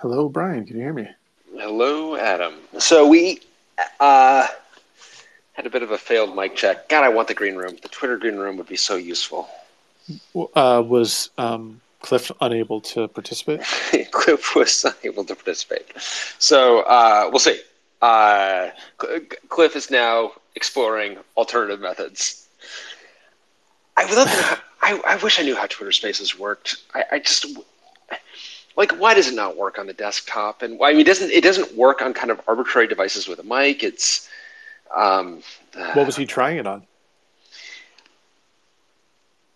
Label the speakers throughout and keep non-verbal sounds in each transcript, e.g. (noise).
Speaker 1: Hello, Bryan. Can you hear me?
Speaker 2: Hello, Adam. So we uh, had a bit of a failed mic check. God, I want the green room. The Twitter green room would be so useful.
Speaker 1: Uh, was um, Cliff unable to participate? (laughs)
Speaker 2: Cliff was unable to participate. So uh, we'll see. Uh, Cliff is now exploring alternative methods. I (laughs) I, I wish I knew how Twitter Spaces worked. I, I just like why does it not work on the desktop? And why I mean, it doesn't it doesn't work on kind of arbitrary devices with a mic? It's um,
Speaker 1: what was he trying it on?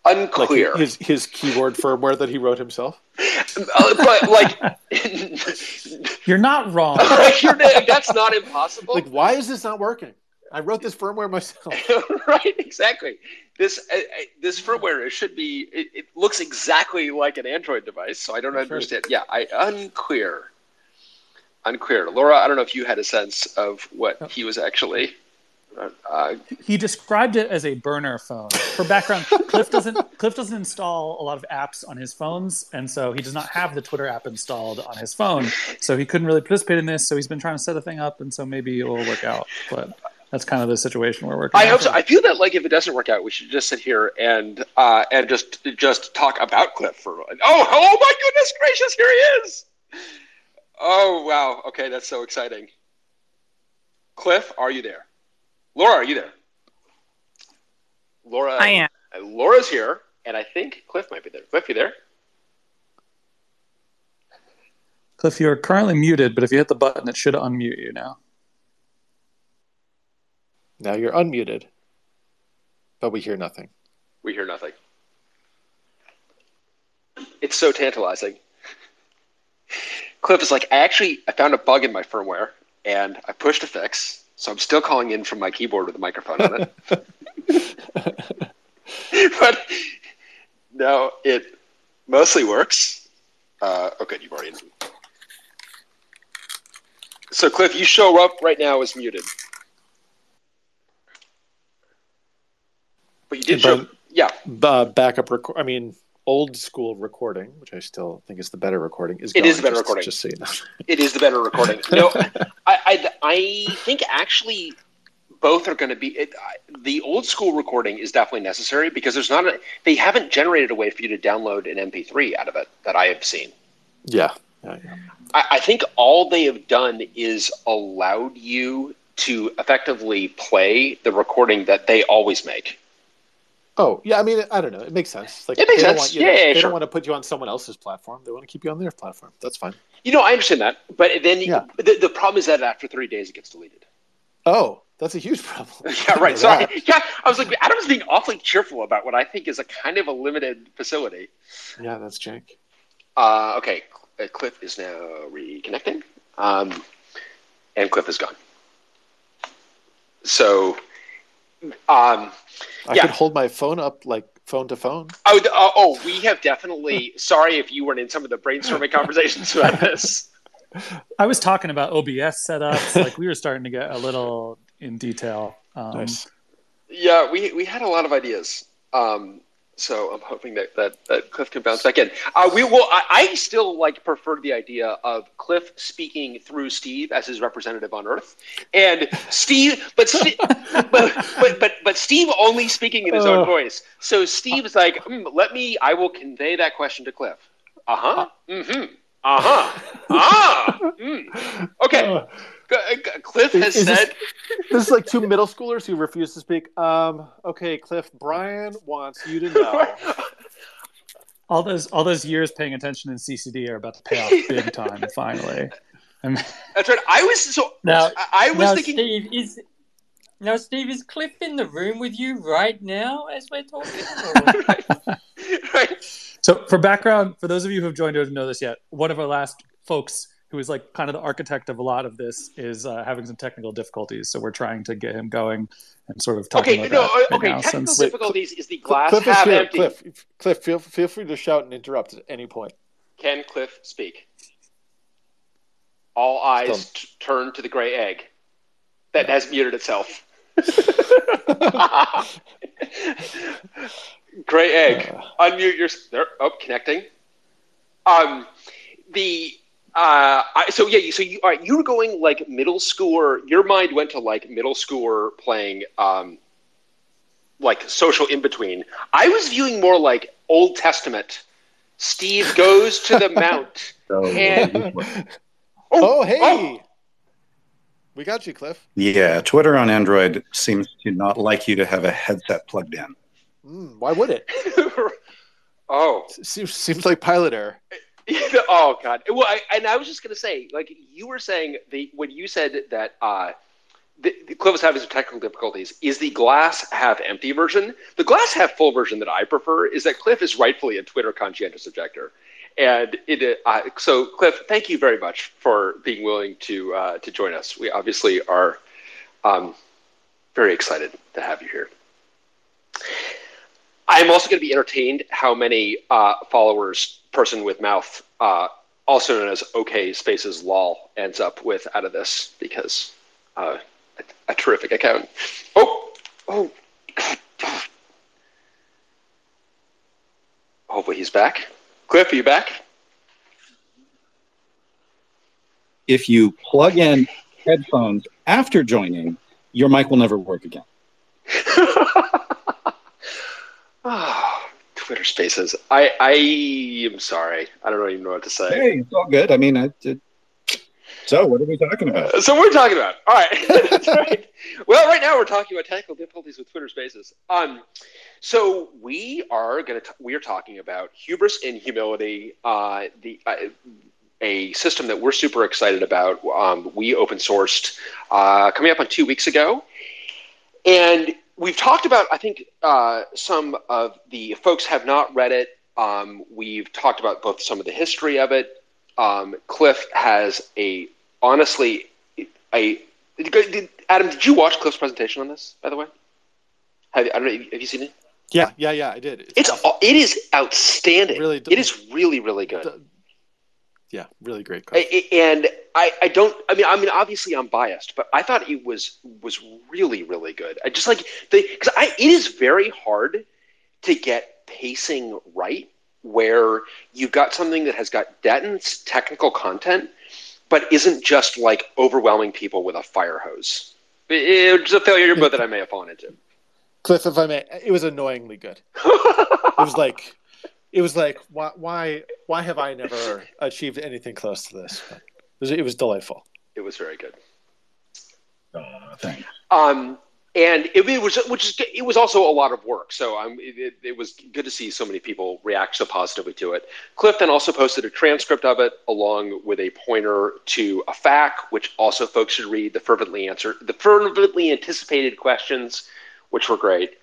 Speaker 2: Unclear.
Speaker 1: Like his his keyboard firmware that he wrote himself.
Speaker 2: Uh, but like, (laughs)
Speaker 3: you're not wrong. (laughs)
Speaker 2: you're, that's not impossible.
Speaker 1: Like, why is this not working? I wrote this firmware myself. (laughs)
Speaker 2: right, exactly. This uh, uh, this firmware it should be. It, it, looks exactly like an Android device, so I don't That's understand. Right. Yeah, I unclear, unclear. Laura, I don't know if you had a sense of what oh. he was actually.
Speaker 3: Uh, he described it as a burner phone. For background, (laughs) Cliff doesn't Cliff doesn't install a lot of apps on his phones, and so he does not have the Twitter app installed on his phone. So he couldn't really participate in this. So he's been trying to set a thing up, and so maybe it will work out. But that's kind of the situation we're working.
Speaker 2: I hope so. I feel that like if it doesn't work out, we should just sit here and uh, and just just talk about Cliff for. Oh, oh my goodness gracious! Here he is. Oh wow! Okay, that's so exciting. Cliff, are you there? Laura, are you there? Laura,
Speaker 4: I am.
Speaker 2: Laura's here, and I think Cliff might be there. Cliff, you there?
Speaker 3: Cliff, you're currently muted, but if you hit the button, it should unmute you now.
Speaker 1: Now you're unmuted, but we hear nothing.
Speaker 2: We hear nothing. It's so tantalizing. Cliff is like, I actually I found a bug in my firmware and I pushed a fix, so I'm still calling in from my keyboard with a microphone on it. (laughs) but no, it mostly works. Uh, okay, you've already. So Cliff, you show up right now as muted. But you did show, yeah.
Speaker 1: Uh, backup record. I mean, old school recording, which I still think is the better recording, is
Speaker 2: it is the better
Speaker 1: just,
Speaker 2: recording.
Speaker 1: Just so you know, (laughs)
Speaker 2: it is the better recording. No, I, I, I think actually both are going to be it, the old school recording is definitely necessary because there's not a they haven't generated a way for you to download an MP3 out of it that I have seen.
Speaker 1: Yeah. yeah, yeah.
Speaker 2: I, I think all they have done is allowed you to effectively play the recording that they always make.
Speaker 1: Oh yeah, I mean, I don't know. It makes sense.
Speaker 2: Like it makes sense. Yeah, yeah,
Speaker 1: they
Speaker 2: sure.
Speaker 1: don't want to put you on someone else's platform. They want to keep you on their platform. That's fine.
Speaker 2: You know, I understand that, but then yeah. the, the problem is that after three days, it gets deleted.
Speaker 1: Oh, that's a huge problem. (laughs)
Speaker 2: yeah, right. So I, yeah, I was like, Adam's being awfully cheerful about what I think is a kind of a limited facility.
Speaker 1: Yeah, that's jank.
Speaker 2: Uh, okay, uh, Cliff is now reconnecting, um, and Cliff is gone. So um,
Speaker 1: I
Speaker 2: yeah.
Speaker 1: could hold my phone up like phone to phone.
Speaker 2: Oh, uh, oh, we have definitely. (laughs) sorry if you weren't in some of the brainstorming conversations about this. (laughs)
Speaker 3: I was talking about OBS setups. like we were starting to get a little in detail. Um,
Speaker 1: nice.
Speaker 2: Yeah, we we had a lot of ideas. Um, so I'm hoping that, that, that Cliff can bounce back in. Uh, we will. I, I, still like prefer the idea of Cliff speaking through Steve as his representative on Earth, and Steve, but (laughs) but, but but but Steve only speaking in his own voice. So Steve is like, mm, let me. I will convey that question to Cliff. Uh huh. Mm-hmm. Uh huh. Ah. Mm. Okay. (laughs) Cliff has is said.
Speaker 1: This, this, is like two middle schoolers who refuse to speak. Um, okay, Cliff. Bryan wants you to know. (laughs)
Speaker 3: all those all those years paying attention in CCD are about to pay off (laughs) big time. finally.
Speaker 2: That's right. I was so.
Speaker 4: Now,
Speaker 2: I, I was
Speaker 4: now
Speaker 2: thinking.
Speaker 4: Steve is. Now, Steve, is Cliff in the room with you right now as we're talking?
Speaker 2: right. right.
Speaker 3: So, for background, for those of you who have joined us and know this yet, one of our last folks who is like kind of the architect of a lot of this, is uh, having some technical difficulties. So we're trying to get him going and sort of talking
Speaker 2: okay,
Speaker 3: about
Speaker 2: no,
Speaker 3: that.
Speaker 2: Right okay,
Speaker 3: now,
Speaker 2: technical
Speaker 3: since...
Speaker 2: difficulties is the glass
Speaker 1: Cliff
Speaker 2: half
Speaker 1: is here.
Speaker 2: empty.
Speaker 1: Cliff, Cliff, feel feel free to shout and interrupt at any point.
Speaker 2: Can Cliff speak? All eyes t- turn to the gray egg that has muted itself. (laughs) (laughs) gray egg, uh, unmute your. There, oh, connecting. Um, the Uh, I, so yeah, so you all right, you were going like middle schooler. Your mind went to like middle schooler playing um, like social in between. I was viewing more like Old Testament. Steve goes to the mount, (laughs)
Speaker 5: So,
Speaker 2: and
Speaker 1: Oh, hey.
Speaker 2: oh.
Speaker 1: We got you, Cliff.
Speaker 5: yeah, Twitter on Android seems to not like you to have a headset plugged in.
Speaker 1: Mm, why would it? (laughs)
Speaker 2: oh,
Speaker 1: Seems, seems like pilot error. (laughs)
Speaker 2: oh god. Well, I, and I was just gonna say, like you were saying, the when you said that uh, the, the Cliff having some technical difficulties, is the glass half empty version? The glass half full version that I prefer is that Cliff is rightfully a Twitter conscientious objector. And it, uh, so, Cliff, thank you very much for being willing to uh, to join us. We obviously are um, very excited to have you here. I'm also going to be entertained how many uh, followers person with mouth, uh, also known as OK Spaces Lol, ends up with out of this because uh, a, a terrific account. Oh, oh, God. hopefully he's back. Cliff, are you back?
Speaker 5: If you plug in headphones after joining, your mic will never work again. (laughs)
Speaker 2: oh, (sighs) Twitter Spaces. I I am sorry. I don't even know what to say.
Speaker 5: Hey, it's all good. I mean, I, it, so what are we talking about?
Speaker 2: So we're talking about all right. (laughs) Right. Well, right now we're talking about technical difficulties with Twitter Spaces. Um, so we are going to we are talking about hubris and humility. Uh, the uh, a system that we're super excited about. Um, we open sourced uh, coming up on two weeks ago, and we've talked about. I think uh, some of the folks have not read it. Um, we've talked about both some of the history of it. Um, Cliff has a honestly a did, Adam. Did you watch Cliff's presentation on this? By the way, have, I don't know. Have you seen it?
Speaker 1: Yeah, yeah, yeah. I did.
Speaker 2: It's it is outstanding.
Speaker 1: Really,
Speaker 2: it is really really good.
Speaker 1: Yeah, really great. Cliff.
Speaker 2: I- I- and I, I don't I mean I mean obviously I'm biased, but I thought it was was really really good. I just like the because I it is very hard to get pacing right where you've got something that has got dense technical content, but isn't just like overwhelming people with a fire hose. It- It's a failure mode that I may have fallen into.
Speaker 1: Cliff, if I may, it was annoyingly good. (laughs) It was like, it was like, why, why, why have I never achieved anything close to this? It was, it was delightful.
Speaker 2: It was very good.
Speaker 5: Uh, thanks.
Speaker 2: Um, and it, it was which is it was also a lot of work. So um, it, it, it was good to see so many people react so positively to it. Cliff then also posted a transcript of it along with a pointer to a FAQ, which also folks should read. The fervently answered, the fervently anticipated questions, which were great.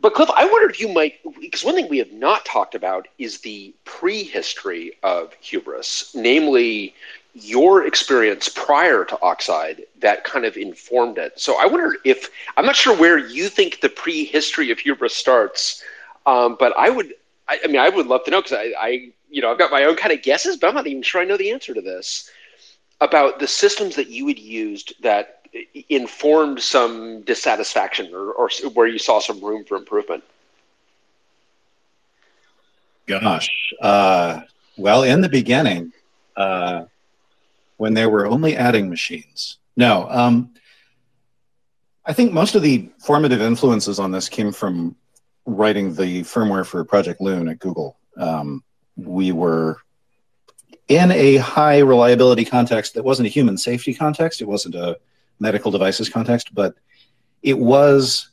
Speaker 2: But Cliff, I wondered if you might, because one thing we have not talked about is the prehistory of hubris, namely your experience prior to Oxide that kind of informed it. So I wonder if I'm not sure where you think the prehistory of hubris starts, um, but I would, I, I mean, I would love to know because I, I, you know, I've got my own kind of guesses, but I'm not even sure I know the answer to this about the systems that you had used that informed some dissatisfaction or, or where you saw some room for improvement.
Speaker 5: Gosh. Uh, well, in the beginning, uh, when there were only adding machines. No, um, I think most of the formative influences on this came from writing the firmware for Project Loon at Google. Um, we were in a high reliability context that wasn't a human safety context, it wasn't a medical devices context, but it was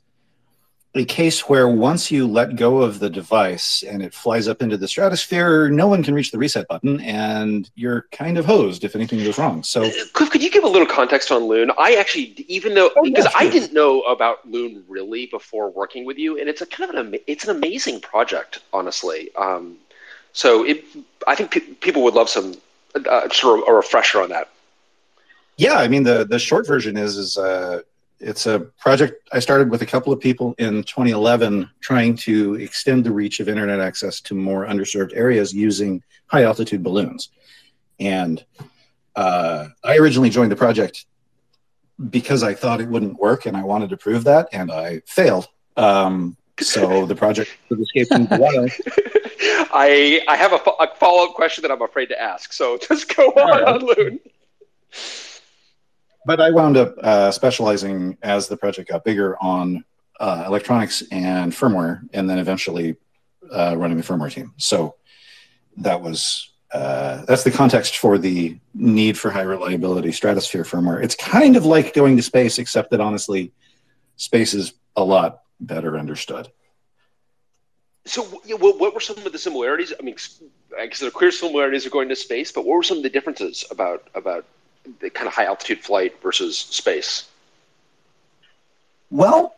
Speaker 5: a case where once you let go of the device and it flies up into the stratosphere, no one can reach the reset button, and you're kind of hosed if anything goes wrong. So,
Speaker 2: Cliff, could you give a little context on Loon? I actually, even though
Speaker 5: Oh, yeah,
Speaker 2: because I didn't know about Loon really before working with you, and it's a kind of an it's an amazing project, honestly. Um, so it, I think pe- people would love some uh, sort of a refresher on that.
Speaker 5: Yeah, I mean the the short version is is uh, it's a project I started with a couple of people in 2011, trying to extend the reach of internet access to more underserved areas using high altitude balloons. And uh, I originally joined the project because I thought it wouldn't work, and I wanted to prove that, and I failed. Um, So the project (laughs) was escaping the wild. (laughs)
Speaker 2: I I have a, fo- a follow up question that I'm afraid to ask. So (laughs) just go on,
Speaker 5: right.
Speaker 2: on Loon.
Speaker 5: But I wound up uh, specializing as the project got bigger on uh, electronics and firmware, and then eventually uh, running the firmware team. So that was uh, that's the context for the need for high reliability stratosphere firmware. It's kind of like going to space, except that honestly, space is a lot better understood.
Speaker 2: So, what were some of the similarities? I mean, I guess there are clear similarities of going to space, but what were some of the differences about about the kind of high altitude flight versus space?
Speaker 5: Well,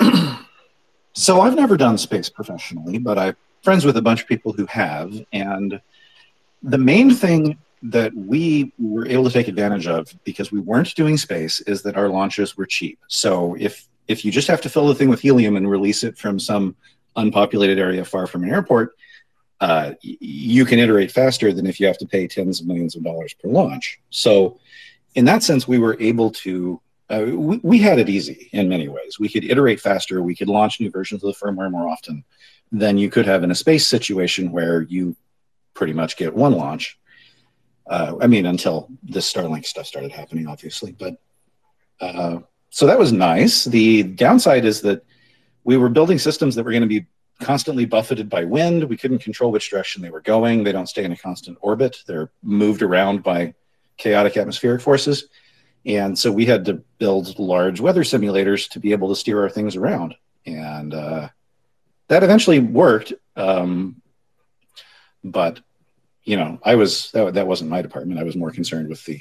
Speaker 5: (clears throat) so I've never done space professionally, but I'm friends with a bunch of people who have, and the main thing that we were able to take advantage of because we weren't doing space is that our launches were cheap. So if if you just have to fill the thing with helium and release it from some unpopulated area far from an airport, uh, you can iterate faster than if you have to pay tens of millions of dollars per launch. So, in that sense, we were able to. Uh, we, we had it easy in many ways. We could iterate faster. We could launch new versions of the firmware more often than you could have in a space situation where you pretty much get one launch. Uh, I mean, until this Starlink stuff started happening, obviously. But uh, so that was nice. The downside is that we were building systems that were going to be constantly buffeted by wind. We couldn't control which direction they were going. They don't stay in a constant orbit. They're moved around by chaotic atmospheric forces. And so we had to build large weather simulators to be able to steer our things around. And uh, that eventually worked. Um, but, you know, I was, that, that wasn't my department. I was more concerned with the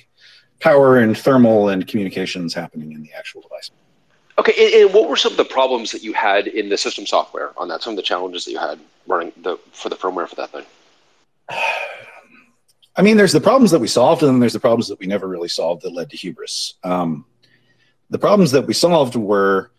Speaker 5: power and thermal and communications happening in the actual device.
Speaker 2: Okay, and, and, what were some of the problems that you had in the system software on that? Some of the challenges that you had running the for the firmware for that thing. (sighs)
Speaker 5: I mean, there's the problems that we solved, and then there's the problems that we never really solved that led to hubris. Um, the problems that we solved were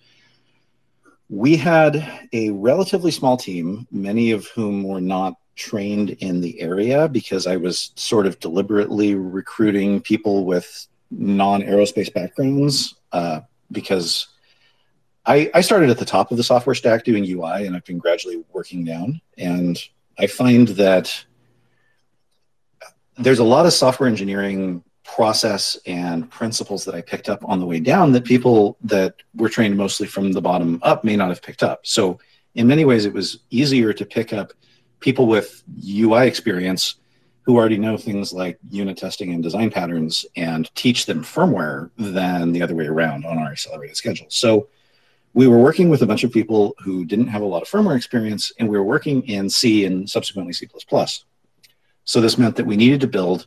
Speaker 5: we had a relatively small team, many of whom were not trained in the area because I was sort of deliberately recruiting people with non aerospace backgrounds uh, because I, I started at the top of the software stack doing UI and I've been gradually working down. And I find that there's a lot of software engineering process and principles that I picked up on the way down that people that were trained mostly from the bottom up may not have picked up. So in many ways, it was easier to pick up people with UI experience who already know things like unit testing and design patterns and teach them firmware than the other way around on our accelerated schedule. So we were working with a bunch of people who didn't have a lot of firmware experience, and we were working in C and subsequently C++. So this meant that we needed to build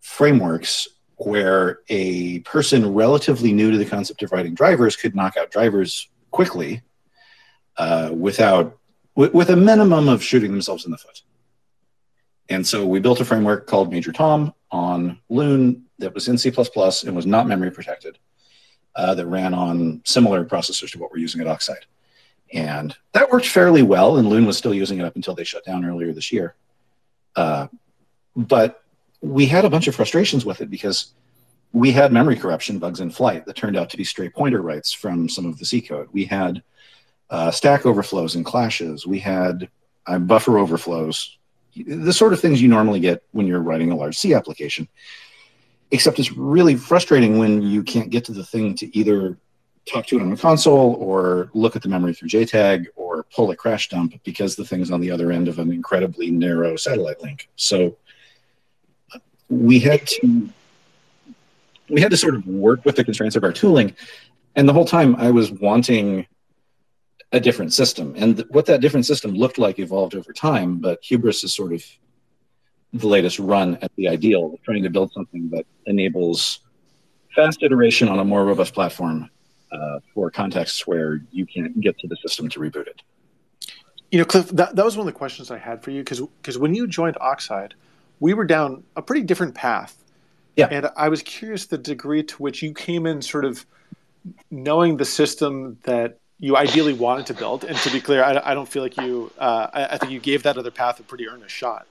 Speaker 5: frameworks where a person relatively new to the concept of writing drivers could knock out drivers quickly uh, without with, with a minimum of shooting themselves in the foot. And so we built a framework called Major Tom on Loon that was in C++ and was not memory protected, uh, that ran on similar processors to what we're using at Oxide. And that worked fairly well, and Loon was still using it up until they shut down earlier this year. Uh, but we had a bunch of frustrations with it because we had memory corruption bugs in flight that turned out to be stray pointer writes from some of the C code. We had uh, stack overflows and clashes. We had uh, buffer overflows, the sort of things you normally get when you're writing a large C application. Except it's really frustrating when you can't get to the thing to either talk to it on the console or look at the memory through JTAG or pull a crash dump because the thing's on the other end of an incredibly narrow satellite link. So we had to we had to sort of work with the constraints of our tooling. And the whole time I was wanting a different system. And th- what that different system looked like evolved over time, but Hubris is sort of the latest run at the ideal of trying to build something that enables fast iteration on a more robust platform uh, for contexts where you can't get to the system to reboot it.
Speaker 1: You know, Cliff, that, that was one of the questions I had for you because because when you joined Oxide, we were down a pretty different path.
Speaker 5: Yeah.
Speaker 1: And I was curious the degree to which you came in sort of knowing the system that you ideally wanted to build. And to be clear, I, I don't feel like you, uh, I, I, think you gave that other path a pretty earnest shot.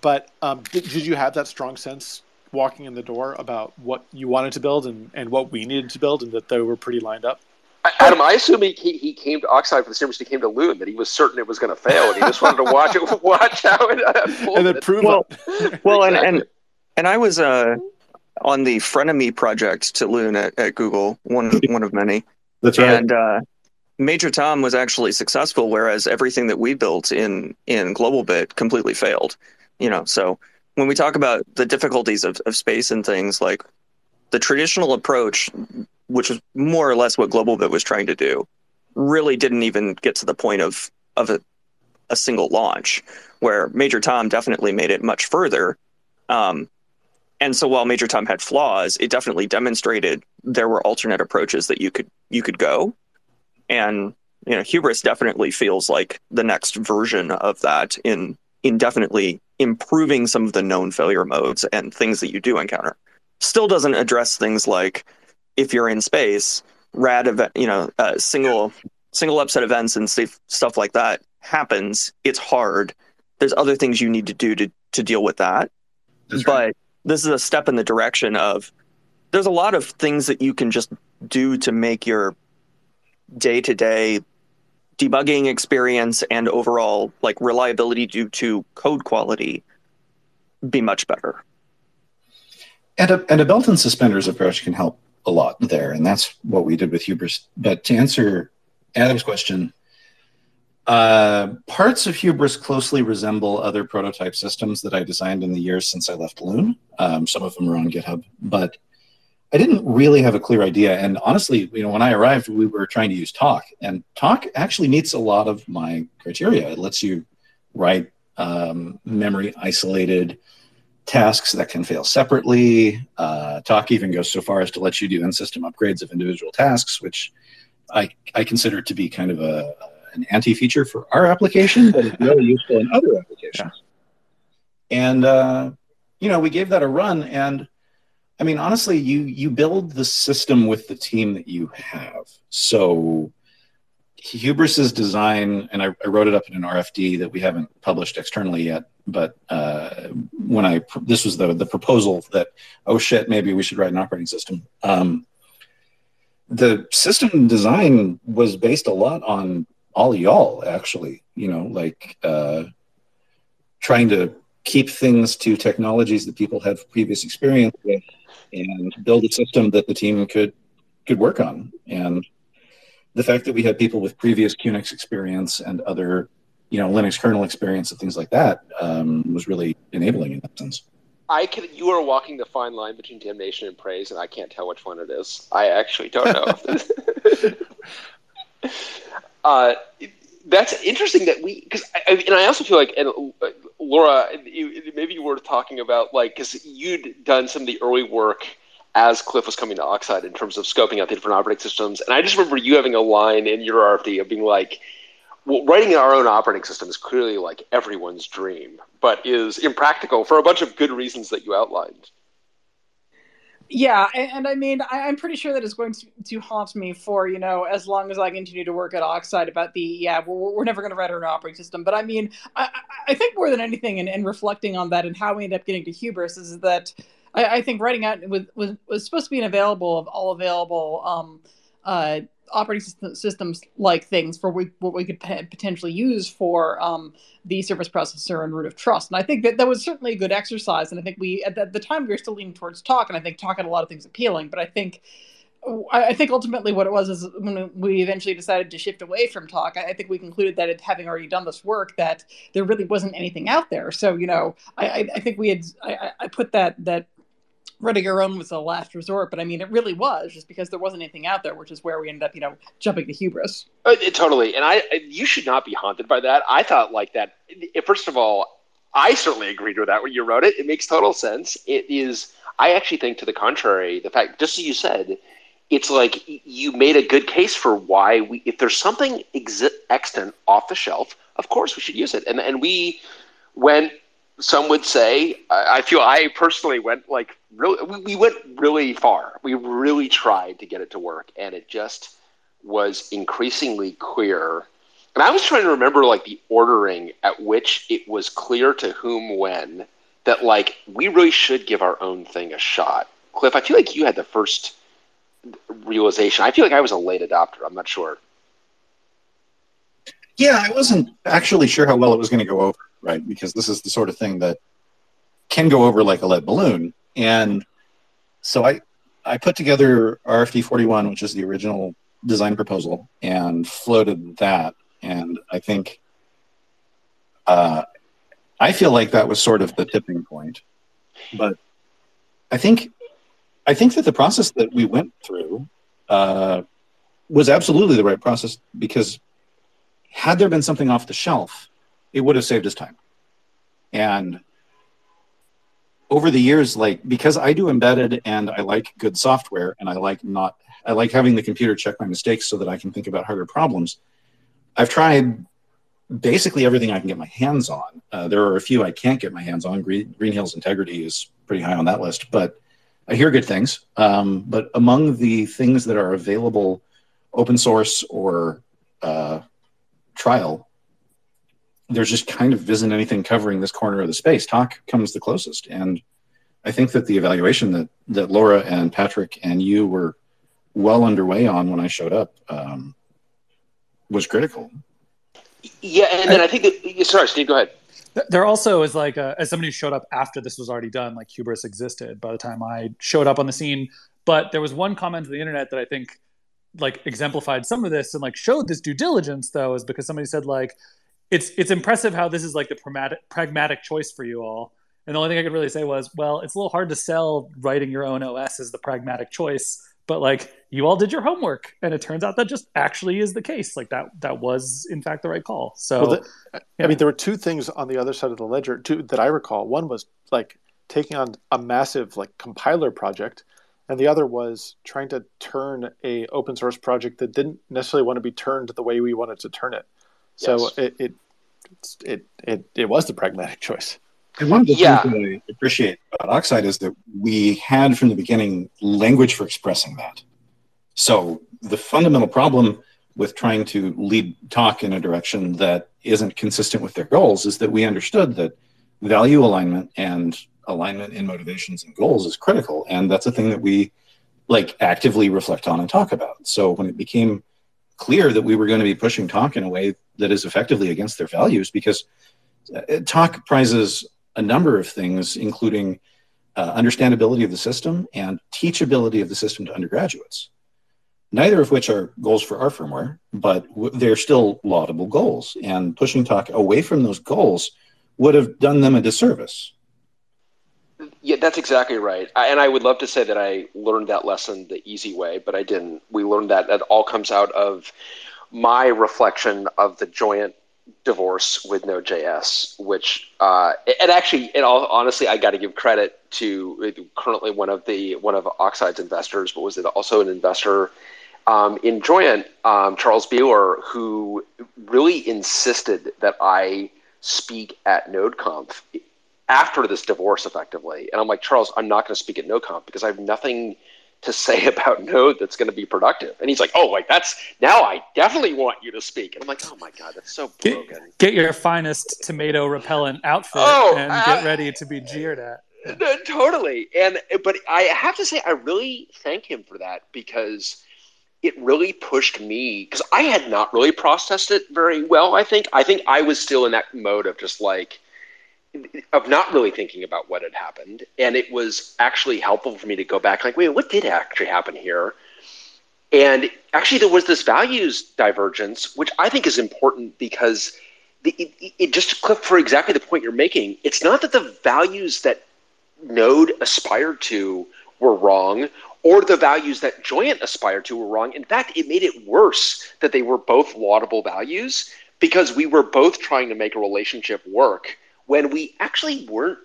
Speaker 1: But um, did, did, you have that strong sense walking in the door about what you wanted to build and, and what we needed to build and that they were pretty lined up?
Speaker 2: Adam, I assume he, he came to Oxide for the same reason he came to Loon, that he was certain it was going to fail, and he just wanted to watch it, (laughs) watch how it unfolded.
Speaker 1: and then prove
Speaker 6: well,
Speaker 1: it. (laughs)
Speaker 6: well,
Speaker 2: Exactly.
Speaker 6: and, and and I was uh on the frenemy project to Loon at, at Google, one one of many,
Speaker 5: That's right.
Speaker 6: and uh, Major Tom was actually successful, whereas everything that we built in in GlobalBit completely failed. You know, so when we talk about the difficulties of, of space and things like the traditional approach, which was more or less what GlobalBit was trying to do, really didn't even get to the point of of a, a single launch. Where Major Tom definitely made it much further. Um, and so while Major Tom had flaws, it definitely demonstrated there were alternate approaches that you could you could go. And you know, hubris definitely feels like the next version of that in in definitely improving some of the known failure modes and things that you do encounter. Still doesn't address things like if you're in space, rad event, you know, uh, single single upset events and stuff stuff like that happens. It's hard. There's other things you need to do to to deal with that
Speaker 5: That's right.
Speaker 6: but this is a step in the direction of there's a lot of things that you can just do to make your day-to-day debugging experience and overall like reliability due to code quality be much better
Speaker 5: And a, and a belt and suspenders approach can help a lot there, and that's what we did with Hubris. But to answer Adam's question, uh, parts of Hubris closely resemble other prototype systems that I designed in the years since I left Loon. Um, some of them are on GitHub, but I didn't really have a clear idea. And honestly, you know, when I arrived, we were trying to use Tock, and Tock actually meets a lot of my criteria. It lets you write um, memory isolated tasks that can fail separately. Uh, Tock even goes so far as to let you do in-system upgrades of individual tasks, which I, I consider to be kind of a an anti-feature for our application, but it's really useful in other applications. And uh, you know, we gave that a run, and I mean, honestly, you you build the system with the team that you have. So Hubris's design, and I, I wrote it up in an RFD that we haven't published externally yet. But uh, when I this was the the proposal that oh shit maybe we should write an operating system. Um, the system design was based a lot on all y'all actually. You know, like uh, trying to keep things to technologies that people have previous experience with, and build a system that the team could could work on and the fact that we had people with previous Unix experience and other, you know, Linux kernel experience and things like that um, was really enabling in that sense.
Speaker 2: I can. You are walking the fine line between damnation and praise, and I can't tell which one it is. I actually don't know. (laughs) (laughs) uh, that's interesting that we because I, and I also feel like and uh, Laura, maybe you were talking about like because you'd done some of the early work as Cliff was coming to Oxide in terms of scoping out the different operating systems, and I just remember you having a line in your RFD of being like. Well, writing our own operating system is clearly like everyone's dream, but is impractical for a bunch of good reasons that you outlined.
Speaker 7: Yeah, and, and I mean, I, I'm pretty sure that is going to, to haunt me for you know as long as I continue to work at Oxide. About the yeah, we're, we're never going to write our operating system. But I mean, I, I- think more than anything, and, and reflecting on that and how we end up getting to hubris is that I, I think writing out was, was was supposed to be an available of all available um, uh, operating systems like things for what we could potentially use for um, the service processor and root of trust. And I think that that was certainly a good exercise. And I think we at the, at the time we were still leaning towards tock, and I think tock had a lot of things appealing. But I think I think ultimately what it was is when we eventually decided to shift away from tock, I think we concluded that it, having already done this work, that there really wasn't anything out there. So you know, I, I, think we had I- I put that that writing our own was the last resort, but I mean it really was just because there wasn't anything out there, which is where we ended up, you know, jumping to hubris.
Speaker 2: Uh, it- totally, and I you should not be haunted by that. I thought like that. First of all, I certainly agreed with that when you wrote it. It makes total sense. It is. I actually think to the contrary. The fact, just as you said, it's like you made a good case for why we. If there's something exi- extant off the shelf, of course we should use it. And and we went. Some would say. I, feel I personally went like really. We, we went really far. We really tried to get it to work, and it just was increasingly clear. And I was trying to remember like the ordering at which it was clear to whom when that like we really should give our own thing a shot. Cliff, I feel like you had the first realization. I feel like I was a late adopter. I'm not sure.
Speaker 5: Yeah, I wasn't actually sure how well it was going to go over, right? Because this is the sort of thing that can go over like a lead balloon. And so I, I put together RFD 41, which is the original design proposal, and floated that. And I think, uh, I feel like that was sort of the tipping point. But I think, I think that the process that we went through uh, was absolutely the right process because had there been something off the shelf, it would have saved us time. And over the years, like because I do embedded and I like good software and I like not I like having the computer check my mistakes so that I can think about harder problems. I've tried basically everything I can get my hands on. Uh, there are a few I can't get my hands on. Green, Green Hills Integrity is pretty high on that list, but I hear good things. Um, but among the things that are available, open source or uh, trial, there's just kind of isn't anything covering this corner of the space. Tock comes the closest, and I think that the evaluation that that Laura and Patrick and you were well underway on when I showed up um, was critical.
Speaker 2: Yeah, and then I, I think that sorry, Steve, go ahead.
Speaker 3: There also is like a, as somebody who showed up after this was already done, like hubris existed by the time I showed up on the scene. But there was one comment on the internet that I think like exemplified some of this and like showed this due diligence though is because somebody said like it's it's impressive how this is like the pragmatic pragmatic choice for you all. And the only thing i could really say was well it's a little hard to sell writing your own os as the pragmatic choice but like you all did your homework and it turns out that just actually is the case. Like that that was in fact the right call. So well,
Speaker 1: the, i mean there were two things on the other side of the ledger two that i recall. One was like taking on a massive like compiler project and the other was trying to turn a open source project that didn't necessarily want to be turned the way we wanted to turn it. So yes. it, it it it it was the pragmatic choice.
Speaker 5: And one of the yeah. things that I appreciate about Oxide is that we had from the beginning language for expressing that. So the fundamental problem with trying to lead tock in a direction that isn't consistent with their goals is that we understood that value alignment and alignment in motivations and goals is critical and that's a thing that we like actively reflect on and talk about so when it became clear that we were going to be pushing tock in a way that is effectively against their values because uh, tock prizes a number of things including uh, understandability of the system and teachability of the system to undergraduates neither of which are goals for our firmware but w- they're still laudable goals. And pushing tock away from those goals would have done them a disservice
Speaker 2: yeah, that's exactly right. I, and I would love to say that I learned that lesson the easy way, but I didn't. We learned that that all comes out of my reflection of the Joyent divorce with Node.js, which uh, and actually, in all honestly, I got to give credit to currently one of the one of Oxide's investors, but was it also an investor um, in Joyent, um, Charles Beeler, who really insisted that I speak at NodeConf after this divorce effectively. And I'm like, Charles, I'm not going to speak at NodeConf because I have nothing to (laughs) say about Node that's going to be productive. And he's like, oh, like that's now I definitely want you to speak. And I'm like, oh my God, that's so broken.
Speaker 3: Get, get your finest tomato repellent outfit oh, and uh, get ready to be jeered at.
Speaker 2: Totally. And, but I have to say, I really thank him for that because it really pushed me because I had not really processed it very well. I think, I think I was still in that mode of just like, of not really thinking about what had happened. And it was actually helpful for me to go back, like, wait, what did actually happen here? And actually, there was this values divergence, which I think is important because the, it, it just click for exactly the point you're making. It's not that the values that Node aspired to were wrong or the values that Joyent aspired to were wrong. In fact, it made it worse that they were both laudable values because we were both trying to make a relationship work when we actually weren't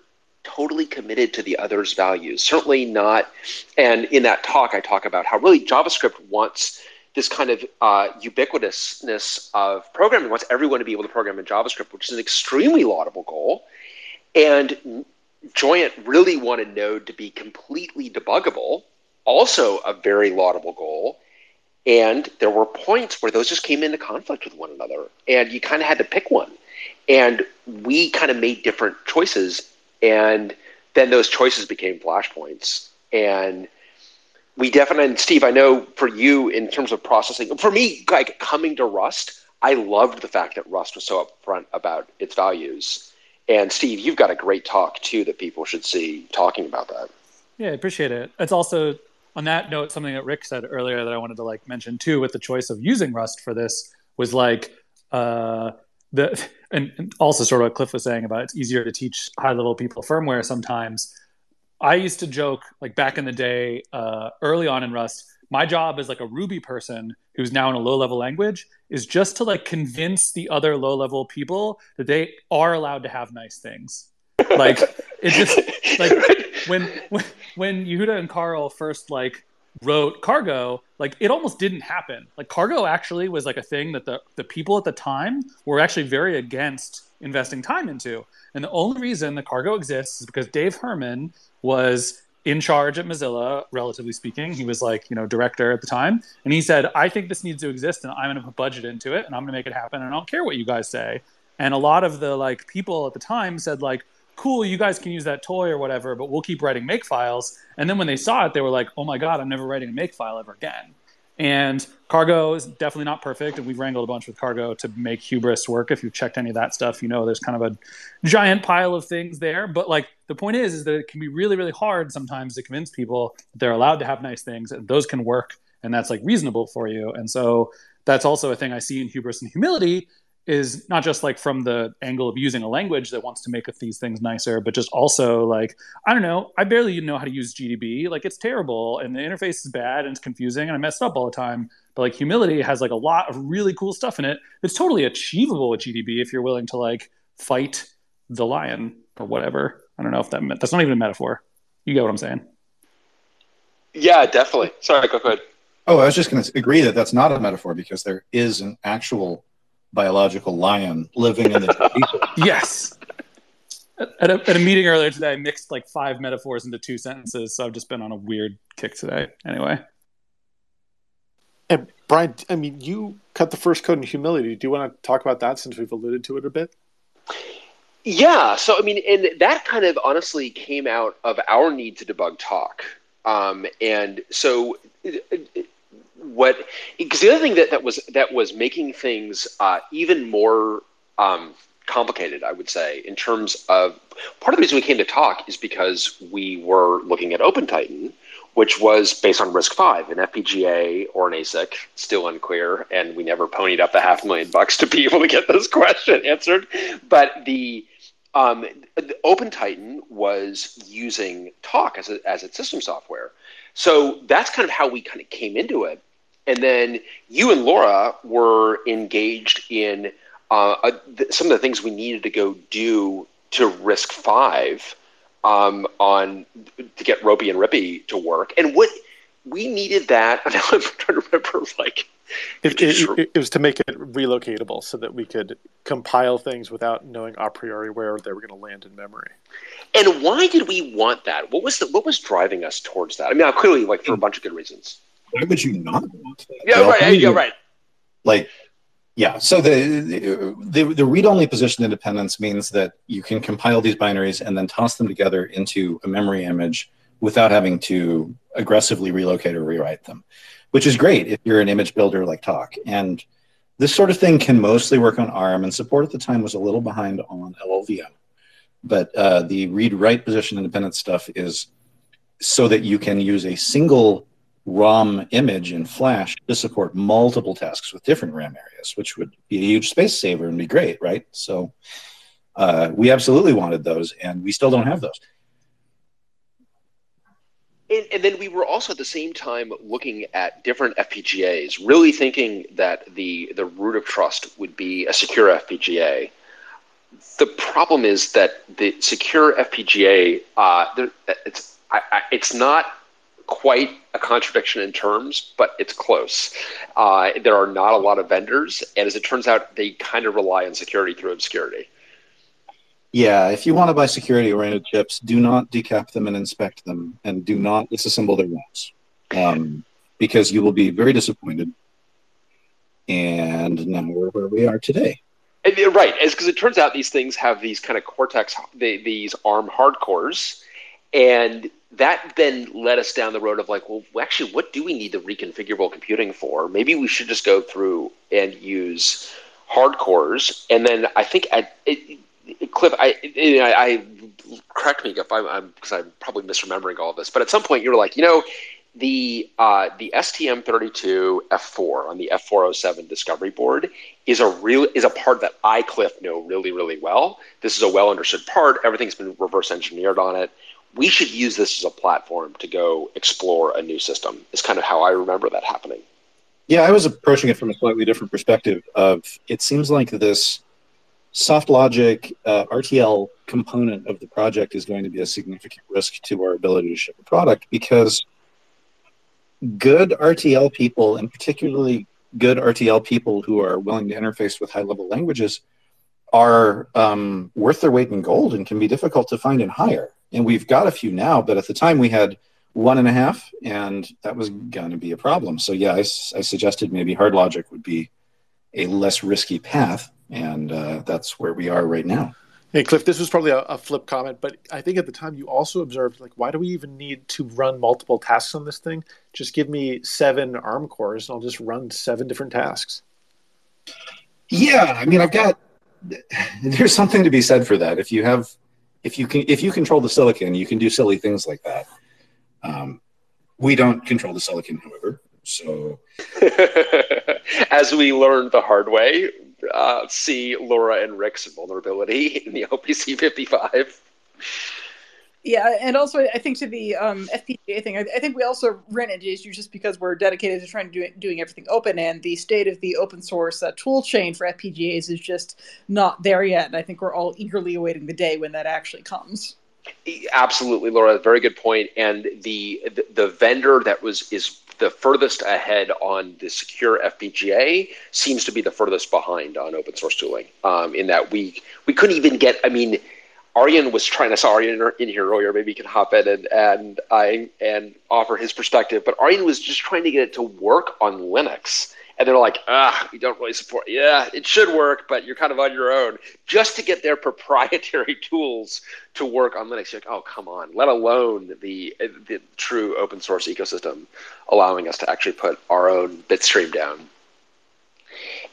Speaker 2: totally committed to the other's values. Certainly not. And in that talk, I talk about how really JavaScript wants this kind of uh, ubiquitousness of programming, wants everyone to be able to program in JavaScript, which is an extremely laudable goal. And Joyent really wanted Node to be completely debuggable, also a very laudable goal. And there were points where those just came into conflict with one another, and you kind of had to pick one. And we kind of made different choices. And then those choices became flashpoints. And we definitely, and Steve, I know for you in terms of processing, for me, like coming to Rust, I loved the fact that Rust was so upfront about its values. And Steve, you've got a great talk too that people should see talking about that.
Speaker 3: Yeah, I appreciate it. It's also on that note something that Rick said earlier that I wanted to like mention too with the choice of using Rust for this was like uh the and, and also sort of what Cliff was saying about it's easier to teach high level people firmware sometimes. I used to joke like back in the day, uh, early on in Rust, my job as like a Ruby person who's now in a low level language is just to like convince the other low level people that they are allowed to have nice things. Like it just like (laughs) when when when Yehuda and Carl first like wrote cargo like it almost didn't happen. Like cargo actually was like a thing that the, the people at the time were actually very against investing time into. And the only reason the cargo exists is because dave herman was in charge at mozilla relatively speaking. He was like you know director at the time. And he said i think this needs to exist and i'm going to put budget into it and i'm going to make it happen and i don't care what you guys say. And a lot of the like people at the time said like cool, you guys can use that toy or whatever, but we'll keep writing make files. And then when they saw it, they were like, oh my God, I'm never writing a make file ever again. And Cargo is definitely not perfect. And we've wrangled a bunch with Cargo to make Hubris work. If you've checked any of that stuff, you know there's kind of a giant pile of things there. But like the point is, is that it can be really, really hard sometimes to convince people that they're allowed to have nice things and those can work and that's like reasonable for you. And so that's also a thing I see in Hubris and Humility is not just like from the angle of using a language that wants to make these things nicer, but just also like I don't know, I barely know how to use GDB. Like it's terrible and the interface is bad and it's confusing and I messed up all the time. But like Humility has like a lot of really cool stuff in it. It's totally achievable with GDB if you're willing to like fight the lion or whatever. I don't know if that meant, that's not even a metaphor. You get what I'm saying?
Speaker 2: Yeah, definitely. Sorry, go ahead.
Speaker 5: Oh, I was just going to agree that that's not a metaphor because there is an actual biological lion living in the (laughs)
Speaker 3: yes. At a, at a meeting earlier today i mixed like five metaphors into two sentences so i've just been on a weird kick today. Anyway.
Speaker 1: And bryan i mean you cut the first code in humility. Do you want to talk about that since we've alluded to it a bit?
Speaker 2: Yeah so i mean and that kind of honestly came out of our need to debug tock. Um, and so what because the other thing that, that was that was making things uh, even more um, complicated, I would say, in terms of part of the reason we came to tock is because we were looking at OpenTitan, which was based on RISC-V, an FPGA or an ASIC, still unclear, and we never ponied up the half million bucks to be able to get this (laughs) question answered. But the um, OpenTitan was using Tock as a, as its system software. So that's kind of how we kind of came into it. And then you and Laura were engaged in uh, uh, th- some of the things we needed to go do to RISC-V um, on to get ROPI and RWPI to work. And what we needed that. (laughs) I'm trying to remember, like
Speaker 1: it, it, it, was to make it relocatable so that we could compile things without knowing a priori where they were going to land in memory.
Speaker 2: And why did we want that? What was the, what was driving us towards that? I mean, clearly, like for a bunch of good reasons
Speaker 5: why would you not want that?
Speaker 2: Yeah, well, right. Yeah, right.
Speaker 5: Like, yeah. So the, the the read-only position independence means that you can compile these binaries and then toss them together into a memory image without having to aggressively relocate or rewrite them, which is great if you're an image builder like Tock. And this sort of thing can mostly work on ARM, and support at the time was a little behind on LLVM. But uh, the read-write position independent stuff is so that you can use a single ROM image in Flash to support multiple tasks with different RAM areas, which would be a huge space saver and be great, right? So uh, we absolutely wanted those, and we still don't have those.
Speaker 2: And, and, then we were also at the same time looking at different FPGAs, really thinking that the the root of trust would be a secure FPGA. The problem is that the secure FPGA, uh, it's I, I, it's not quite a contradiction in terms, but it's close. Uh, there are not a lot of vendors, and as it turns out, they kind of rely on security through obscurity.
Speaker 5: Yeah, if you want to buy security oriented chips, do not decap them and inspect them, and do not disassemble their ROMs, um, because you will be very disappointed. And now we're where we are today.
Speaker 2: And, right, because it turns out these things have these kind of Cortex, they, these ARM hardcores, and that then led us down the road of like, well, actually, what do we need the reconfigurable computing for? Maybe we should just go through and use hardcores. And then I think at it, Cliff, I, I, I correct me if I'm because I'm, I'm probably misremembering all this, but at some point you were like, you know, the uh, the STM32 F4 on the F407 Discovery board is a real is a part that I Cliff know really really well. This is a well understood part. Everything's been reverse engineered on it. We should use this as a platform to go explore a new system. Is kind of how I remember that happening.
Speaker 5: Yeah, I was approaching it from a slightly different perspective. Of it seems like this soft logic uh, RTL component of the project is going to be a significant risk to our ability to ship a product because good RTL people, and particularly good RTL people who are willing to interface with high level languages, are um, worth their weight in gold and can be difficult to find and hire. And we've got a few now, but at the time we had one and a half, and that was going to be a problem. So, yeah, I, I suggested maybe hard logic would be a less risky path, and uh, that's where we are right now.
Speaker 1: Hey, Cliff, this was probably a, a, flip comment, but I think at the time you also observed, like, why do we even need to run multiple tasks on this thing? Just give me seven ARM cores and I'll just run seven different tasks.
Speaker 5: Yeah, I mean, I've got, (laughs) there's something to be said for that. If you have, if you can, if you control the silicon, you can do silly things like that. Um, we don't control the silicon, however. So, (laughs)
Speaker 2: as we learned the hard way, uh, see Laura and Rick's vulnerability in the LPC 55.
Speaker 7: Yeah, and also I think to the um, FPGA thing, I, I, think we also ran into issues just because we're dedicated to trying to do doing everything open, and the state of the open source uh, tool chain for FPGAs is just not there yet. And I think we're all eagerly awaiting the day when that actually comes.
Speaker 2: Absolutely, Laura. Very good point. And the the, the vendor that was is the furthest ahead on the secure FPGA seems to be the furthest behind on open source tooling. Um, in that we we couldn't even get. I mean, Arjen was trying. to saw Arjen in here earlier. Maybe he can hop in and and I and offer his perspective. But Arjen was just trying to get it to work on Linux and they're like, ah, we don't really support. Yeah, it should work, but you're kind of on your own. Just to get their (laughs) proprietary tools to work on Linux, you're like, oh, come on. Let alone the the true open source ecosystem, allowing us to actually put our own bitstream down.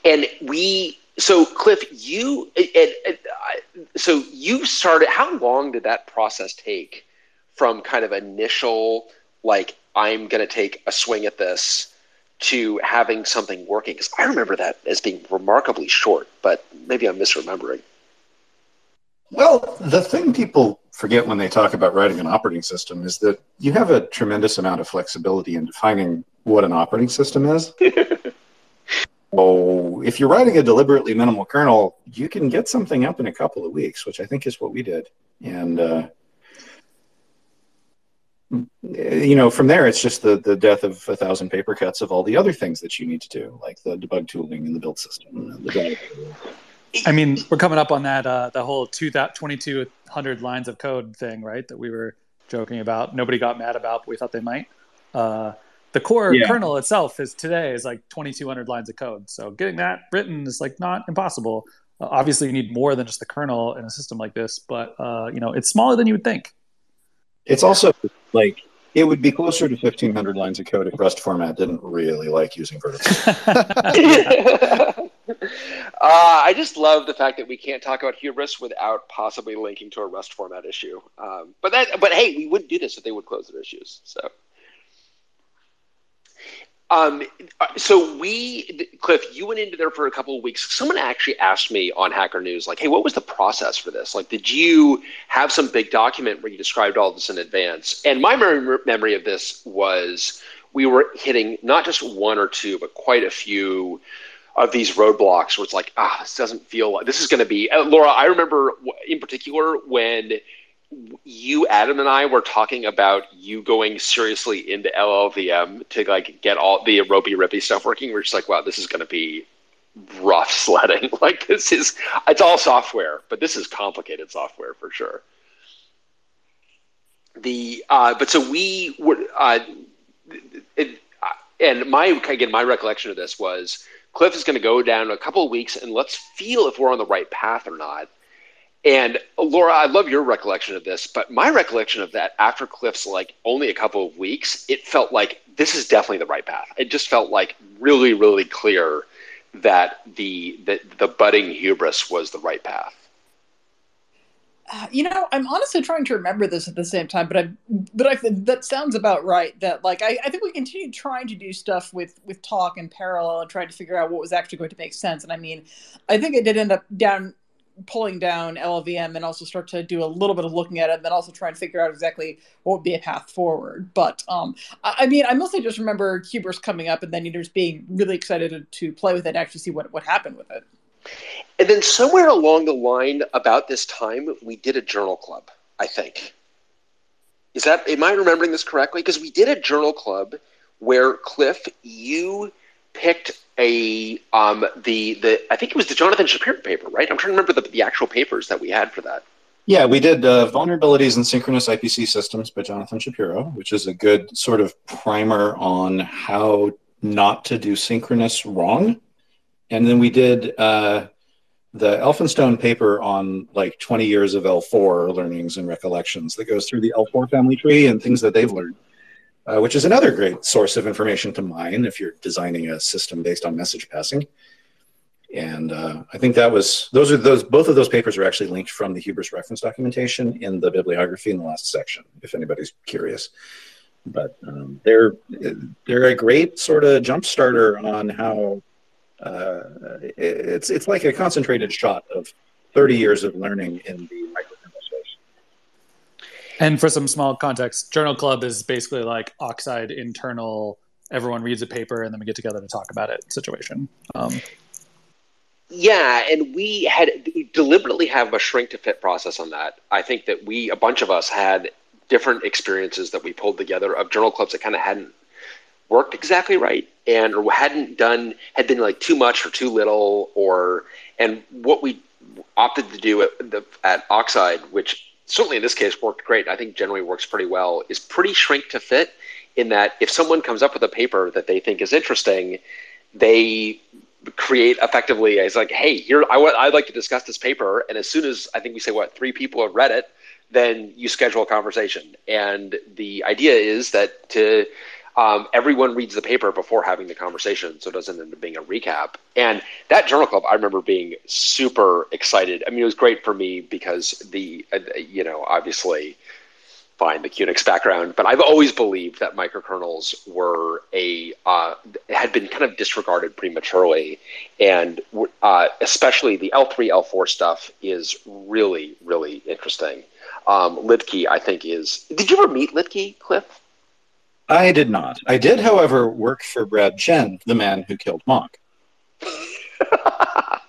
Speaker 2: And we, so Cliff, you, and, and, uh, so you started. How long did that process take from kind of initial like I'm going to take a swing at this? to having something working? Because I remember that as being remarkably short, but maybe I'm misremembering.
Speaker 5: Well, the thing people forget when they talk about writing an operating system is that you have a tremendous amount of flexibility in defining what an operating system is. (laughs) so if you're writing a deliberately minimal kernel, you can get something up in a couple of weeks, which I think is what we did. And uh, you know, from there, it's just the, the death of a thousand paper cuts of all the other things that you need to do, like the debug tooling and the build system. The
Speaker 3: I mean, we're coming up on that uh, the whole 2,200 lines of code thing, right? That we were joking about. Nobody got mad about, but we thought they might. Uh, the core yeah. kernel itself is today is like 2,200 lines of code. So getting that written is like not impossible. Uh, obviously, you need more than just the kernel in a system like this, but uh, you know, it's smaller than you would think.
Speaker 5: It's also like it would be closer to 1500 lines of code if Rust format didn't really like using vertical. (laughs) (laughs)
Speaker 2: uh, I just love the fact that we can't talk about hubris without possibly linking to a Rust format issue. Um, but that, but hey, we wouldn't do this if they would close their issues. So. Um, so we, Cliff, you went into there for a couple of weeks. Someone actually asked me on Hacker News, like, "Hey, what was the process for this? Like, did you have some big document where you described all this in advance?" And my memory of this was we were hitting not just one or two, but quite a few of these roadblocks where it's like, ah, this doesn't feel like this is going to be. Uh, Laura, I remember in particular when you, Adam, and I were talking about you going seriously into LLVM to like get all the ROPI RWPI stuff working. We're just like, wow, this is going to be rough (laughs) sledding. (laughs) like this is, it's all software, but this is complicated software for sure. The uh, but so we were, uh, it, and my again my recollection of this was Cliff is going to go down a couple of weeks and let's feel if we're on the right path or not And Laura, I love your recollection of this, but my recollection of that after Cliff's like only a couple of weeks, it felt like this is definitely the right path. It just felt like really, really clear that the the, the budding hubris was the right path.
Speaker 7: Uh, you know, I'm honestly trying to remember this at the same time, but I, but I, that sounds about right. That like I, I think we continued trying to do stuff with with Tock in parallel and trying to figure out what was actually going to make sense. And I mean, I think I did end up down pulling down LLVM and also start to do a little bit of looking at it, and then also try and figure out exactly what would be a path forward. But um, I, I mean, I mostly just remember Hubris coming up, and then you just being really excited to, to play with it, and actually see what what happened with it.
Speaker 2: And then somewhere along the line, about this time, we did a journal club. I think. Is that am I remembering this correctly? Because we did a journal club where Cliff, you picked a um, the the I think it was the Jonathan Shapiro paper, right? I'm trying to remember the, the actual papers that we had for that.
Speaker 5: Yeah, we did uh, Vulnerabilities in Synchronous IPC Systems by Jonathan Shapiro, which is a good sort of primer on how not to do synchronous wrong. And then we did uh, the Elphinstone paper on like 20 years of L4 learnings and recollections that goes through the L4 family tree and things that they've learned uh, which is another great source of information to mine if you're designing a system based on message passing. And uh, I think that was those are those both of those papers are actually linked from the Hubris reference documentation in the bibliography in the last section, if anybody's curious. But um, they're they're a great sort of jump starter on how uh, it's it's like a concentrated shot of 30 years of learning in the micro
Speaker 3: and for some small context, Journal Club is basically like Oxide internal. Everyone reads a paper and then we get together to talk about it situation. Um,
Speaker 2: yeah, and we had we deliberately have a shrink to fit process on that. I think that we, a bunch of us, had different experiences that we pulled together of journal clubs that kind of hadn't worked exactly right and or hadn't done had been like too much or too little or and what we opted to do at, the, at Oxide, which certainly in this case worked great. I think generally works pretty well. Is pretty shrink to fit in that if someone comes up with a paper that they think is interesting, they create effectively as like, hey, here I'd like to discuss this paper, and as soon as I think we say what three people have read it, then you schedule a conversation. And the idea is that to um, everyone reads the paper before having the conversation, so it doesn't end up being a recap. And that journal club, I remember being super excited. I mean, it was great for me because the, uh, you know, obviously, fine the QNX background, but I've always believed that microkernels were a uh, had been kind of disregarded prematurely, and uh, especially the L3 L4 stuff is really really interesting. Um, I think, is. Did you ever meet Liedtke, Cliff?
Speaker 5: I did not. I did, however, work for Brad Chen, the man who killed Mach. (laughs)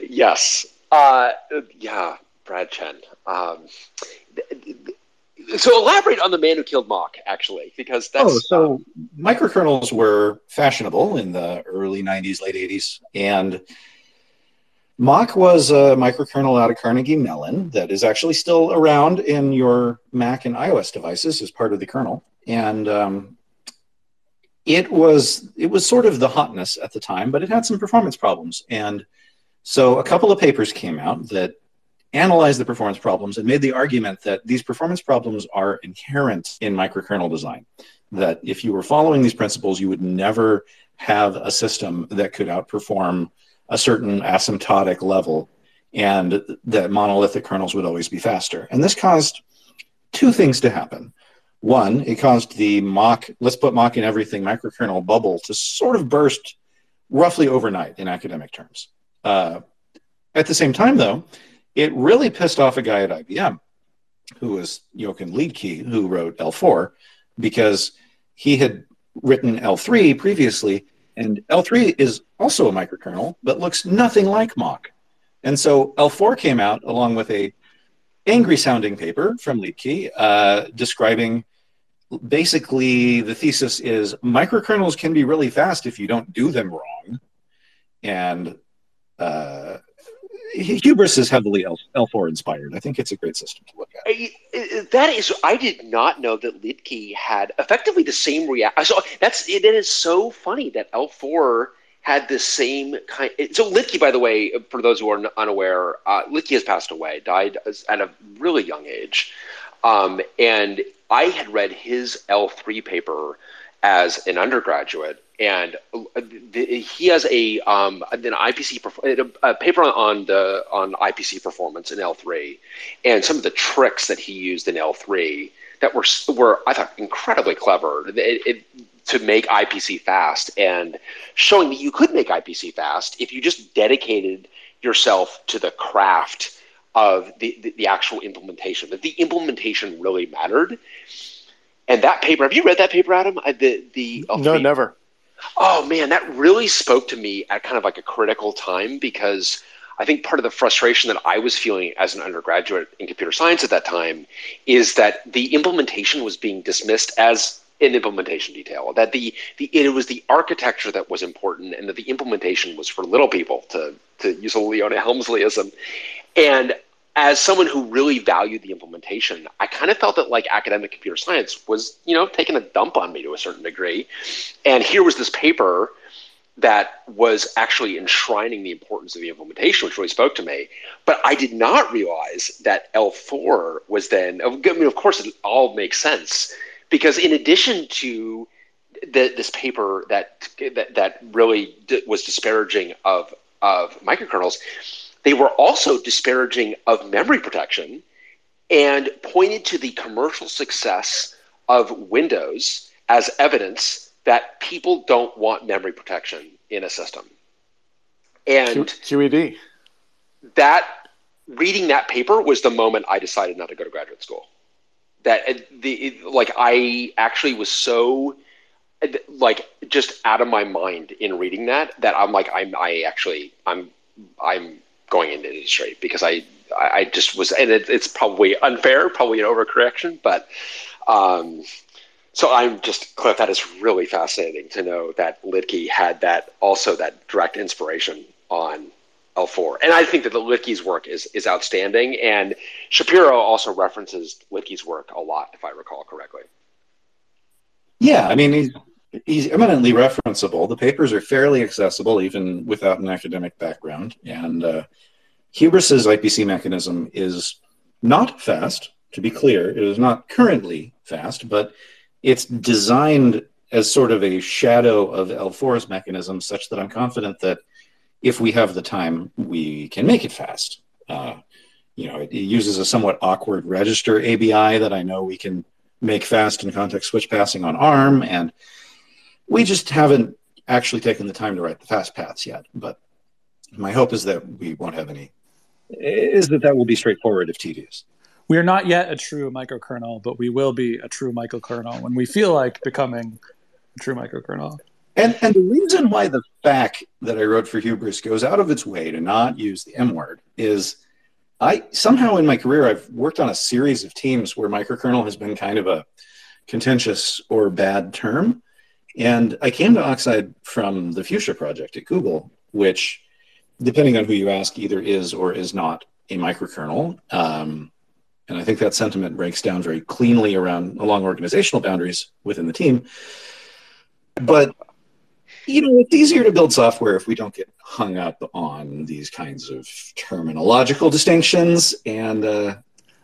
Speaker 2: yes. Uh, yeah, Brad Chen. Um, so elaborate on the man who killed Mach, actually, because that's.
Speaker 5: Oh, so microkernels were fashionable in the early 90s, late 80s. And Mach was a microkernel out of Carnegie Mellon that is actually still around in your Mac and iOS devices as part of the kernel and um, it was it was sort of the hotness at the time, but it had some performance problems. And so a couple of papers came out that analyzed the performance problems and made the argument that these performance problems are inherent in microkernel design. That if you were following these principles, you would never have a system that could outperform a certain asymptotic level, and that monolithic kernels would always be faster. And this caused two things to happen. One, it caused the Mach, let's put Mach in everything microkernel bubble to sort of burst roughly overnight in academic terms. Uh, at the same time, though, it really pissed off a guy at IBM who was Jochen Liedtke, who wrote L4, because he had written L3 previously, and L3 is also a microkernel, but looks nothing like Mach. And so L4 came out along with a angry sounding paper from Liedtke uh, describing basically the thesis is microkernels can be really fast if you don't do them wrong. And uh, hubris is heavily L- l4 inspired. I think it's a great system to look
Speaker 2: at. That is i did not know that Liedtke had effectively the same reaction so that's it is so funny that l4 had the same kind. So Liedtke, by the way, for those who are unaware, uh, has passed away, died at a really young age, um, and I had read his L three paper as an undergraduate, and the, he has a um, an IPC a paper on the on IPC performance in L three, and some of the tricks that he used in L three that were were I thought incredibly clever. It, it, to make IPC fast and showing that you could make IPC fast if you just dedicated yourself to the craft of the, the, the actual implementation, that the implementation really mattered. And that paper, have you read that paper, Adam? The, the
Speaker 1: no, never.
Speaker 2: Oh man, that really spoke to me at kind of like a critical time because I think part of the frustration that I was feeling as an undergraduate in computer science at that time is that the implementation was being dismissed as an implementation detail. That the, the it was the architecture that was important, and that the implementation was for little people to to use a Leona Helmsleyism. And as someone who really valued the implementation, I kind of felt that like academic computer science was, you know, taking a dump on me to a certain degree. And here was this paper that was actually enshrining the importance of the implementation, which really spoke to me. But I did not realize that L4 was then, I mean, of course, it all makes sense because in addition to the, this paper that, that, that really was disparaging of, of microkernels, they were also disparaging of memory protection and pointed to the commercial success of Windows as evidence that people don't want memory protection in a system. And
Speaker 1: QED.
Speaker 2: That reading that paper was the moment I decided not to go to graduate school. That uh, the like I actually was so uh, like just out of my mind in reading that that I'm like I'm I actually I'm I'm going into industry because I I just was and it, it's probably unfair, probably an overcorrection, but um, so I'm just Cliff. That is really fascinating to know that Liedtke had that also that direct inspiration on L4, and I think that the Liedtke's work is is outstanding. And Shapiro also references Liedtke's work a lot, if I recall correctly.
Speaker 5: Yeah, I mean he's eminently referenceable. The papers are fairly accessible even without an academic background, and uh, Hubris's IPC mechanism is not fast. To be clear, it is not currently fast, but it's designed as sort of a shadow of L4's mechanism, such that I'm confident that if we have the time, we can make it fast. Uh, you know, it, it, uses a somewhat awkward register ABI that I know we can make fast in context switch passing on ARM, and we just haven't actually taken the time to write the fast paths yet. But my hope is that we won't have any. Is that that will be straightforward if tedious
Speaker 3: we are not yet a true microkernel, but we will be a true microkernel when we feel like becoming a true microkernel.
Speaker 5: And and the reason why the FAQ that I wrote for Hubris goes out of its way to not use the M word is I somehow in my career I've worked on a series of teams where microkernel has been kind of a contentious or bad term. And I came to Oxide from the Fuchsia project at Google, which, depending on who you ask, either is or is not a microkernel. Um, and I think that sentiment breaks down very cleanly around along organizational boundaries within the team. But you know, it's easier to build software if we don't get hung up on these kinds of terminological distinctions. And uh,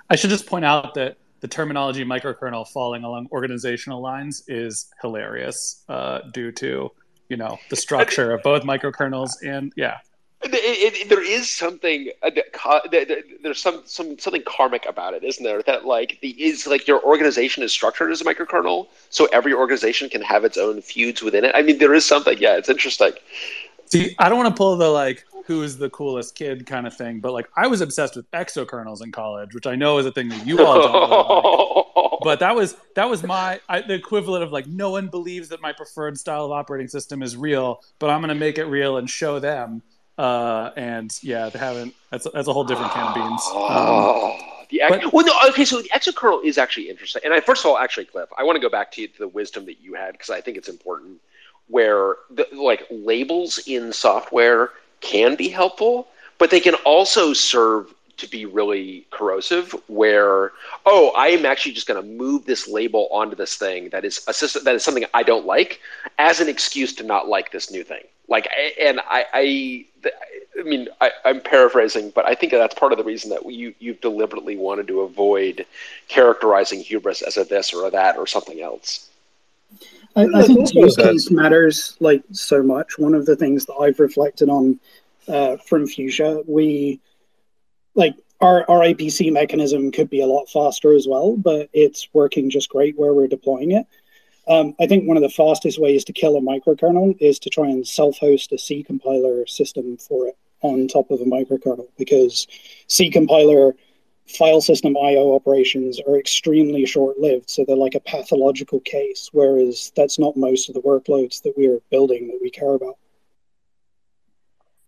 Speaker 3: I should just point out that the terminology microkernel falling along organizational lines is hilarious uh, due to you know the structure of both microkernels and yeah
Speaker 2: it, it, there is something uh, that, there's some, some something karmic about it, isn't there? That like the is like your organization is structured as a microkernel, so every organization can have its own feuds within it. I mean, there is something. Yeah, it's interesting.
Speaker 3: See, I don't want to pull the like who is the coolest kid kind of thing, but like I was obsessed with exokernels in college, which I know is a thing that you all don't. (laughs) like. But that was that was my I, the equivalent of like no one believes that my preferred style of operating system is real, but I'm going to make it real and show them uh, and yeah, they haven't. That's that's a whole different can of beans.
Speaker 2: Oh, (sighs) um, the ex- but, well, no, okay. So the exokernel is actually interesting. And I, first of all, actually, Cliff, I want to go back to the wisdom that you had because I think it's important. Where the, like labels in software can be helpful, but they can also serve to be really corrosive where oh i am actually just going to move this label onto this thing that is a system that is something i don't like as an excuse to not like this new thing Like, and I, I, I mean, I, am paraphrasing, but I think that's part of the reason that you you've deliberately wanted to avoid characterizing hubris as a this or a that or something else.
Speaker 8: I, I think use case matters like so much. One of the things that I've reflected on uh, from Fuchsia, we like our, our IPC mechanism could be a lot faster as well, but it's working just great where we're deploying it. Um, I think one of the fastest ways to kill a microkernel is to try and self-host a C compiler system for it on top of a microkernel because C compiler file system I/O operations are extremely short-lived, so they're like a pathological case. Whereas that's not most of the workloads that we are building that we care about.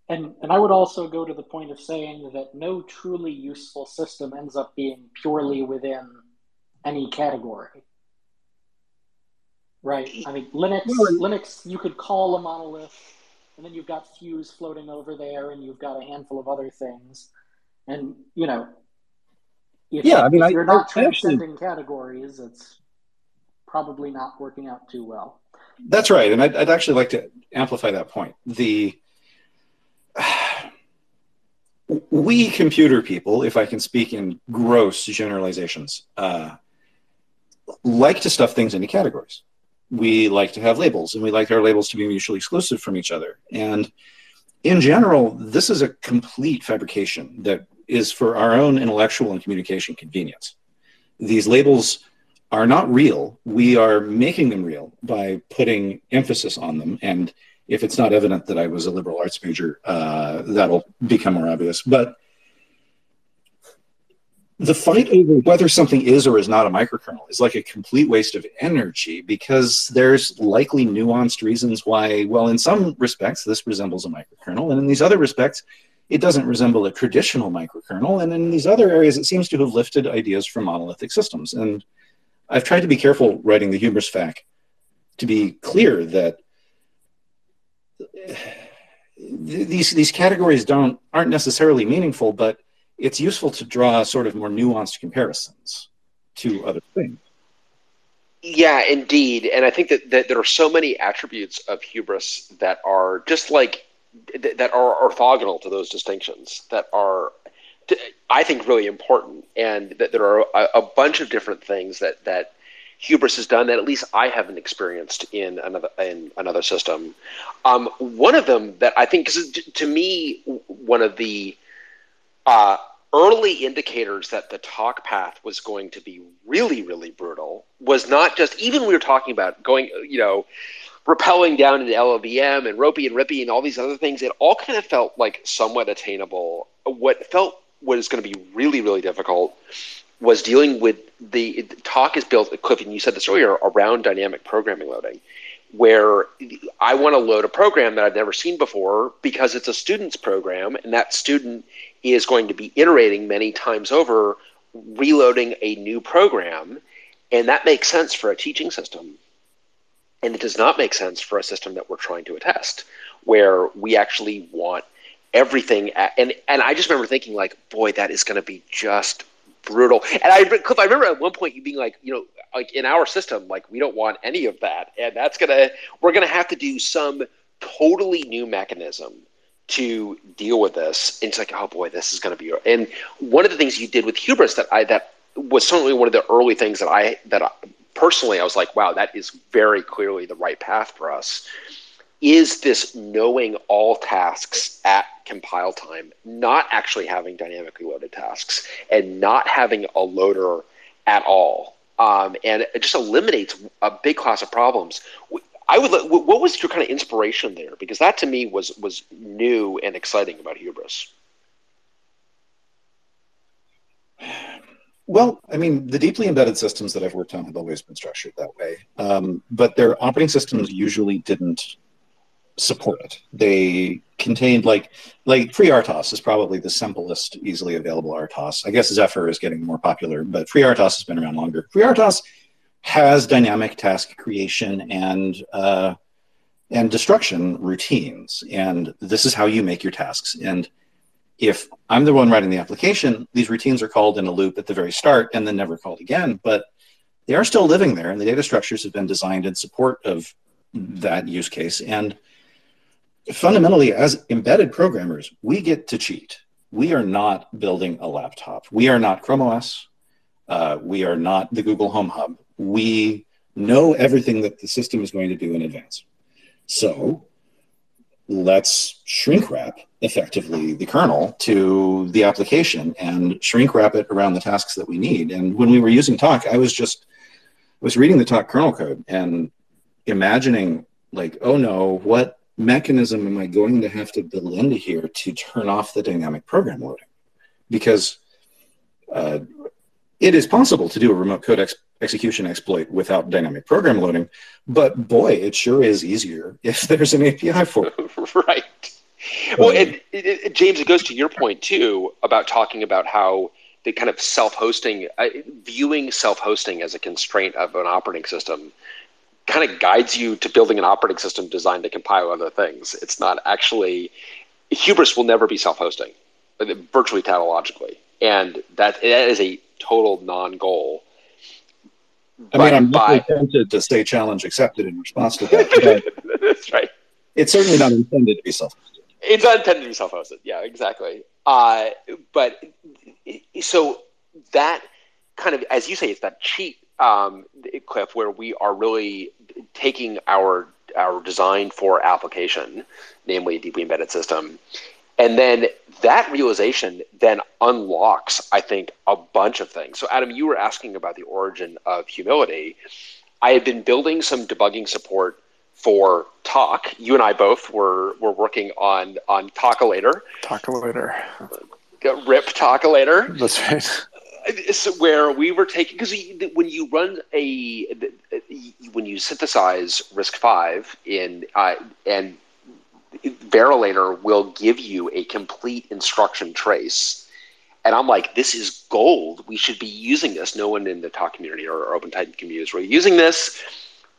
Speaker 9: And and I would also go to the point of saying that no truly useful system ends up being purely within any category. Right. I mean, Linux. Linux, you could call a monolith, and then you've got Fuse floating over there, and you've got a handful of other things, and you know, if, yeah. I mean, you're not I, transcending actually, categories, it's probably not working out too well.
Speaker 5: That's right, and I'd, I'd actually like to amplify that point. The (sighs) we computer people, if I can speak in gross generalizations, uh, like to stuff things into categories we like to have labels and we like our labels to be mutually exclusive from each other. And in general, this is a complete fabrication that is for our own intellectual and communication convenience. These labels are not real. We are making them real by putting emphasis on them. And if it's not evident that I was a liberal arts major, uh, that'll become more obvious. But the fight over whether something is or is not a microkernel is like a complete waste of energy because there's likely nuanced reasons why, well, in some respects, this resembles a microkernel, and in these other respects, it doesn't resemble a traditional microkernel. And in these other areas, it seems to have lifted ideas from monolithic systems. And I've tried to be careful writing the hubris FAQ to be clear that these these categories don't aren't necessarily meaningful, but it's useful to draw sort of more nuanced comparisons to other things.
Speaker 2: Yeah, indeed. And I think that, that there are so many attributes of hubris that are just like that are orthogonal to those distinctions that are I think really important and that there are a, a bunch of different things that that hubris has done that at least I haven't experienced in another in another system. Um, one of them that I think, to me, one of the uh, early indicators that the Tock path was going to be really, really brutal was not just even we were talking about going, you know, rappelling down into LLVM and ROPI and RWPI and all these other things. It all kind of felt like somewhat attainable. What felt was going to be really, really difficult was dealing with the Tock is built, Cliff, and you said this earlier, around dynamic programming loading where I want to load a program that I've never seen before because it's a student's program, and that student is going to be iterating many times over, reloading a new program. And that makes sense for a teaching system. And it does not make sense for a system that we're trying to attest, where we actually want everything. At, and, and I just remember thinking, like, boy, that is going to be just brutal. And I, Cliff, I remember at one point you being like, you know, like in our system, like we don't want any of that, and that's gonna we're gonna have to do some totally new mechanism to deal with this. And it's like, oh boy, this is gonna be. And one of the things you did with hubris that I that was certainly one of the early things that I that I, personally I was like, wow, that is very clearly the right path for us. Is this knowing all tasks at compile time, not actually having dynamically loaded tasks, and not having a loader at all? um, and it just eliminates a big class of problems. I would. What was your kind of inspiration there? Because that to me was was new and exciting about hubris.
Speaker 5: Well, I mean, the deeply embedded systems that I've worked on have always been structured that way, um, but their operating systems usually didn't support it. They contained like like FreeRTOS is probably the simplest, easily available RTOS. I guess Zephyr is getting more popular, but FreeRTOS has been around longer. FreeRTOS has dynamic task creation and uh, and destruction routines, and this is how you make your tasks. And if I'm the one writing the application, these routines are called in a loop at the very start and then never called again. But they are still living there, and the data structures have been designed in support of that use case. And fundamentally, as embedded programmers, we get to cheat. We are not building a laptop. We are not Chrome OS. Uh, we are not the Google Home Hub. We know everything that the system is going to do in advance. So let's shrink wrap effectively the kernel to the application and shrink wrap it around the tasks that we need. And when we were using Tock, I was just I was reading the Tock kernel code and imagining like, oh no, what mechanism am I going to have to build into here to turn off the dynamic program loading? Because uh, it is possible to do a remote code ex- execution exploit without dynamic program loading, but boy, it sure is easier (laughs) if there's an API (laughs) for
Speaker 2: it. right. Well, um, and it, it, James, it goes to your point too about talking about how the kind of self-hosting, uh, viewing self-hosting as a constraint of an operating system kind of guides you to building an operating system designed to compile other things. It's not actually hubris will never be self-hosting, uh, virtually tautologically, and that that is a total non-goal.
Speaker 5: I mean, I'm by, tempted to say challenge accepted in response to that.
Speaker 2: That's right.
Speaker 5: It's certainly not intended to be self-hosted.
Speaker 2: It's not intended to be self-hosted. Yeah, exactly. Uh, but so that kind of, as you say, it's that cheat um, Cliff, where we are really taking our our design for application, namely a deeply embedded system, and then that realization then unlocks, I think, a bunch of things. So, Adam, you were asking about the origin of humility. I had been building some debugging support for Tock. You and I both were were working on on Tockilator.
Speaker 1: Tockilator.
Speaker 2: Rip Tockilator.
Speaker 1: That's right (laughs)
Speaker 2: where we were taking because when you run a when you synthesize RISC-V in uh, and Verilator will give you a complete instruction trace. And I'm like, this is gold. We should be using this. No one in the Tock community or, or OpenTitan community is really using this.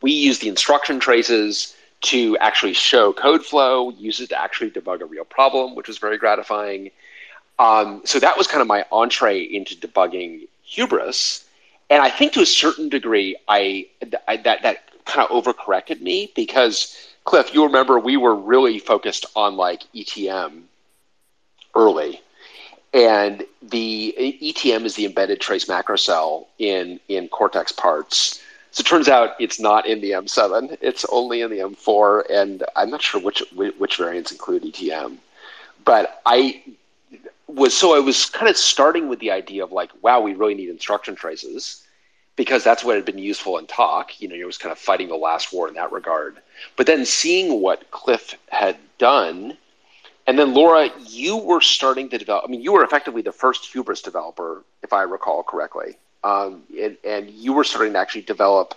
Speaker 2: We use the instruction traces to actually show code flow, use it to actually debug a real problem, which was very gratifying. Um, so that was kind of my entree into debugging hubris, and I think to a certain degree, I, I that that kind of overcorrected me because Cliff, you remember we were really focused on like ETM early, and the ETM is the embedded trace macro cell in in Cortex parts. So it turns out it's not in the M7; it's only in the M4, and I'm not sure which which variants include ETM. But I was so I was kind of starting with the idea of like, wow, we really need instruction traces because that's what had been useful in Tock. You know, it was kind of fighting the last war in that regard. But then seeing what Cliff had done, and then Laura, you were starting to develop. I mean, you were effectively the first Hubris developer, if I recall correctly, um, and, and, you were starting to actually develop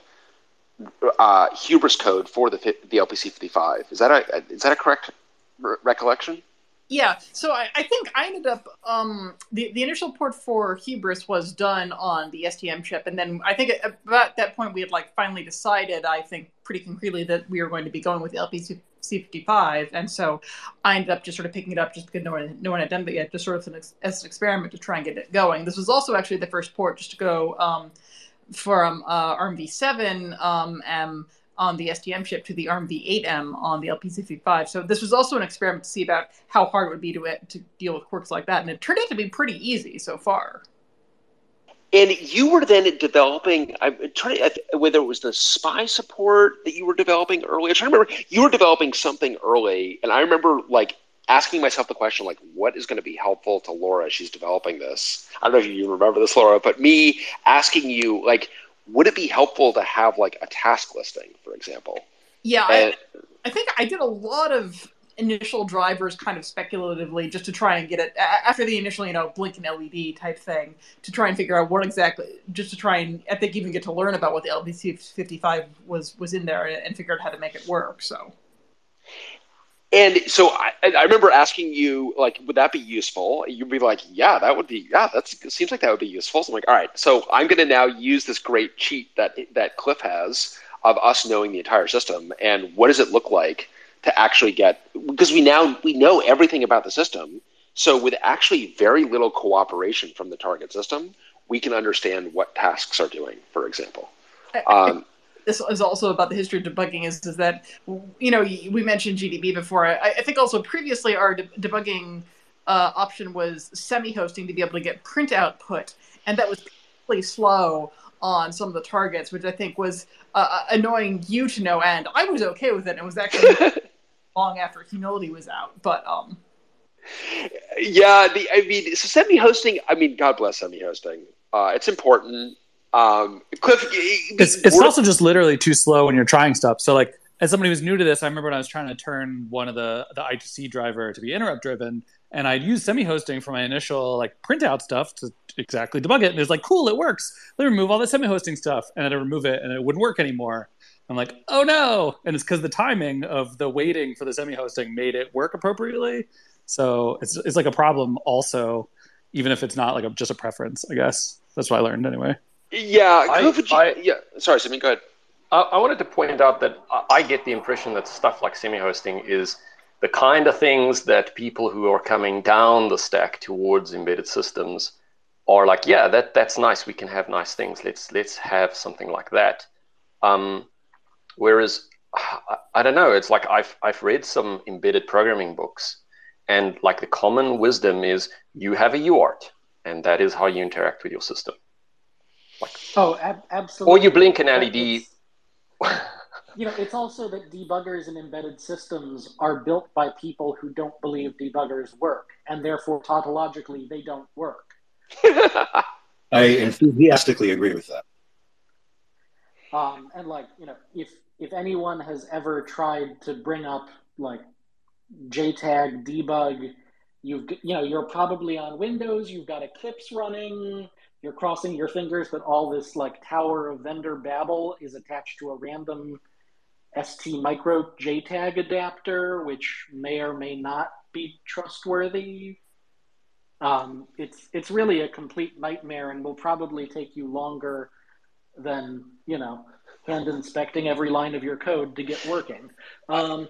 Speaker 2: uh, Hubris code for the the LPC fifty five. Is that a is that a correct re- recollection?
Speaker 7: Yeah, so I, I, think I ended up um, the the initial port for Hubris was done on the STM chip, and then I think about that point we had like finally decided, I think pretty concretely that we were going to be going with the LPC 55, and so I ended up just sort of picking it up just because no one no one had done it yet, just sort of an ex- as an experiment to try and get it going. This was also actually the first port just to go um, from uh, ARMv7 um, and on the STM chip to the ARMv8M on the LPC55. So this was also an experiment to see about how hard it would be to, uh, to deal with quirks like that, and it turned out to be pretty easy so far.
Speaker 2: And you were then developing. I'm trying to, whether it was the SPI support that you were developing early. I'm trying to remember. You were developing something early, and I remember like asking myself the question, like, what is going to be helpful to Laura as she's developing this? I don't know if you remember this, Laura, but me asking you, like, would it be helpful to have like a task listing, for example?
Speaker 7: Yeah, and, I, I think I did a lot of initial drivers kind of speculatively just to try and get it after the initial you know blink and led type thing to try and figure out what exactly just to try and i think even get to learn about what the lpc 55 was was in there and figure out how to make it work so
Speaker 2: and so I, I remember asking you, like, would that be useful? You'd be like, yeah, that would be, yeah, that seems like that would be useful. So I'm like, all right, so I'm going to now use this great cheat that that Cliff has of us knowing the entire system, and what does it look like to actually get? Because we now we know everything about the system, so with actually very little cooperation from the target system, we can understand what tasks are doing. For example, um,
Speaker 7: this is also about the history of debugging is, is that you know we mentioned GDB before. I, I think also previously our de- debugging uh, option was semi-hosting to be able to get print output, and that was really slow on some of the targets, which I think was uh, uh annoying you to no end. I was okay with it. And It was actually (laughs) long after humility was out, but um.
Speaker 2: Yeah, the I mean, so semi-hosting. I mean, God bless semi-hosting. Uh, it's important. Um, Cliff,
Speaker 3: it's, it's also just literally too slow when you're trying stuff. So, like, as somebody who's new to this, I remember when I was trying to turn one of the the I2C driver to be interrupt driven, and I'd use semi-hosting for my initial like printout stuff to exactly debug it, and it's like, cool, it works. Let me remove all the semi-hosting stuff, and then I remove it, and it wouldn't work anymore. I'm like, oh no, and it's because the timing of the waiting for the semi-hosting made it work appropriately. So it's it's like a problem also, even if it's not like a, just a preference. I guess that's what I learned anyway.
Speaker 2: Yeah, I, I, yeah. Sorry, Simi, go ahead.
Speaker 10: I, I wanted to point out that I get the impression that stuff like semi-hosting is the kind of things that people who are coming down the stack towards embedded systems are like, yeah, that that's nice. We can have nice things. Let's let's have something like that. Um, whereas I, I don't know. It's like I've I've read some embedded programming books and like the common wisdom is you have a UART, and that is how you interact with your system.
Speaker 9: Like, oh, ab- absolutely.
Speaker 10: Or you blink an LED.
Speaker 9: you know, it's also that debuggers and embedded systems are built by people who don't believe debuggers work, and therefore tautologically they don't work. (laughs)
Speaker 5: I enthusiastically agree with that.
Speaker 9: Um, and like you know, if if anyone has ever tried to bring up like JTAG debug. You've you know you're probably on Windows. You've got Eclipse running. You're crossing your fingers that all this like tower of vendor babble is attached to a random ST micro JTAG adapter, which may or may not be trustworthy. Um, it's it's really a complete nightmare, and will probably take you longer than you know hand inspecting every line of your code to get working. Um,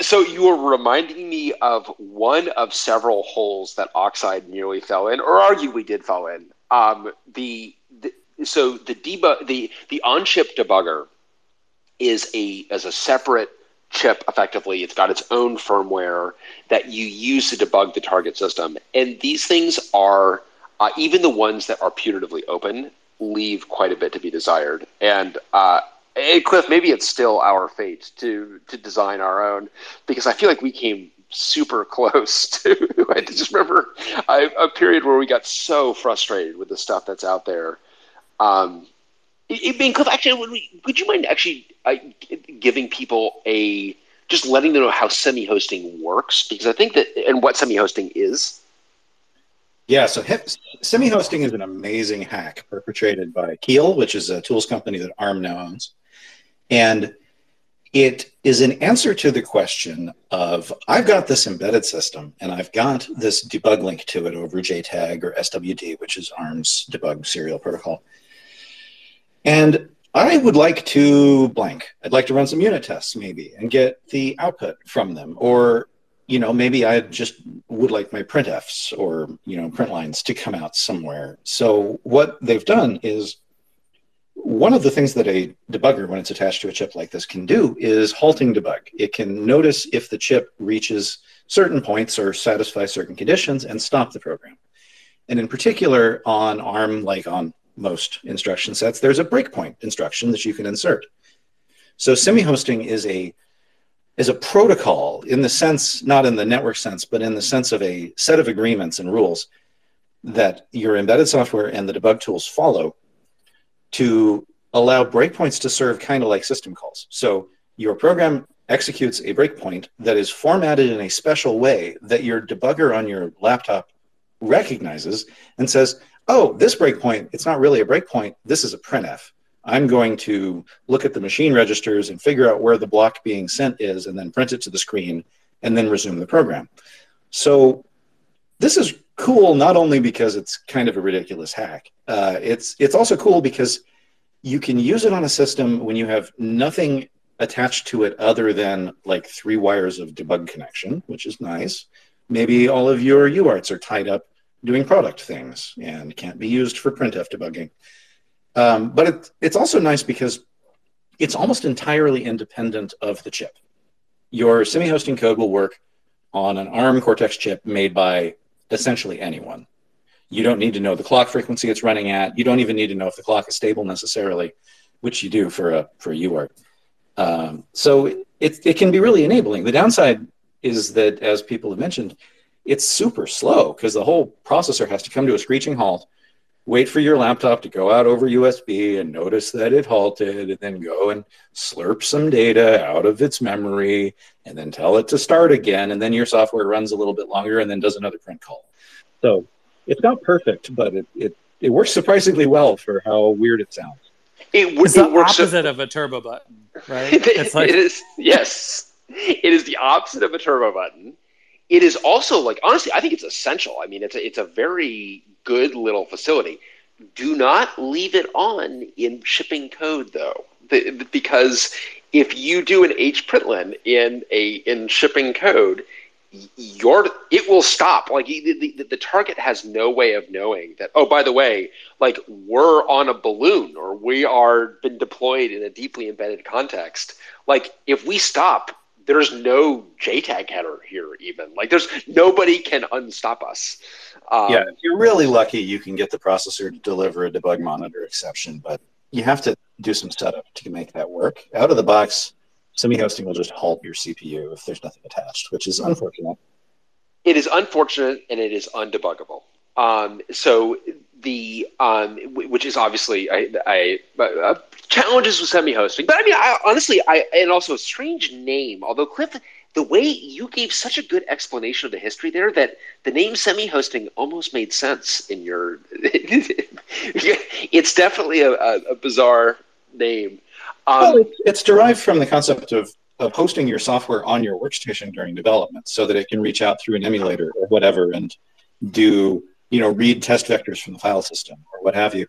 Speaker 2: so you are reminding me of one of several holes that Oxide nearly fell in, or arguably did fall in. Um, the, the, so the debug the the on chip debugger is a as a separate chip. Effectively, it's got its own firmware that you use to debug the target system, and these things are uh, even the ones that are putatively open leave quite a bit to be desired. And uh, Hey, Cliff, maybe it's still our fate to to design our own because I feel like we came super (laughs) close to. I just remember I, a period where we got so frustrated with the stuff that's out there. Um, it, being Cliff, actually, would, we, would you mind actually uh, giving people a just letting them know how semi-hosting works because I think that and what semi-hosting is.
Speaker 5: Yeah, so semi-hosting is an amazing hack perpetrated by Keil, which is a tools company that ARM now owns. And it is an answer to the question of I've got this embedded system and I've got this debug link to it over JTAG or SWD, which is ARM's debug serial protocol. And I would like to blank. I'd like to run some unit tests maybe and get the output from them. Or, you know, maybe I just would like my printfs or, you know, print lines to come out somewhere. So what they've done is one of the things that a debugger, when it's attached to a chip like this, can do is halting debug. It can notice if the chip reaches certain points or satisfies certain conditions and stop the program. And in particular, on ARM, like on most instruction sets, there's a breakpoint instruction that you can insert. So semi-hosting is a is a protocol in the sense, not in the network sense, but in the sense of a set of agreements and rules that your embedded software and the debug tools follow to allow breakpoints to serve kind of like system calls. So your program executes a breakpoint that is formatted in a special way that your debugger on your laptop recognizes and says, oh, this breakpoint, it's not really a breakpoint, this is a printf. I'm going to look at the machine registers and figure out where the block being sent is and then print it to the screen and then resume the program. So this is cool not only because it's kind of a ridiculous hack. Uh, it's it's also cool because you can use it on a system when you have nothing attached to it other than like three wires of debug connection, which is nice. Maybe all of your UARTs are tied up doing product things and can't be used for printf debugging. Um, but it, it's also nice because it's almost entirely independent of the chip. Your semi-hosting code will work on an ARM Cortex chip made by essentially anyone. You don't need to know the clock frequency it's running at. You don't even need to know if the clock is stable necessarily, which you do for a for a UART. Um, so it, it can be really enabling. The downside is that, as people have mentioned, it's super slow because the whole processor has to come to a screeching halt, wait for your laptop to go out over USB and notice that it halted, and then go and slurp some data out of its memory, and then tell it to start again. And then your software runs a little bit longer and then does another print call. So it's not perfect, but it, it, it works surprisingly well for how weird it sounds.
Speaker 3: It, it's it the opposite of a turbo button, right? (laughs)
Speaker 2: It's like... it is yes, it is the opposite of a turbo button. It is also like honestly, I think it's essential. I mean, it's a, it's a very good little facility. Do not leave it on in shipping code though, the, because if you do an hprintln in a in shipping code, your it will stop like the, the, the, target has no way of knowing that oh by the way like we're on a balloon or we are been deployed in a deeply embedded context like if we stop there's no jtag header here even like there's nobody can unstop us
Speaker 5: um, yeah if you're really lucky you can get the processor to deliver a debug monitor exception but you have to do some setup to make that work out of the box semi-hosting will just halt your CPU if there's nothing attached, which is unfortunate.
Speaker 2: It is unfortunate and it is undebuggable. Um, so the um, which is obviously I, I uh, challenges with semi-hosting, but I mean, I, honestly, I and also a strange name. Although Cliff, the way you gave such a good explanation of the history there, that the name semi-hosting almost made sense in your. (laughs) it's definitely a, a, bizarre name.
Speaker 5: Um, well, it's, it's derived from the concept of, of hosting your software on your workstation during development so that it can reach out through an emulator or whatever and do, you know, read test vectors from the file system or what have you.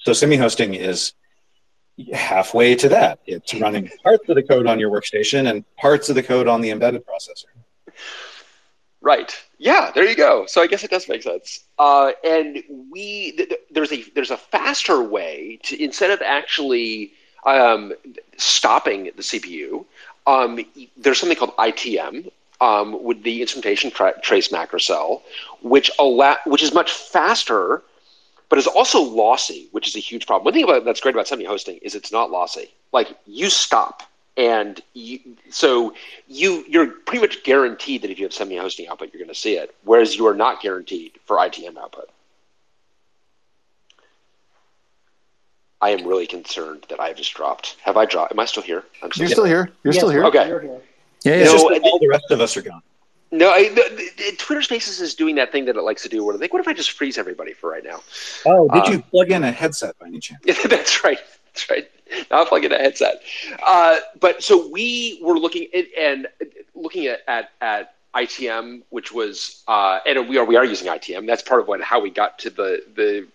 Speaker 5: So semi-hosting is halfway to that. It's running parts of the code on your workstation and parts of the code on the embedded processor.
Speaker 2: Right. Yeah. There you go. So I guess it does make sense. Uh, and we th- th- there's a there's a faster way to instead of actually um, stopping the CPU. Um, there's something called ITM, um, with the instrumentation tra- trace macro cell, which allow, which is much faster, but is also lossy, which is a huge problem. One thing about, that's great about semi-hosting is it's not lossy. Like you stop, and you, so you you're pretty much guaranteed that if you have semi-hosting output, you're going to see it, whereas you are not guaranteed for ITM output. I am really concerned that I've just dropped. Have I dropped? Am I still here?
Speaker 1: I'm still You're still here. You're yes, still here.
Speaker 2: Okay.
Speaker 1: Here.
Speaker 5: Yeah, yeah. No, all the rest of us are gone.
Speaker 2: No, I, the, the, Twitter Spaces is doing that thing that it likes to do. Where like, what if I just freeze everybody for right now?
Speaker 5: Oh, did um, you plug in a headset by any chance? (laughs)
Speaker 2: That's right. That's right. Not plug in a headset. Uh, but so we were looking at, and looking at, at at ITM, which was uh, and we are we are using ITM. That's part of what how we got to the the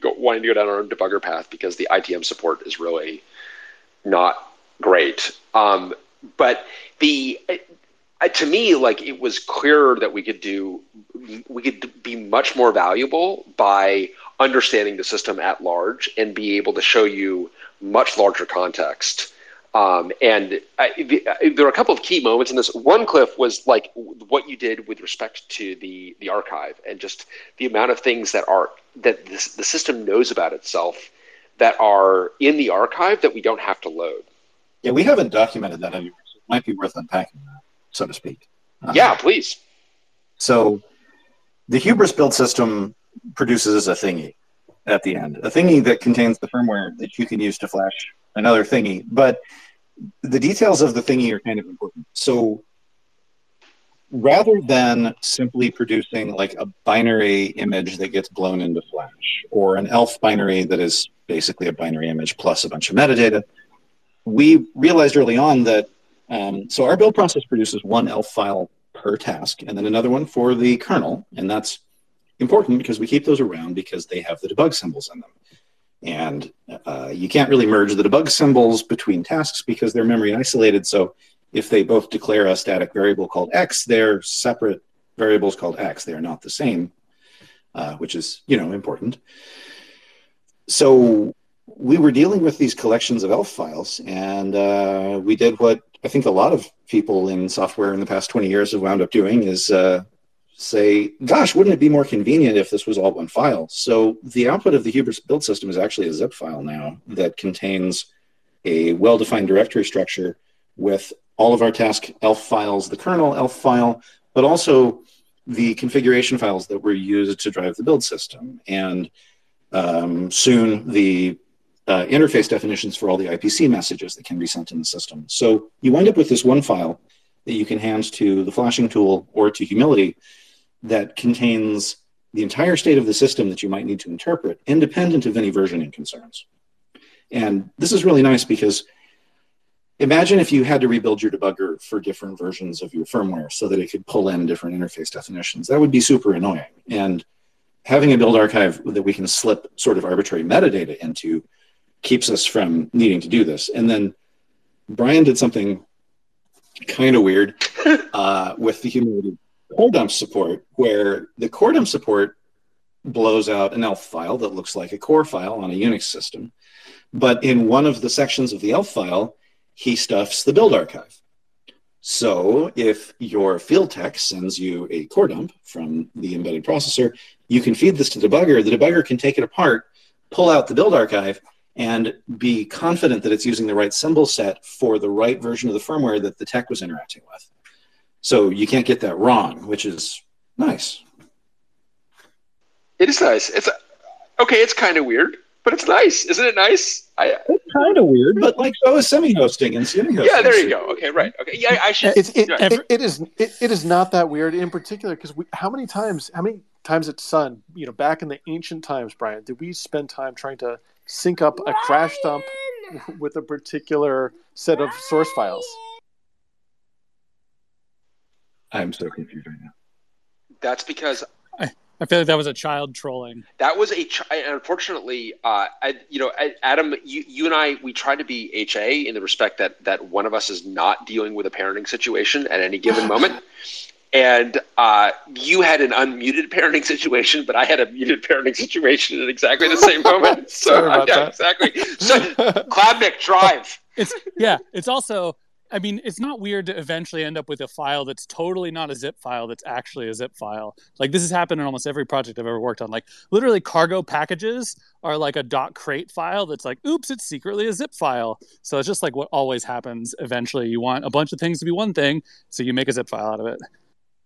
Speaker 2: go, wanting to go down our own debugger path because the ITM support is really not great. Um, but the uh, to me, like it was clearer that we could do, we could be much more valuable by understanding the system at large and be able to show you much larger context. Um, and I, the, I, there are a couple of key moments in this. One, Cliff, was like what you did with respect to the the archive and just the amount of things that are that this, the system knows about itself that are in the archive that we don't have to load.
Speaker 5: Yeah, we haven't documented that anywhere, so it might be worth unpacking that, so to speak.
Speaker 2: Uh, yeah, please.
Speaker 5: So the Hubris build system produces a thingy at the end, a thingy that contains the firmware that you can use to flash another thingy. But the details of the thingy are kind of important. So rather than simply producing like a binary image that gets blown into Flash or an ELF binary that is basically a binary image plus a bunch of metadata, we realized early on that um, so our build process produces one ELF file per task and then another one for the kernel, and that's important because we keep those around because they have the debug symbols in them. And uh, you can't really merge the debug symbols between tasks because they're memory isolated. So if they both declare a static variable called x, they're separate variables called x. They are not the same, uh, which is you know important. So we were dealing with these collections of ELF files, and uh, we did what I think a lot of people in software in the past 20 years have wound up doing is uh, say, gosh, wouldn't it be more convenient if this was all one file? So the output of the Hubris build system is actually a zip file now that contains a well-defined directory structure with all of our task ELF files, the kernel ELF file, but also the configuration files that were used to drive the build system. And um, soon the uh, interface definitions for all the IPC messages that can be sent in the system. So you wind up with this one file that you can hand to the flashing tool or to Humility that contains the entire state of the system that you might need to interpret, independent of any versioning concerns. And this is really nice because imagine if you had to rebuild your debugger for different versions of your firmware so that it could pull in different interface definitions. That would be super annoying. And having a build archive that we can slip sort of arbitrary metadata into keeps us from needing to do this. And then Brian did something kind of weird (laughs) uh, with the humility core dump support, where the core dump support blows out an ELF file that looks like a core file on a Unix system. But in one of the sections of the ELF file, he stuffs the build archive. So if your field tech sends you a core dump from the embedded processor, you can feed this to the debugger. The debugger can take it apart, pull out the build archive, and be confident that it's using the right symbol set for the right version of the firmware that the tech was interacting with. So you can't get that wrong, which is nice.
Speaker 2: It is nice. It's a, okay. It's kind of weird, but it's nice, isn't it? Nice.
Speaker 5: I, it's kind of weird, but like oh, so is semi-hosting and semi-hosting.
Speaker 2: Yeah, there you go. Okay, right. Okay, yeah, I should.
Speaker 1: It's, it, it, it is it, it is not that weird in particular because how many times how many times at Sun you know back in the ancient times, Brian, did we spend time trying to sync up a crash dump (laughs) with a particular set of source files.
Speaker 5: I'm so confused right now.
Speaker 2: That's because
Speaker 3: I, I feel like that was a child trolling.
Speaker 2: That was a unfortunately, uh, I, you know, Adam, you, you and I, we try to be HA in the respect that that one of us is not dealing with a parenting situation at any given (laughs) moment and uh, you had an unmuted parenting (laughs) situation, but I had a muted parenting situation at exactly the same moment. (laughs) So uh, yeah, exactly. (laughs) So Klabnik drive.
Speaker 3: It's yeah. It's also. I mean, it's not weird to eventually end up with a file that's totally not a zip file that's actually a zip file. Like this has happened in almost every project I've ever worked on. Like literally cargo packages are like a dot crate file that's like, oops, it's secretly a zip file. So it's just like what always happens eventually. You want a bunch of things to be one thing, so you make a zip file out of it.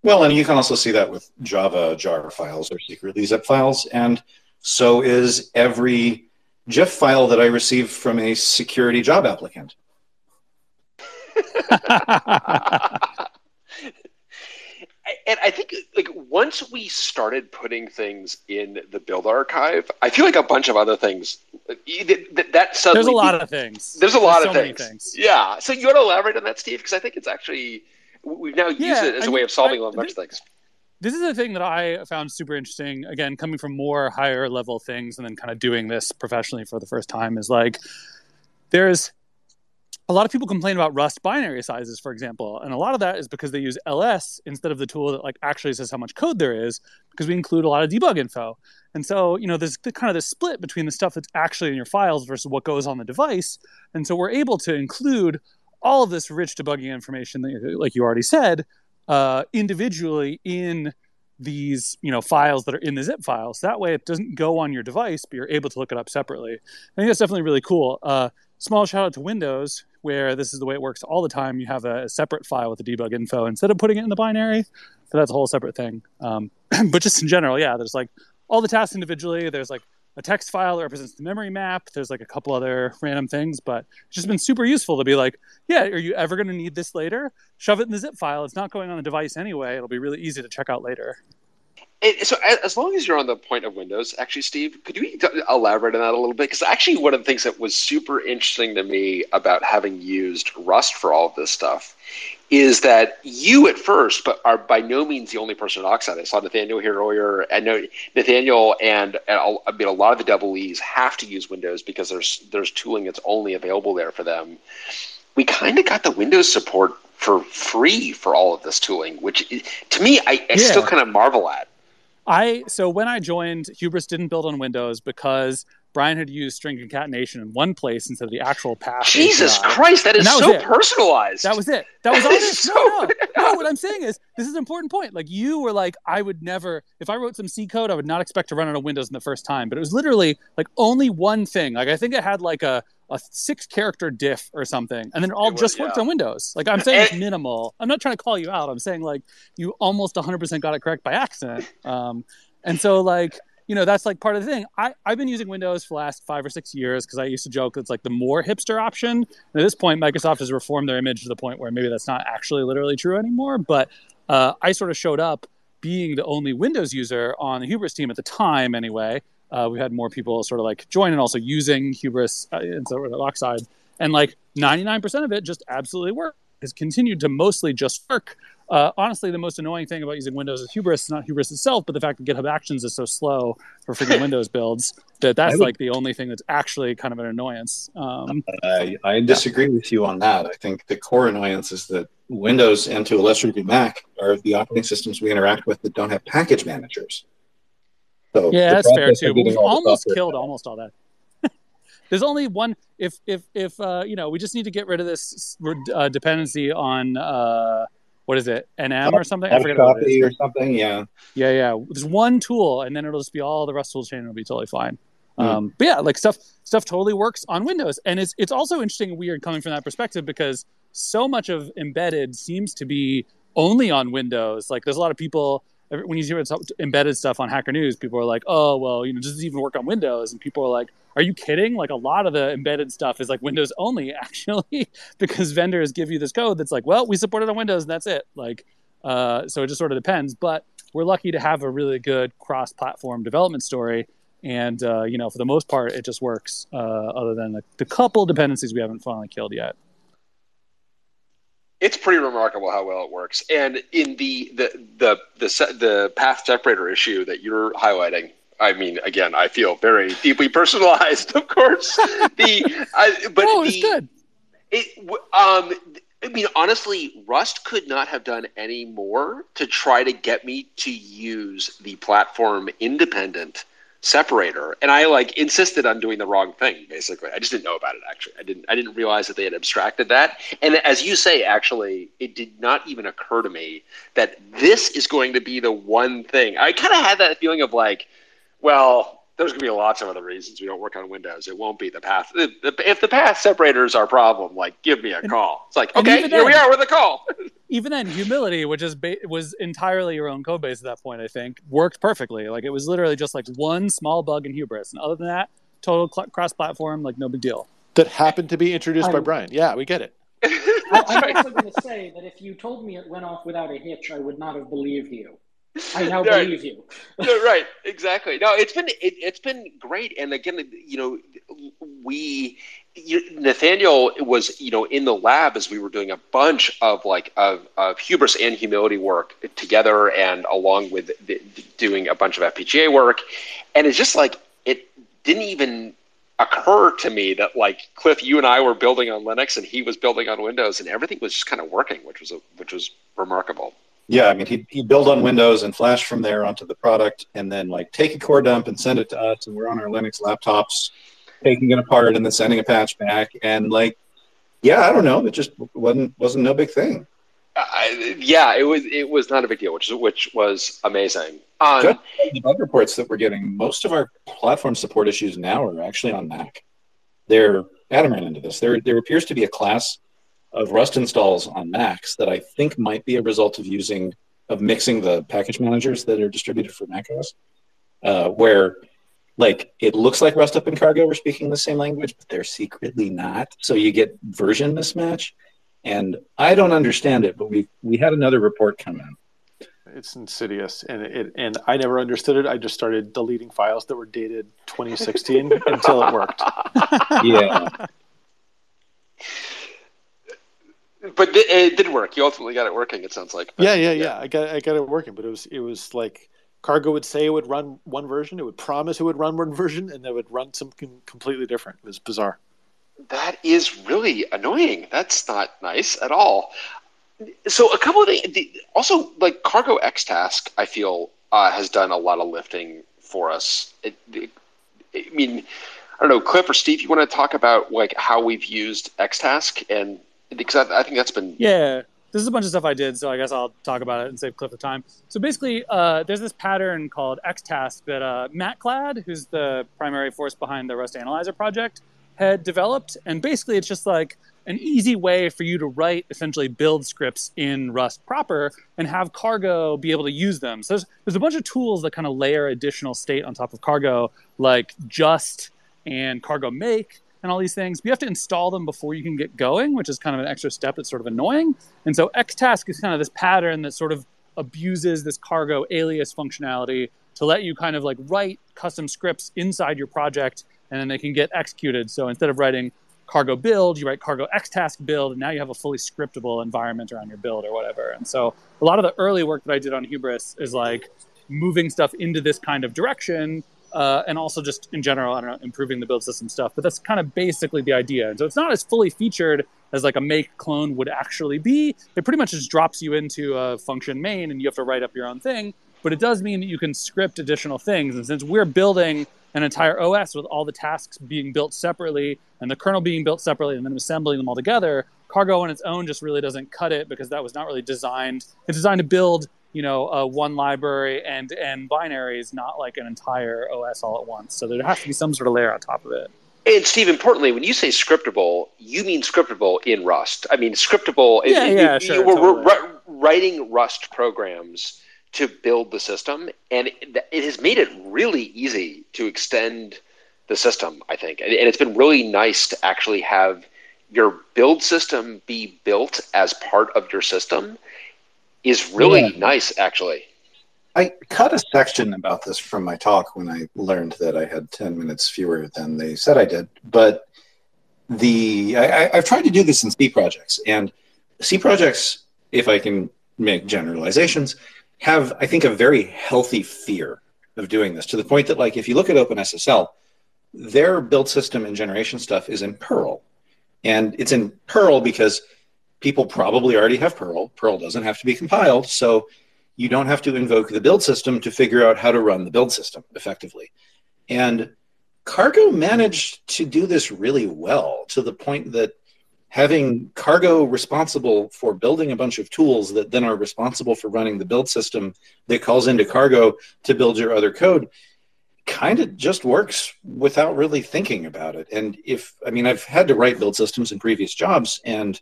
Speaker 5: Well, and you can also see that with Java jar files or secretly zip files. And so is every GIF file that I receive from a security job applicant. (laughs) and
Speaker 2: I think like once we started putting things in the build archive, I feel like a bunch of other things that, that suddenly
Speaker 3: there's a lot of things.
Speaker 2: There's a lot there's of so things. things. Yeah. So you want to elaborate on that, Steve? Because I think it's actually we've now used yeah, it as I a mean, way of solving I, a bunch of things.
Speaker 3: This is a thing that I found super interesting. Again, coming from more higher level things and then kind of doing this professionally for the first time is like there's a lot of people complain about Rust binary sizes, for example, and a lot of that is because they use ls instead of the tool that like actually says how much code there is, because we include a lot of debug info. And so, you know, there's the, kind of the split between the stuff that's actually in your files versus what goes on the device. And so we're able to include all of this rich debugging information that, like you already said, uh, individually in these you know files that are in the zip files. That way, it doesn't go on your device, but you're able to look it up separately. I think that's definitely really cool. Uh, small shout out to Windows, where this is the way it works all the time. You have a, separate file with the debug info instead of putting it in the binary. So that's a whole separate thing. Um, (clears throat) but just in general, yeah, there's like all the tasks individually. There's like a text file that represents the memory map. There's like a couple other random things, but it's just been super useful to be like, yeah, are you ever going to need this later? Shove it in the zip file. It's not going on the device anyway. It'll be really easy to check out later.
Speaker 2: So as long as you're on the point of Windows, actually, Steve, could you elaborate on that a little bit? Because actually, one of the things that was super interesting to me about having used Rust for all of this stuff is that you at first, but are by no means the only person at Oxide. I saw Nathaniel here earlier, and Nathaniel and, and I mean a lot of the double E's have to use Windows because there's there's tooling that's only available there for them. We kind of got the Windows support for free for all of this tooling, which to me I, I yeah. still kind of marvel at.
Speaker 3: I so when I joined, Hubris didn't build on Windows because Brian had used string concatenation in one place instead of the actual path.
Speaker 2: Jesus API. Christ, that is that so personalized.
Speaker 3: That was it. That was all (laughs) it. So... No, no, (laughs) no. What I'm saying is, this is an important point. Like you were like, I would never, if I wrote some C code, I would not expect to run it on Windows in the first time. But it was literally like only one thing. Like I think it had like a a six character diff or something, and then it all was, just worked yeah. on Windows. Like I'm saying, it's minimal. I'm not trying to call you out. I'm saying like you almost 100% got it correct by accident. (laughs) Um, and so like you know that's like part of the thing I, i've been using windows for the last five or six years because i used to joke it's like the more hipster option and at this point microsoft has reformed their image to the point where maybe that's not actually literally true anymore but uh, i sort of showed up being the only windows user on the hubris team at the time anyway uh, we had more people sort of like join and also using hubris uh, and so oxide and like 99% of it just absolutely worked has continued to mostly just work uh, honestly, the most annoying thing about using Windows is Hubris, not Hubris itself, but the fact that GitHub Actions is so slow for freaking Windows builds that that's would, like the only thing that's actually kind of an annoyance. Um,
Speaker 5: I, I disagree yeah. with you on that. I think the core annoyance is that Windows and to a lesser degree Mac are the operating systems we interact with that don't have package managers.
Speaker 3: So yeah, that's fair too. We've almost killed almost all that. (laughs) There's only one. If if if uh, you know, we just need to get rid of this uh, dependency on. Uh, what is it nm or something
Speaker 5: i forget what it is. or something yeah
Speaker 3: yeah yeah there's one tool and then it'll just be all the rest of the chain will be totally fine mm. um, but yeah like stuff stuff totally works on windows and it's it's also interesting and weird coming from that perspective because so much of embedded seems to be only on windows like there's a lot of people when you hear embedded stuff on hacker news people are like oh well you know does this even work on windows and people are like are you kidding? Like a lot of the embedded stuff is like Windows only, (laughs) actually, because vendors give you this code that's like, well, we support it on Windows and that's it. Like, uh, so it just sort of depends. But we're lucky to have a really good cross-platform development story, and uh, you know, for the most part, it just works. Uh, other than the, the couple dependencies we haven't finally killed yet
Speaker 2: it's pretty remarkable how well it works. And in the the the the, the path separator issue that you're highlighting, I mean, again, I feel very deeply (laughs) personalized, of course. the I, but
Speaker 3: oh,
Speaker 2: the,
Speaker 3: it's good.
Speaker 2: It um, I mean, honestly, Rust could not have done any more to try to get me to use the platform independent separator and i like insisted on doing the wrong thing basically. I just didn't know about it actually. I didn't i didn't realize that they had abstracted that. And as you say actually it did not even occur to me that this is going to be the one thing. I kind of had that feeling of like well, there's going to be lots of other reasons we don't work on Windows. It won't be the path. If the path separator is our problem, like give me a call. It's like okay, here then, we are with a call. (laughs)
Speaker 3: even then, humility, which is ba- was entirely your own code base at that point, I think, worked perfectly. Like it was literally just like one small bug in Hubris, and other than that, total cl- cross-platform, like no big deal.
Speaker 1: That happened to be introduced by Brian. Yeah, we get it.
Speaker 9: I, I'm also (laughs) going to say that if you told me it went off without a hitch, I would not have believed you. I now right. believe you. (laughs)
Speaker 2: right, exactly. No, it's been it, has been great, and again, you know, we you, Nathaniel was you know in the lab as we were doing a bunch of like of, of hubris and humility work together, and along with the, doing a bunch of FPGA work, and it's just like it didn't even occur to me that like Cliff, you and I were building on Linux, and he was building on Windows, and everything was just kind of working, which was a, which was remarkable.
Speaker 5: Yeah, I mean, he'd, he'd build on Windows and flash from there onto the product, and then like take a core dump and send it to us, and we're on our Linux laptops, taking it apart and then sending a patch back, and like, yeah, I don't know, it just wasn't wasn't no big thing.
Speaker 2: Uh, yeah, it was it was not a big deal, which is, which was amazing. Um,
Speaker 5: the bug reports that we're getting, most of our platform support issues now are actually on Mac. They're Adam ran into this. There there appears to be a class of Rust installs on Macs that I think might be a result of using of mixing the package managers that are distributed for macOS, uh, where like it looks like rustup and Cargo are speaking the same language, but they're secretly not. So you get version mismatch, and I don't understand it. But we we had another report come in.
Speaker 1: It's insidious, and it and I never understood it. I just started deleting files that were dated 2016 (laughs) until it worked.
Speaker 5: Yeah (laughs)
Speaker 2: but it did work. You ultimately got it working. It sounds like.
Speaker 1: But, yeah, yeah, yeah, yeah. I got I got it working, but it was it was like Cargo would say it would run one version, it would promise it would run one (laughs) version, and it would run something completely different. It was bizarre.
Speaker 2: That is really annoying. That's not nice at all. So a couple of things. Also, like Cargo Xtask, I feel uh, has done a lot of lifting for us. It, it, I mean, I don't know, Cliff or Steve, you want to talk about like how we've used Xtask and because I, I think that's been
Speaker 3: yeah. This is a bunch of stuff I did, so I guess I'll talk about it and save Cliff the time. So basically, uh, there's this pattern called Xtask that uh, matklad, who's the primary force behind the Rust Analyzer project, had developed, and basically it's just like an easy way for you to write essentially build scripts in Rust proper and have Cargo be able to use them. So there's, there's a bunch of tools that kind of layer additional state on top of Cargo, like Just and Cargo Make and all these things. You have to install them before you can get going, which is kind of an extra step that's sort of annoying. And so Xtask is kind of this pattern that sort of abuses this Cargo alias functionality to let you kind of like write custom scripts inside your project and then they can get executed. So instead of writing cargo build, you write cargo xtask build, and now you have a fully scriptable environment around your build or whatever. And so a lot of the early work that I did on Hubris is like moving stuff into this kind of direction. Uh, and also just in general, I don't know, improving the build system stuff. But that's kind of basically the idea. And so it's not as fully featured as like a make clone would actually be. It pretty much just drops you into a function main, and you have to write up your own thing. But it does mean that you can script additional things. And since we're building an entire OS with all the tasks being built separately and the kernel being built separately and then assembling them all together, Cargo on its own just really doesn't cut it because that was not really designed. It's designed to build, you know, uh, one library and and binaries, not like an entire OS all at once. So there has to be some sort of layer on top of it.
Speaker 2: And Steve, importantly, when you say scriptable, you mean scriptable in Rust. I mean scriptable.
Speaker 3: Yeah,
Speaker 2: it,
Speaker 3: yeah,
Speaker 2: it,
Speaker 3: sure.
Speaker 2: You were
Speaker 3: totally.
Speaker 2: writing Rust programs to build the system, and it, it, has made it really easy to extend the system. I think, and, and it's been really nice to actually have your build system be built as part of your system. Is really yeah. nice, actually.
Speaker 5: I cut a section about this from my talk when I learned that I had 10 minutes fewer than they said I did. But the I, have tried to do this in C projects, and C projects, if I can make generalizations, have, I think, a very healthy fear of doing this to the point that, like, if you look at OpenSSL, their build system and generation stuff is in Perl. And it's in Perl because people probably already have Perl. Perl doesn't have to be compiled. So you don't have to invoke the build system to figure out how to run the build system effectively. And Cargo managed to do this really well to the point that having cargo responsible for building a bunch of tools that then are responsible for running the build system that calls into cargo to build your other code kind of just works without really thinking about it and if i mean i've had to write build systems in previous jobs and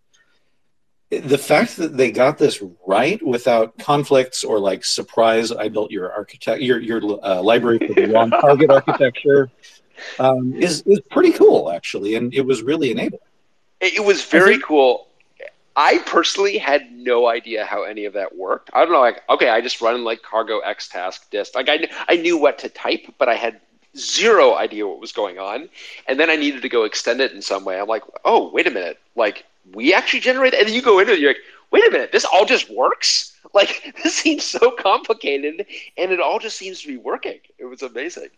Speaker 5: the fact that they got this right without conflicts or like surprise i built your architect your your uh, library for the wrong (laughs) target architecture um, is is pretty cool actually and it was really enabling
Speaker 2: it was very think, cool. I personally had no idea how any of that worked. I don't know, like okay, I just run like cargo xtask dist. Like I I knew what to type, but I had zero idea what was going on. And then I needed to go extend it in some way. I'm like, oh, wait a minute, like we actually generate, and then you go into it, you're like, wait a minute, this all just works. Like (laughs) this seems so complicated, and it all just seems to be working. It was amazing.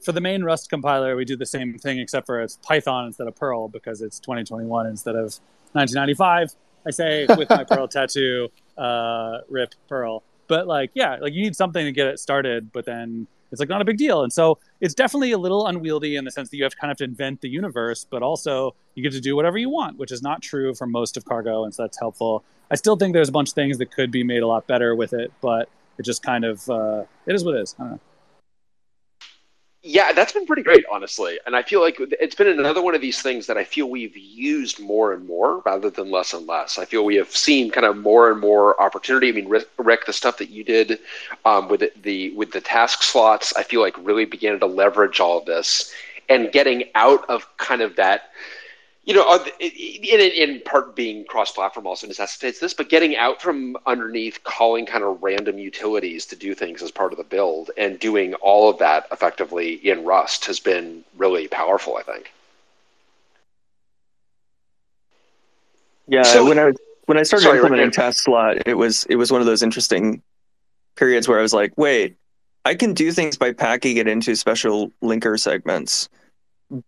Speaker 3: For the main Rust compiler, we do the same thing, except for it's Python instead of Perl because it's 2021 instead of 1995. I say with my Perl (laughs) tattoo, uh, rip Perl. But like, yeah, like you need something to get it started, but then it's like not a big deal. And so it's definitely a little unwieldy in the sense that you have to kind of to invent the universe, but also you get to do whatever you want, which is not true for most of Cargo, and so that's helpful. I still think there's a bunch of things that could be made a lot better with it, but it just kind of uh, it is what it is. I don't know.
Speaker 2: Yeah, that's been pretty great, honestly. And I feel like it's been another one of these things that I feel we've used more and more rather than less and less. I feel we have seen kind of more and more opportunity. I mean, Rick, the stuff that you did um, with the, the with the task slots, I feel like really began to leverage all of this and getting out of kind of that you know, in, in part being cross-platform also necessitates this, but getting out from underneath calling kind of random utilities to do things as part of the build and doing all of that effectively in Rust has been really powerful, I think.
Speaker 6: Yeah, so, when I when I started sorry, implementing slot, it was it was one of those interesting periods where I was like, wait, I can do things by packing it into special linker segments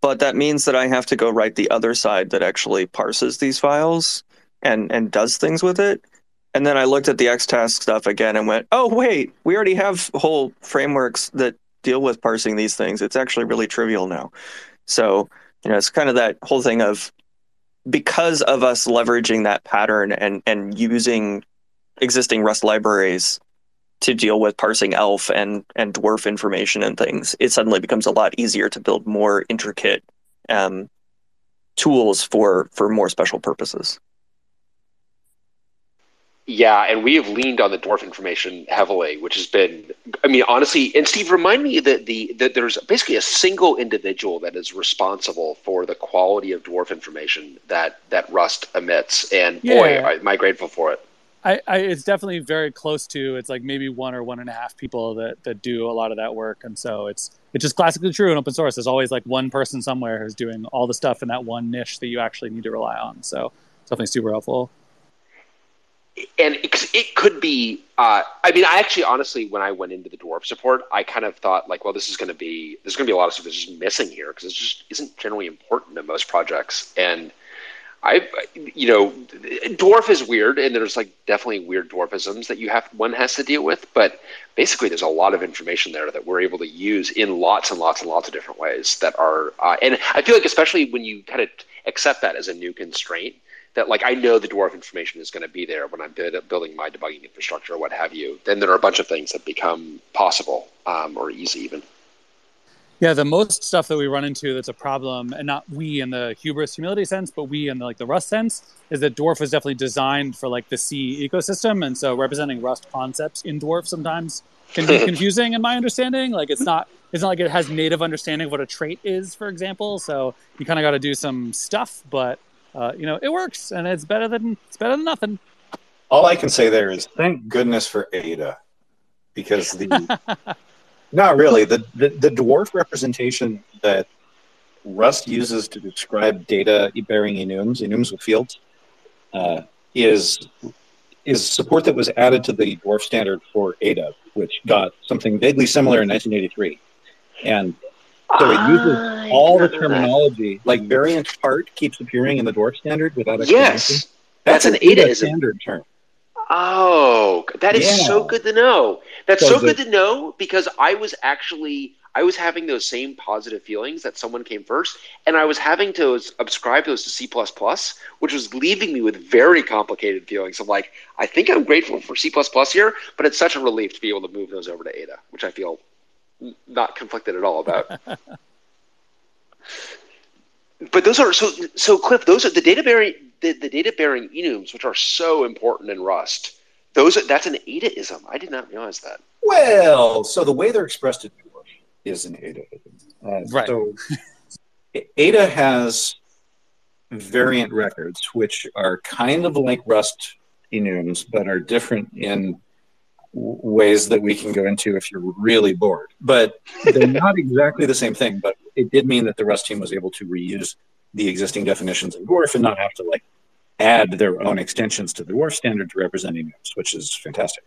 Speaker 6: but that means that I have to go write the other side that actually parses these files and and does things with it. and then I looked at the XTask stuff again and went, oh wait, we already have whole frameworks that deal with parsing these things. It's actually really trivial now. So you know, it's kind of that whole thing of because of us leveraging that pattern and and using existing Rust libraries to deal with parsing ELF and and dwarf information and things, it suddenly becomes a lot easier to build more intricate um, tools for for more special purposes.
Speaker 2: Yeah, and we have leaned on the dwarf information heavily, which has been, I mean, honestly, and Steve, remind me that the that there's basically a single individual that is responsible for the quality of dwarf information that that Rust emits, and yeah. boy, am I grateful for it.
Speaker 3: I, I, it's definitely very close to. It's like maybe one or one and a half people that that do a lot of that work, and so it's it's just classically true in open source. There's always like one person somewhere who's doing all the stuff in that one niche that you actually need to rely on. So it's definitely super helpful
Speaker 2: and it, could be uh, i mean i actually honestly when i went into the dwarf support i kind of thought like well this is going to be there's going to be a lot of stuff that's just missing here because it just isn't generally important in most projects and i you know dwarf is weird and there's like definitely weird dwarfisms that you have one has to deal with but basically there's a lot of information there that we're able to use in lots and lots and lots of different ways that are uh, and i feel like especially when you kind of accept that as a new constraint that like I know the dwarf information is going to be there when I'm building my debugging infrastructure or what have you, then there are a bunch of things that become possible um, or easy even.
Speaker 3: Yeah, the most stuff that we run into that's a problem, and not we in the hubris humility sense, but we in the, like the Rust sense, is that Dwarf is definitely designed for like the C ecosystem, and so representing Rust concepts in Dwarf sometimes can be (laughs) confusing in my understanding. Like it's not it's not like it has native understanding of what a trait is, for example. So you kind of got to do some stuff, but uh, you know, it works and it's better than it's better than nothing.
Speaker 5: All I can say there is thank goodness for Ada, because the (laughs) not really the, the the dwarf representation that Rust uses to describe data bearing enums, enums with fields, uh, is is support that was added to the dwarf standard for Ada, which got something vaguely similar in 1983. And so it uses ah, all the terminology, like variant part keeps appearing in the dwarf standard without
Speaker 2: explanation. Yes, that's, that's an Ada
Speaker 5: standard term.
Speaker 2: Oh, that is yeah. so good to know. That's so, so good to know because I was actually I was having those same positive feelings that someone came first, and I was having to subscribe those to C++, which was leaving me with very complicated feelings of like, I think I'm grateful for C++ here, but it's such a relief to be able to move those over to Ada, which I feel not conflicted at all about. (laughs) but those are so so Cliff. Those are the data the, the data bearing enums, which are so important in Rust. Those that's an Adaism. I did not realize that.
Speaker 5: Well, so the way they're expressed in Dwarf is an Adaism. Uh, right. So Ada has variant records, which are kind of like Rust enums, but are different in ways that we can go into if you're really bored. But they're (laughs) not exactly the same thing. But it did mean that the Rust team was able to reuse the existing definitions in Dwarf and not have to like add their own extensions to the Dwarf standard to represent enums, which is fantastic.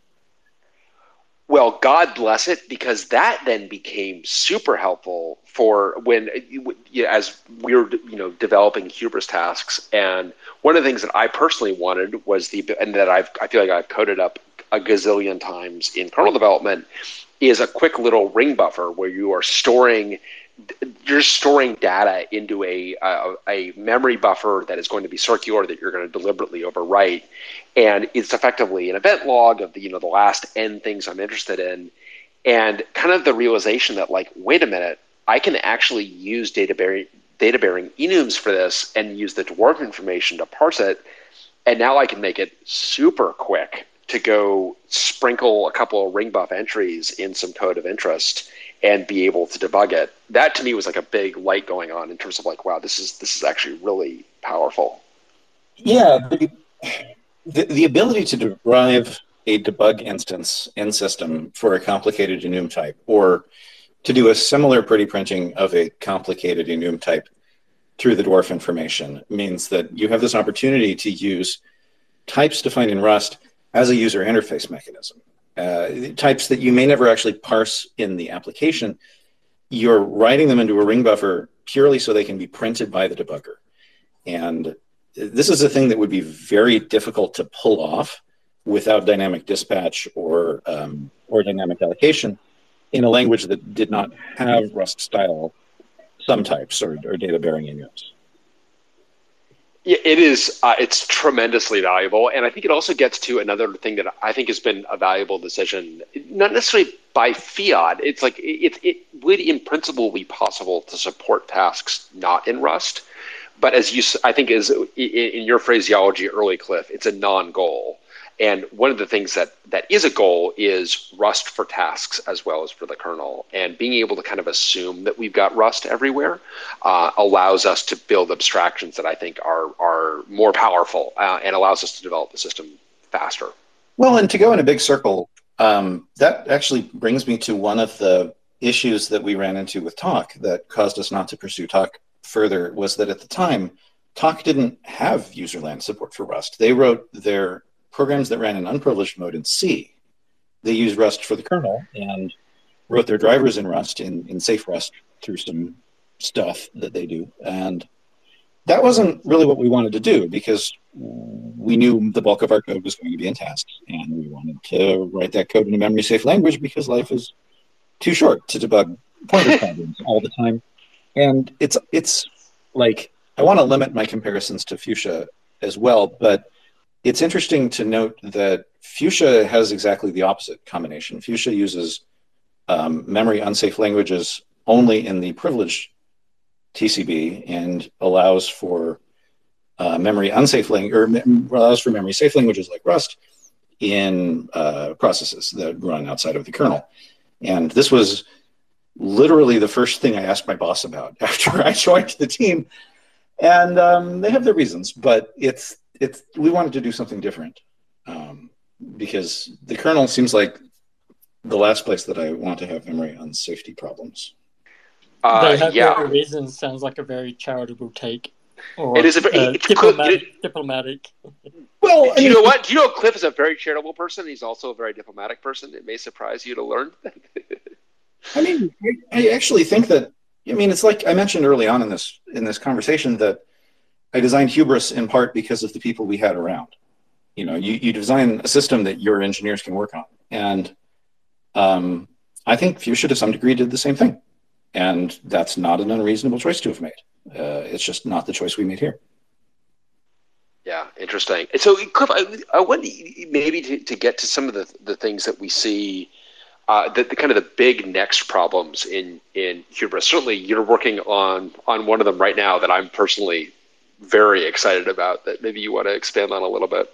Speaker 2: Well, God bless it, because that then became super helpful for when, as we were, you know, developing Hubris tasks. And one of the things that I personally wanted was the, and that I've, I feel like I've coded up a gazillion times in kernel development is a quick little ring buffer where you are storing you're storing data into a, a, a memory buffer that is going to be circular that you're going to deliberately overwrite, and it's effectively an event log of the you know the last n things I'm interested in, and kind of the realization that like wait a minute, I can actually use data bearing data bearing enums for this and use the dwarf information to parse it, and now I can make it super quick to go sprinkle a couple of ring buff entries in some code of interest and be able to debug it. That to me was like a big light going on in terms of like, wow, this is this is actually really powerful.
Speaker 5: Yeah, the, the, ability to derive a debug instance in system for a complicated enum type, or to do a similar pretty printing of a complicated enum type through the dwarf information means that you have this opportunity to use types defined in Rust as a user interface mechanism. Uh, types that you may never actually parse in the application, you're writing them into a ring buffer purely so they can be printed by the debugger. And this is a thing that would be very difficult to pull off without dynamic dispatch or um, or dynamic allocation in a language that did not have Rust style sum types or, or data bearing enums.
Speaker 2: Yeah, it is. Uh, it's tremendously valuable, and I think it also gets to another thing that I think has been a valuable decision, not necessarily by fiat. It's like it, it would, in principle, be possible to support tasks not in Rust, but as you, I think, is in your phraseology, early Cliff, it's a non-goal. And one of the things that that is a goal is Rust for tasks as well as for the kernel. And being able to kind of assume that we've got Rust everywhere uh, allows us to build abstractions that I think are are more powerful uh, and allows us to develop the system faster.
Speaker 5: Well, and to go in a big circle, um, that actually brings me to one of the issues that we ran into with Tock that caused us not to pursue Tock further. Was that at the time, Tock didn't have userland support for Rust. They wrote their programs that ran in unprivileged mode in C. They used Rust for the kernel and wrote their drivers in Rust in, in safe Rust through some stuff that they do. And that wasn't really what we wanted to do because we knew the bulk of our code was going to be in tasks and we wanted to write that code in a memory safe language because life is too short to debug pointer (laughs) problems all the time. And it's it's like I want to limit my comparisons to Fuchsia as well, but it's interesting to note that Fuchsia has exactly the opposite combination. Fuchsia uses um, memory unsafe languages only in the privileged TCB and allows for uh, memory unsafe language or allows for memory safe languages like Rust in uh, processes that run outside of the kernel. And this was literally the first thing I asked my boss about (laughs) after I joined the team. And um, they have their reasons, but it's it's we wanted to do something different um, because the kernel seems like the last place that I want to have memory on safety problems.
Speaker 4: Uh, they have yeah. their reasons. Sounds like a very charitable take. Or,
Speaker 2: it is a very uh,
Speaker 4: diplomatic. Cliff, diplomatic.
Speaker 2: Well, do you know what? Do you know Cliff is a very charitable person? He's also a very diplomatic person. It may surprise you to learn. (laughs)
Speaker 5: I mean, I, I actually think that. I mean, it's like I mentioned early on in this in this conversation that I designed Hubris in part because of the people we had around. You know, you, you design a system that your engineers can work on. And um, I think Fuchsia to some degree did the same thing. And that's not an unreasonable choice to have made. Uh, it's just not the choice we made here.
Speaker 2: Yeah, interesting. So, Cliff, I, I want maybe to, to, get to some of the, the things that we see, uh, the, the, kind of the big next problems in in Hubris. Certainly, you're working on on one of them right now that I'm personally very excited about that maybe you want to expand on a little bit.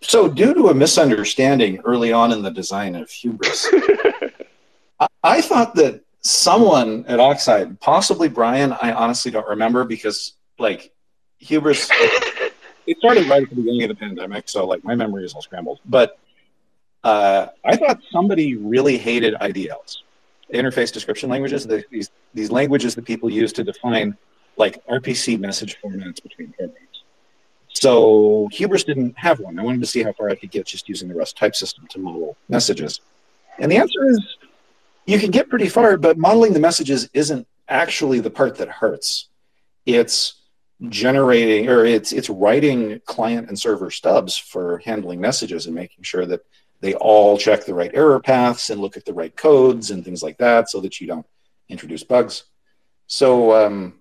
Speaker 5: So, due to a misunderstanding early on in the design of Hubris, (laughs) I, I thought that someone at Oxide, possibly Brian, I honestly don't remember because, like, Hubris, (laughs) it started right at the beginning of the pandemic, so, like, my memory is all scrambled. But uh, I thought somebody really hated IDLs interface description languages, the, these these languages that people use to define like RPC message formats between programs. So Hubris didn't have one. I wanted to see how far I could get just using the Rust type system to model messages. And the answer is you can get pretty far, but modeling the messages isn't actually the part that hurts. It's generating or it's it's writing client and server stubs for handling messages and making sure that they all check the right error paths and look at the right codes and things like that so that you don't introduce bugs. So um,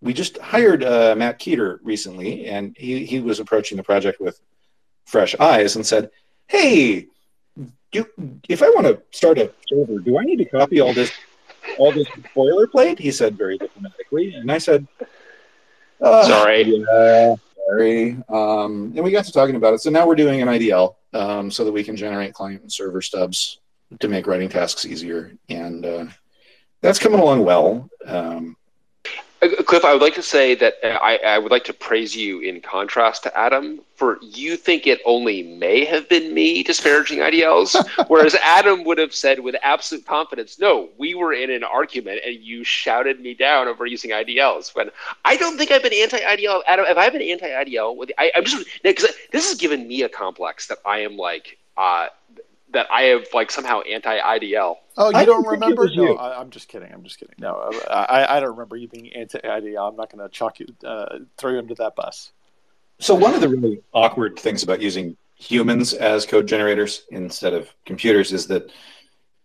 Speaker 5: we just hired uh, Matt Keeter recently, and he, he was approaching the project with fresh eyes and said, Hey, do, if I want to start a server, do I need to copy all this all this boilerplate? He said very diplomatically. And I said,
Speaker 2: uh, Sorry.
Speaker 5: Yeah, sorry. Um, and we got to talking about it. So now we're doing an IDL um, so that we can generate client and server stubs to make writing tasks easier. And uh, that's coming along well. Um,
Speaker 2: Cliff, I would like to say that uh, I, I, would like to praise you in contrast to Adam for you think it only may have been me disparaging IDLs, (laughs) whereas Adam would have said with absolute confidence, no, we were in an argument and you shouted me down over using IDLs. When I don't think I've been anti-IDL. Adam, have I been anti-IDL? With I, am just because this has given me a complex that I am like uh, that I have like somehow anti-IDL.
Speaker 1: Oh, you I don't remember? No, I, am just kidding. I'm just kidding. No, I, I don't remember you being anti-IDL. I'm not going to chalk you, uh, throw you under that bus.
Speaker 5: so one of the really awkward things about using humans as code generators instead of computers is that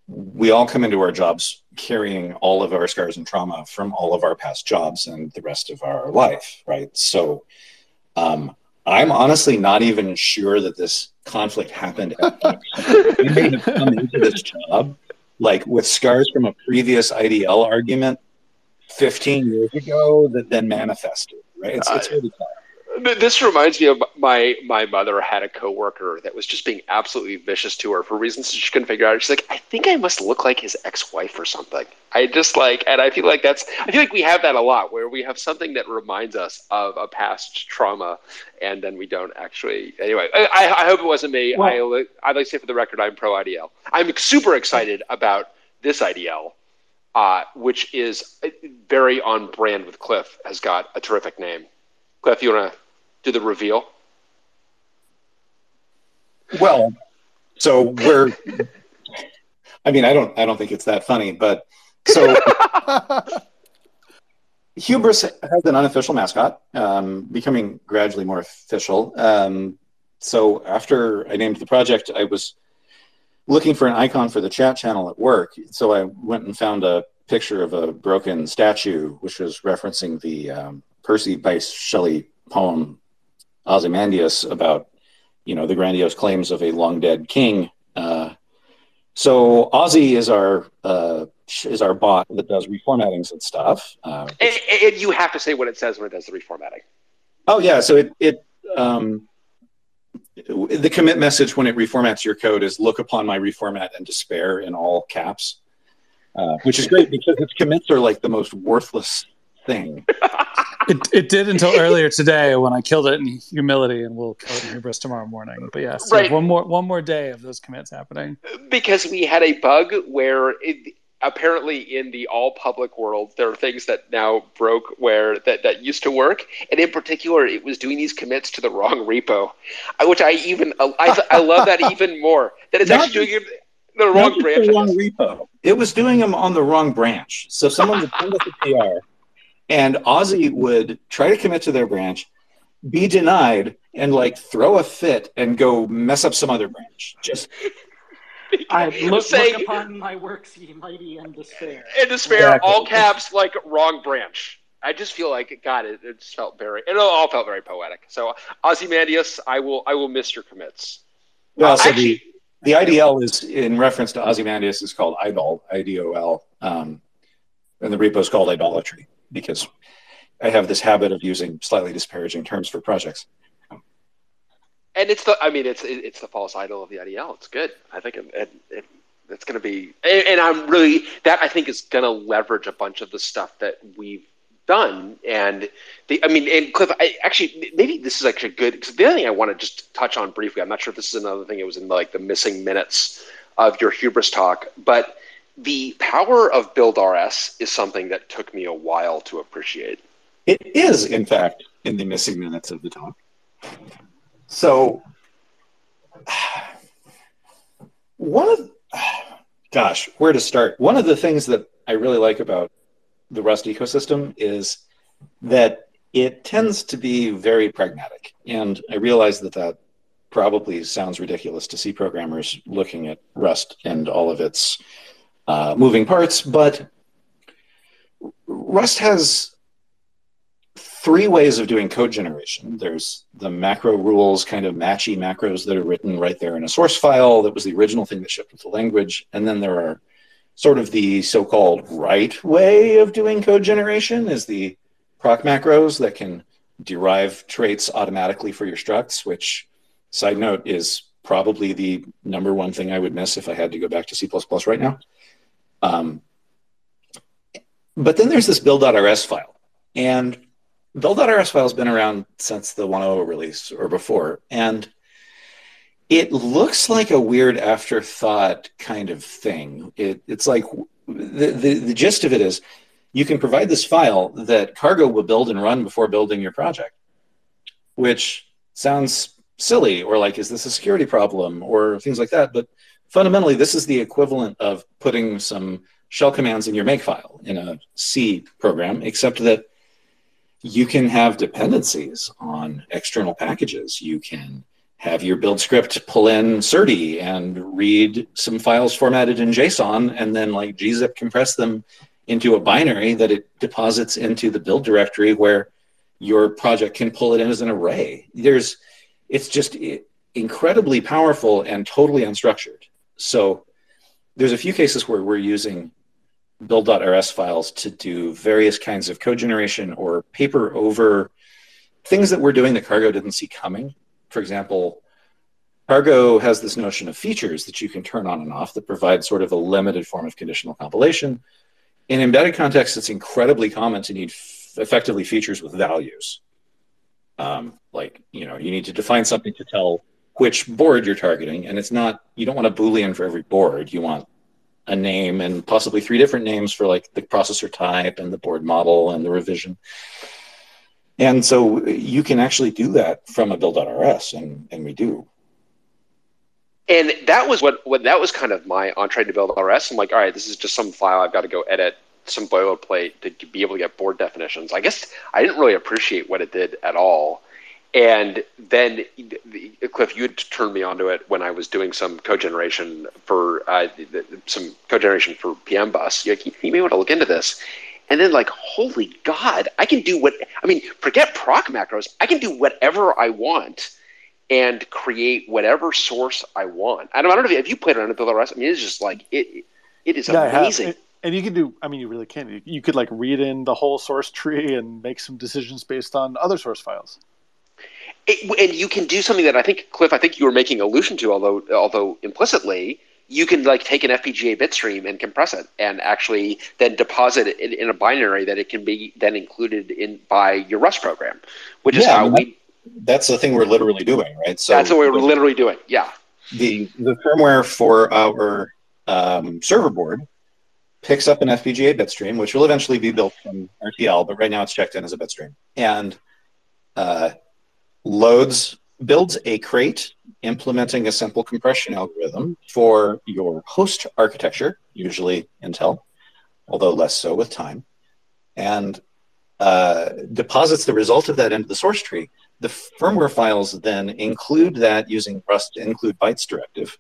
Speaker 5: we all come into our jobs carrying all of our scars and trauma from all of our past jobs and the rest of our life, right? So um, I'm honestly not even sure that this conflict happened. we may have come into this job like with scars from a previous IDL argument 15 years ago that then manifested, right? It's, it's really.
Speaker 2: This reminds me of my my mother had a coworker that was just being absolutely vicious to her for reasons she couldn't figure out. She's like, I think I must look like his ex-wife or something. I just like, and I feel like that's, I feel like we have that a lot where we have something that reminds us of a past trauma, and then we don't actually. Anyway, I, I hope it wasn't me. Well, I, I'd like to say for the record, I'm pro IDL. I'm super excited about this IDL. Uh, which is very on brand with Cliff, has got a terrific name. Cliff, you want to do the reveal?
Speaker 5: Well, so we're. I mean, I don't. I don't think it's that funny, but so (laughs) Hubris has an unofficial mascot, um, becoming gradually more official. Um, so after I named the project, I was looking for an icon for the chat channel at work. So I went and found a picture of a broken statue, which was referencing the um, Percy Bysshe Shelley poem Ozymandias about you know the grandiose claims of a long dead king. Uh, so Ozzy is our uh, is our bot that does reformattings and stuff.
Speaker 2: Uh, and, and, you have to say what it says when it does the reformatting.
Speaker 5: Oh yeah, so it it um, the commit message when it reformats your code is look upon my reformat and despair in all caps, uh, which is great because its commits are like the most worthless thing. (laughs)
Speaker 3: it, it did until earlier today when I killed it in humility, and we'll kill it in hubris tomorrow morning. But yes, yeah, right. one more one more day of those commits happening.
Speaker 2: Because we had a bug where it, apparently in the all public world there are things that now broke where that, that used to work and in particular it was doing these commits to the wrong repo uh, which i even uh, i, I love that (laughs) even more that it's Not actually doing the wrong branch
Speaker 5: the wrong repo it was doing them on the wrong branch so someone would send us a pr and Ozzy would try to commit to their branch, be denied, and like throw a fit and go mess up some other branch. Just (laughs)
Speaker 9: I look, saying, look upon my works, ye mighty, and despair.
Speaker 2: In despair, exactly. all caps, like wrong branch. I just feel like God. It, it just felt very. It all felt very poetic. So Ozymandias, I will. I will miss your commits.
Speaker 5: Well, uh, so actually, the the IDL is in reference to Ozymandias is called idol, I D O L, um, and the repo is called idolatry because I have this habit of using slightly disparaging terms for projects.
Speaker 2: And it's the, I mean, it's it's the false idol of the IDL. It's good. I think it, it, it it's going to be, and, I'm really that I think is going to leverage a bunch of the stuff that we've done. And the, I mean, and Cliff, I actually maybe this is actually good because the other thing I want to just touch on briefly. I'm not sure if this is another thing. It was in like the missing minutes of your hubris talk, but the power of BuildRS is something that took me a while to appreciate.
Speaker 5: It is, in fact, in the missing minutes of the talk. So, (sighs) one of, (sighs) gosh, where to start? One of the things that I really like about the Rust ecosystem is that it tends to be very pragmatic. And I realize that that probably sounds ridiculous to C programmers looking at Rust and all of its uh, moving parts, but Rust has three ways of doing code generation. There's the macro rules, kind of matchy macros that are written right there in a source file. That was the original thing that shipped with the language. And then there are sort of the so-called right way of doing code generation is the proc macros that can derive traits automatically for your structs, which side note is probably the number one thing I would miss if I had to go back to C++ right now. Um, but then there's this build.rs file. And build.rs file has been around since the 1.0 release or before. And it looks like a weird afterthought kind of thing. It, it's like the, the, the gist of it is you can provide this file that Cargo will build and run before building your project, which sounds silly or like, is this a security problem or things like that? But fundamentally, this is the equivalent of putting some shell commands in your makefile in a C program, except that you can have dependencies on external packages. You can have your build script pull in serde and read some files formatted in JSON and then like gzip compress them into a binary that it deposits into the build directory where your project can pull it in as an array. There's, it's just incredibly powerful and totally unstructured. So there's a few cases where we're using build.rs files to do various kinds of code generation or paper over things that we're doing that Cargo didn't see coming. For example, Cargo has this notion of features that you can turn on and off that provide sort of a limited form of conditional compilation. In embedded context, it's incredibly common to need f- effectively features with values. Um, like, you know, you need to define something to tell which board you're targeting, and it's not, you don't want a Boolean for every board. You want a name and possibly three different names for like the processor type and the board model and the revision. And so you can actually do that from a build.rs, and, and we do.
Speaker 2: And that was what, what that was kind of my entree to build RS. I'm like, all right, this is just some file I've got to go edit some boilerplate to be able to get board definitions. I guess I didn't really appreciate what it did at all. And then, Cliff, you had turned me onto it when I was doing some code generation for uh, some code generation for PM Bus. Like, you may want to look into this. And then, like, holy God, I can do what I mean. Forget proc macros. I can do whatever I want and create whatever source I want. I don't, I don't know if you played around with the rest. I mean, it's just like it. It is yeah, amazing.
Speaker 1: And you can do. I mean, you really can. You could like read in the whole source tree and make some decisions based on other source files.
Speaker 2: It, and you can do something that I think Cliff. I think you were making allusion to, although although implicitly. You can like take an FPGA bitstream and compress it, and actually then deposit it in, in a binary that it can be then included in by your Rust program, which yeah, is how I mean, we
Speaker 5: that's the thing we're literally doing, right?
Speaker 2: So that's what we're literally doing. Yeah.
Speaker 5: The the firmware for our um, server board picks up an FPGA bitstream, which will eventually be built from RTL, but right now it's checked in as a bitstream, and uh, loads builds a crate implementing a simple compression algorithm for your host architecture, usually Intel, although less so with time, and uh, deposits the result of that into the source tree. The firmware files then include that using Rust include bytes directive,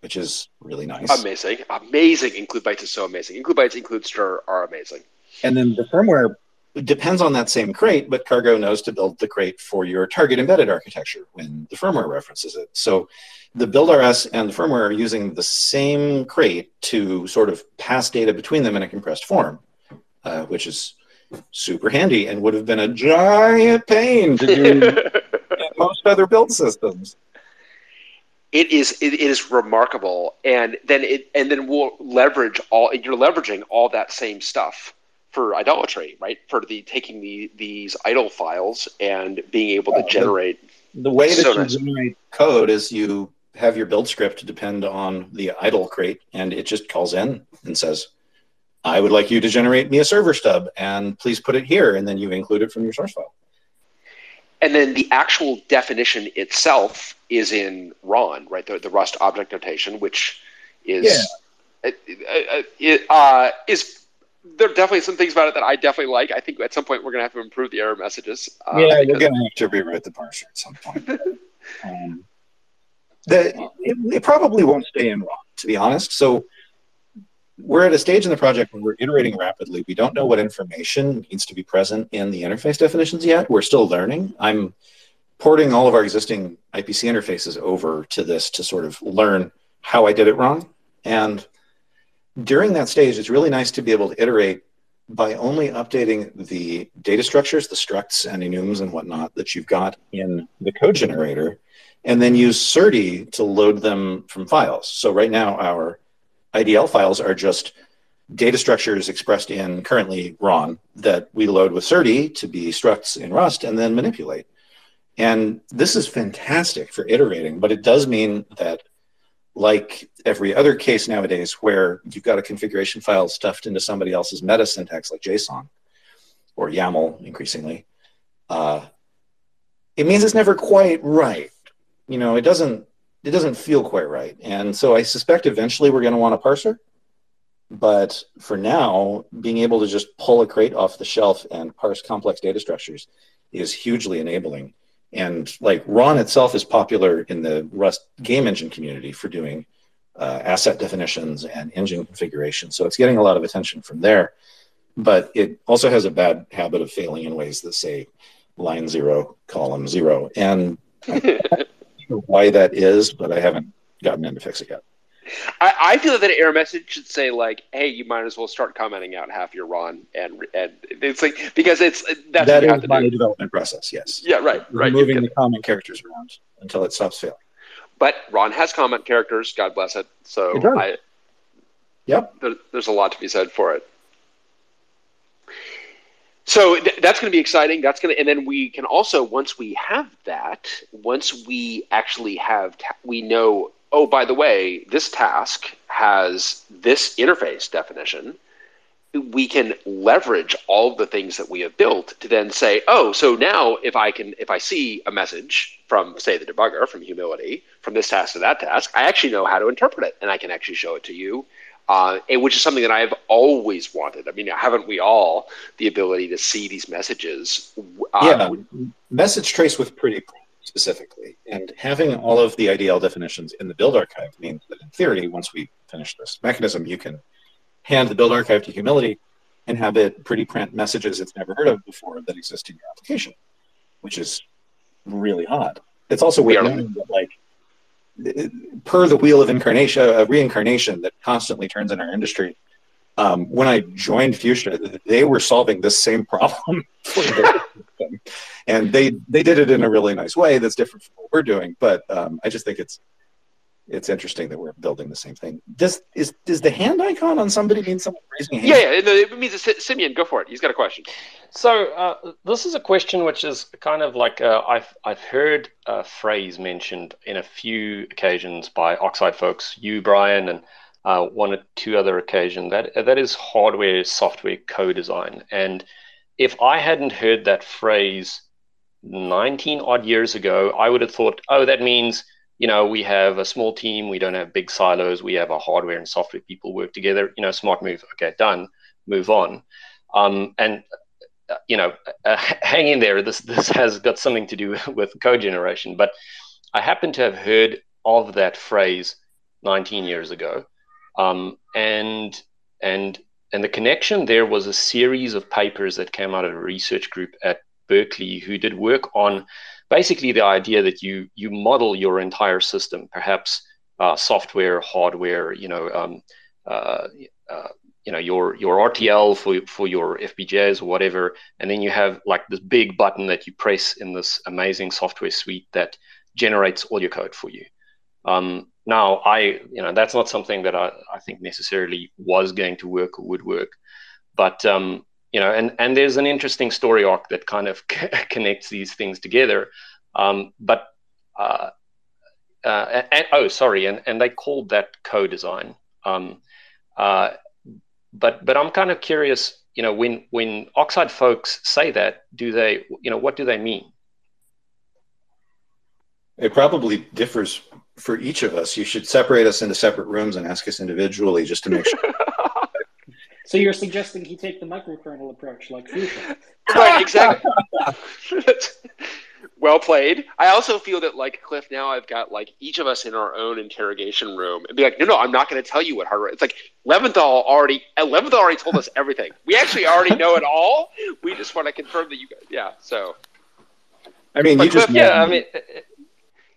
Speaker 5: which is really nice.
Speaker 2: Amazing, amazing. Include bytes is so amazing. Include bytes, include stir are amazing.
Speaker 5: And then the firmware depends on that same crate, but Cargo knows to build the crate for your target embedded architecture when the firmware references it. So the build RS and the firmware are using the same crate to sort of pass data between them in a compressed form, uh, which is super handy and would have been a giant pain to do (laughs) in most other build systems.
Speaker 2: It is it is remarkable, and then it and then we'll leverage all. You're leveraging all that same stuff for idolatry, right? For the taking the these idol files and being able to generate.
Speaker 5: The, the way that so you nice. generate code is you have your build script depend on the idol crate, and it just calls in and says, I would like you to generate me a server stub and please put it here. And then you include it from your source file.
Speaker 2: And then the actual definition itself is in RON, right? The, the Rust object notation, which is yeah. it, it, uh, is there are definitely some things about it that I definitely like. I think at some point we're going to have to improve the error messages.
Speaker 5: Uh, yeah, you're going to have to rewrite the parser at some point. (laughs) um, the, it, it, probably won't stay in RON, to be honest. So we're at a stage in the project where we're iterating rapidly. We don't know what information needs to be present in the interface definitions yet. We're still learning. I'm porting all of our existing IPC interfaces over to this to sort of learn how I did it wrong. And during that stage, it's really nice to be able to iterate by only updating the data structures, the structs and enums and whatnot that you've got in the code generator, and then use serde to load them from files. So right now, our IDL files are just data structures expressed in currently RON that we load with serde to be structs in Rust and then manipulate. And this is fantastic for iterating, but it does mean that, like every other case nowadays where you've got a configuration file stuffed into somebody else's meta syntax like JSON or YAML increasingly, uh, it means it's never quite right. You know, it doesn't it doesn't feel quite right. And so I suspect eventually we're going to want a parser. but for now, being able to just pull a crate off the shelf and parse complex data structures is hugely enabling. And like RON itself is popular in the Rust game engine community for doing uh, asset definitions and engine configuration. So it's getting a lot of attention from there. But it also has a bad habit of failing in ways that say line zero, column zero. And why that is, but I haven't gotten in to fix it yet.
Speaker 2: I, I, feel that an error message should say like, "Hey, you might as well start commenting out half your RON," and and it's like because it's that's
Speaker 5: that is my do. development process. Yes.
Speaker 2: Yeah. Right. Right.
Speaker 5: Moving the comment characters around until it stops failing.
Speaker 2: But RON has comment characters. God bless it. So
Speaker 5: it
Speaker 2: I.
Speaker 5: Yep.
Speaker 2: There, there's a lot to be said for it. So th- that's going to be exciting. That's going to, and then we can also once we have that, once we actually have, ta- we know oh, by the way, this task has this interface definition, we can leverage all of the things that we have built to then say, oh, so now if I can, if I see a message from, say, the debugger from Humility, from this task to that task, I actually know how to interpret it, and I can actually show it to you. Uh, and which is something that I've always wanted. I mean, haven't we all the ability to see these messages?
Speaker 5: Uh, yeah, message trace with pretty specifically. And having all of the IDL definitions in the build archive means that in theory, once we finish this mechanism, you can hand the build archive to Humility and have it pretty print messages it's never heard of before that exist in your application, which is really hot. It's also weird that like per the wheel of incarnation, uh, reincarnation that constantly turns in our industry. Um, when I joined Fuchsia, they were solving this same problem (laughs) for and they they did it in a really nice way that's different from what we're doing. But um, I just think it's it's interesting that we're building the same thing. Does is does the hand icon on somebody mean someone raising a hand?
Speaker 2: Yeah, yeah, it means a, Simeon. Go for it. He's got a question.
Speaker 10: So uh, this is a question which is kind of like uh, I've I've heard a phrase mentioned in a few occasions by Oxide folks, you Bryan, and uh, one or two other occasions. That that is hardware software co-design and if I hadn't heard that phrase 19 odd years ago, I would have thought, oh, that means, you know, we have a small team, we don't have big silos, we have our hardware and software people work together, you know, smart move, okay, done, move on. Um, and, uh, you know, uh, (laughs) hang in there, this, this has got something to do (laughs) with code generation. But I happen to have heard of that phrase 19 years ago. Um, and, and and the connection there was a series of papers that came out of a research group at Berkeley who did work on basically the idea that you you model your entire system, perhaps uh, software, hardware, you know, um, uh, uh, you know your your RTL for for your FPGAs or whatever, and then you have like this big button that you press in this amazing software suite that generates all your code for you. Um, now, I, you know, that's not something that I, I think necessarily was going to work or would work, but um, you know, and and there's an interesting story arc that kind of (laughs) connects these things together. Um, but uh, uh, and, oh, sorry, and and they called that co-design. Um, uh, but but I'm kind of curious, you know, when when Oxide folks say that, do they, you know, what do they mean?
Speaker 5: It probably differs for each of us. You should separate us into separate rooms and ask us individually just to make sure. (laughs)
Speaker 9: so you're suggesting he take the microkernel approach, like Fuchsia? (laughs)
Speaker 2: right, exactly. (laughs) well played. I also feel that, like Cliff, now I've got like each of us in our own interrogation room and be like, no, no, I'm not going to tell you what hardware. It's like Leventhal already. Uh, Leventhal already told us everything. We actually already know it all. We just want to confirm that you guys. Yeah. So.
Speaker 5: I mean, but you Cliff, just.
Speaker 10: Yeah. I mean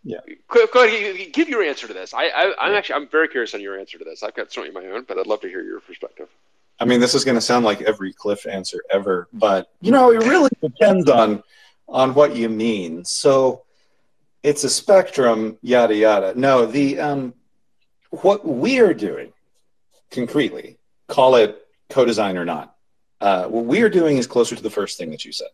Speaker 2: yeah. Go, go ahead, give your answer to this. I, I, am actually I'm very curious on your answer to this. I've got something of my own, but I'd love to hear your perspective.
Speaker 5: I mean, this is going to sound like every Cliff answer ever, but you know, it really depends on on what you mean. So it's a spectrum, yada yada. No, the um, what we are doing concretely, call it co-design or not, uh, what we are doing is closer to the first thing that you said.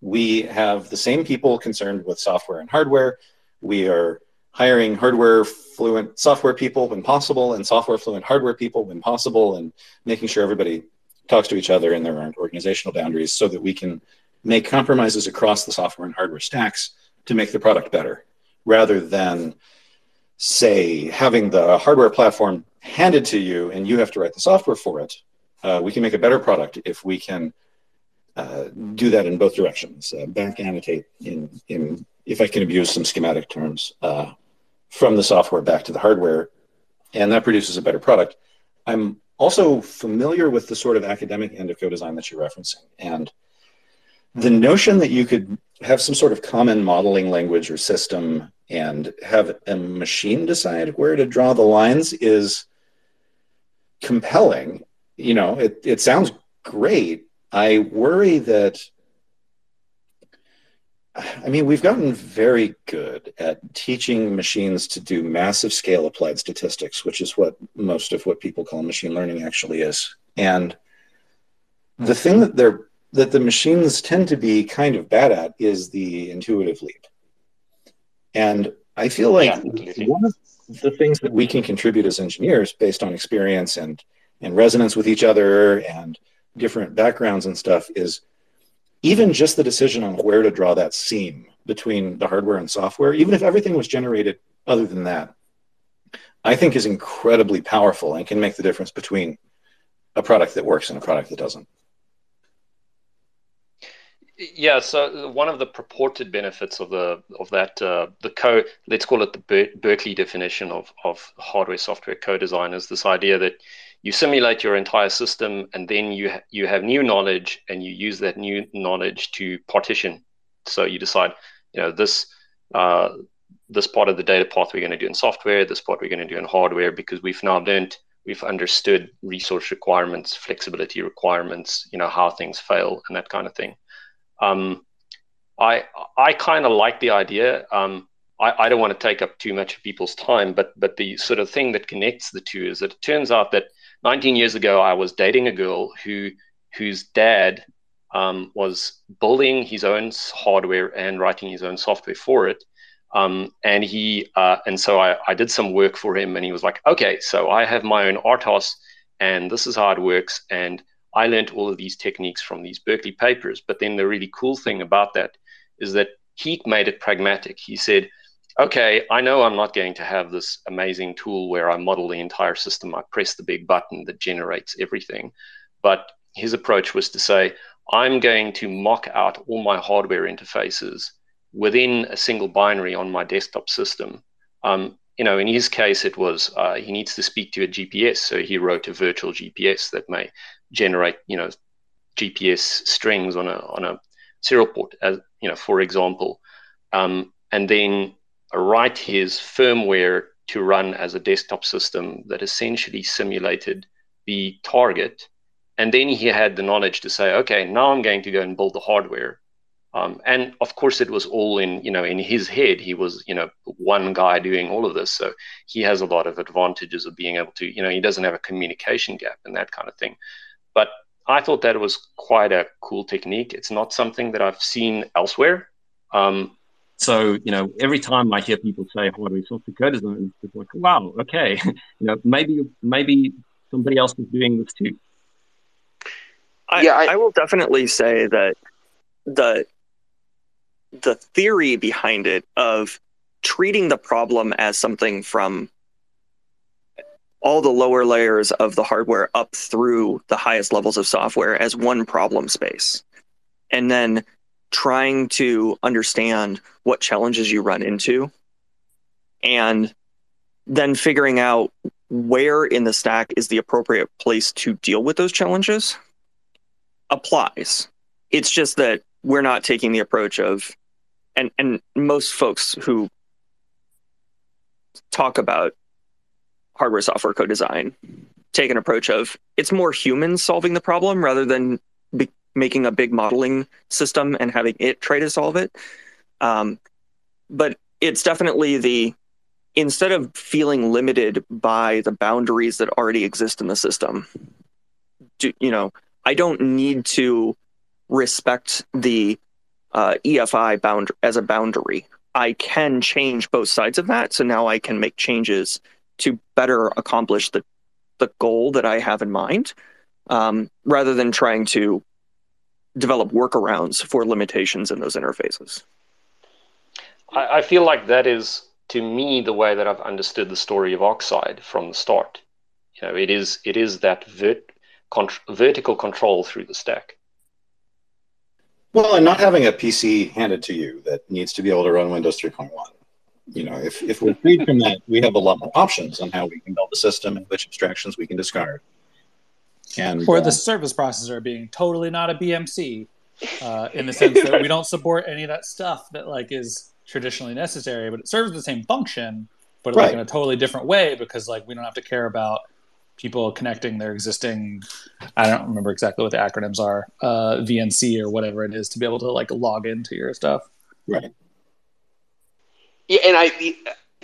Speaker 5: We have the same people concerned with software and hardware we are hiring hardware fluent software people when possible and software fluent hardware people when possible and making sure everybody talks to each other and there aren't organizational boundaries so that we can make compromises across the software and hardware stacks to make the product better rather than say having the hardware platform handed to you and you have to write the software for it. Uh, we can make a better product if we can uh, do that in both directions. Uh, back annotate in, in, if I can abuse some schematic terms, uh, from the software back to the hardware, and that produces a better product. I'm also familiar with the sort of academic end of co-design that you're referencing, and the notion that you could have some sort of common modeling language or system and have a machine decide where to draw the lines is compelling. You know, it, it sounds great. I worry that, I mean, we've gotten very good at teaching machines to do massive scale applied statistics, which is what most of what people call machine learning actually is. And the thing that they're that the machines tend to be kind of bad at is the intuitive leap. And I feel like yeah, one of the things that we can contribute as engineers based on experience and, and resonance with each other and different backgrounds and stuff is even just the decision on where to draw that seam between the hardware and software, even if everything was generated other than that, I think is incredibly powerful and can make the difference between a product that works and a product that doesn't.
Speaker 10: Yeah, so one of the purported benefits of the of that uh, the co let's call it the Ber- Berkeley definition of of hardware software co-design is this idea that you simulate your entire system and then you ha- you have new knowledge and you use that new knowledge to partition. So you decide, you know, this uh, this part of the data path we're going to do in software, this part we're going to do in hardware because we've now learned we've understood resource requirements, flexibility requirements, you know, how things fail and that kind of thing. Um, I I kind of like the idea. Um, I, I don't want to take up too much of people's time, but but the sort of thing that connects the two is that it turns out that 19 years ago I was dating a girl who whose dad um, was building his own hardware and writing his own software for it. Um, and he uh, and so I, I did some work for him, and he was like, "Okay, so I have my own RTOS, and this is how it works." And I learned all of these techniques from these Berkeley papers. But then the really cool thing about that is that he made it pragmatic. He said, okay, I know I'm not going to have this amazing tool where I model the entire system. I press the big button that generates everything. But his approach was to say, I'm going to mock out all my hardware interfaces within a single binary on my desktop system. Um, you know, in his case, it was uh, he needs to speak to a GPS, so he wrote a virtual GPS that may generate, you know, GPS strings on a on a serial port, as you know, for example, um, and then write his firmware to run as a desktop system that essentially simulated the target. And then he had the knowledge to say, okay, now I'm going to go and build the hardware. Um, and of course, it was all in you know in his head. He was you know one guy doing all of this, so he has a lot of advantages of being able to you know he doesn't have a communication gap and that kind of thing. But I thought that was quite a cool technique. It's not something that I've seen elsewhere. Um, so, you know, every time I hear people say oh, hardware software co-design, it's like, wow, okay, (laughs) you know, maybe maybe somebody else is doing this too.
Speaker 6: I, yeah, I, I will definitely say that the the theory behind it of treating the problem as something from all the lower layers of the hardware up through the highest levels of software as one problem space. And then trying to understand what challenges you run into and then figuring out where in the stack is the appropriate place to deal with those challenges applies. It's just that we're not taking the approach of and and most folks who talk about hardware software co-design take an approach of it's more humans solving the problem rather than be- making a big modeling system and having it try to solve it. Um, but it's definitely the instead of feeling limited by the boundaries that already exist in the system do, you know i don't need to respect the uh, efi bound as a boundary. I can change both sides of that so now i can make changes to better accomplish the the goal that I have in mind, um, rather than trying to develop workarounds for limitations in those interfaces.
Speaker 10: I, I feel like that is to me the way that I've understood the story of Oxide from the start. You know, it is it is that vert, cont- vertical control through the stack.
Speaker 5: Well, and not having a PC handed to you that needs to be able to run Windows 3.1. You know, if, if we're freed from that, we have a lot more options on how we can build a system and which abstractions we can discard.
Speaker 3: And or uh, the service processor being totally not a BMC, uh, in the sense that we don't support any of that stuff that like is traditionally necessary, but it serves the same function, but right. like in a totally different way because like we don't have to care about people connecting their existing i don't remember exactly what the acronyms are uh, vnc or whatever it is to be able to like log into your stuff.
Speaker 5: Right.
Speaker 2: Yeah and i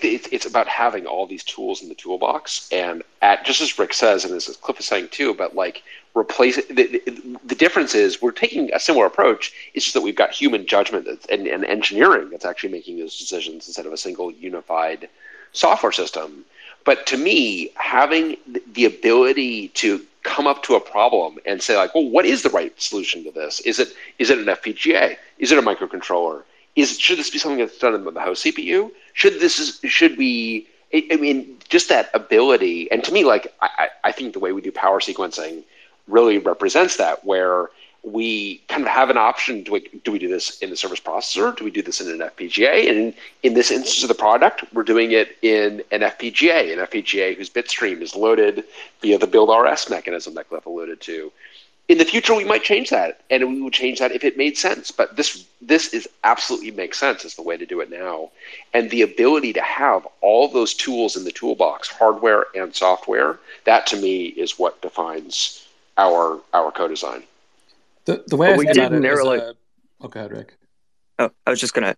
Speaker 2: it's, it's about having all these tools in the toolbox and at just as rick says and as cliff is saying too about like replace the, the, the difference is we're taking a similar approach it's just that we've got human judgment and, and engineering that's actually making those decisions instead of a single unified software system but to me, having the ability to come up to a problem and say like, well, what is the right solution to this? Is it is it an FPGA? Is it a microcontroller? Is should this be something that's done in the host CPU? Should this is should we? I mean, just that ability, and to me, like I, I think the way we do power sequencing really represents that, where we kind of have an option. Do we do we do this in the service processor? Do we do this in an FPGA? And in, this instance of the product, we're doing it in an FPGA, an FPGA whose bit stream is loaded via the build RS mechanism that Cliff alluded to. In the future, we might change that, and we would change that if it made sense. But this this is absolutely makes sense as the way to do it now, and the ability to have all those tools in the toolbox, hardware and software, that to me is what defines our our co-design.
Speaker 3: The the way I we did narrowly. A... Oh, go ahead, Rick.
Speaker 6: Oh, I was just gonna.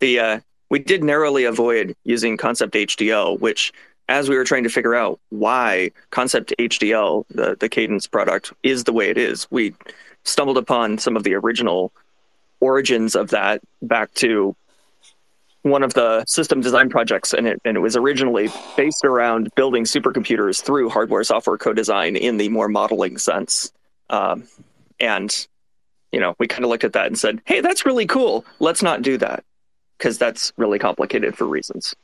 Speaker 6: The uh, we did narrowly avoid using Concept HDL, which, as we were trying to figure out why Concept HDL, the the Cadence product, is the way it is, we stumbled upon some of the original origins of that back to one of the system design projects and it, and it was originally based around building supercomputers through hardware software co-design in the more modeling sense um, and, you know, we kind of looked at that and said, hey, that's really cool. Let's not do that because that's really complicated for reasons.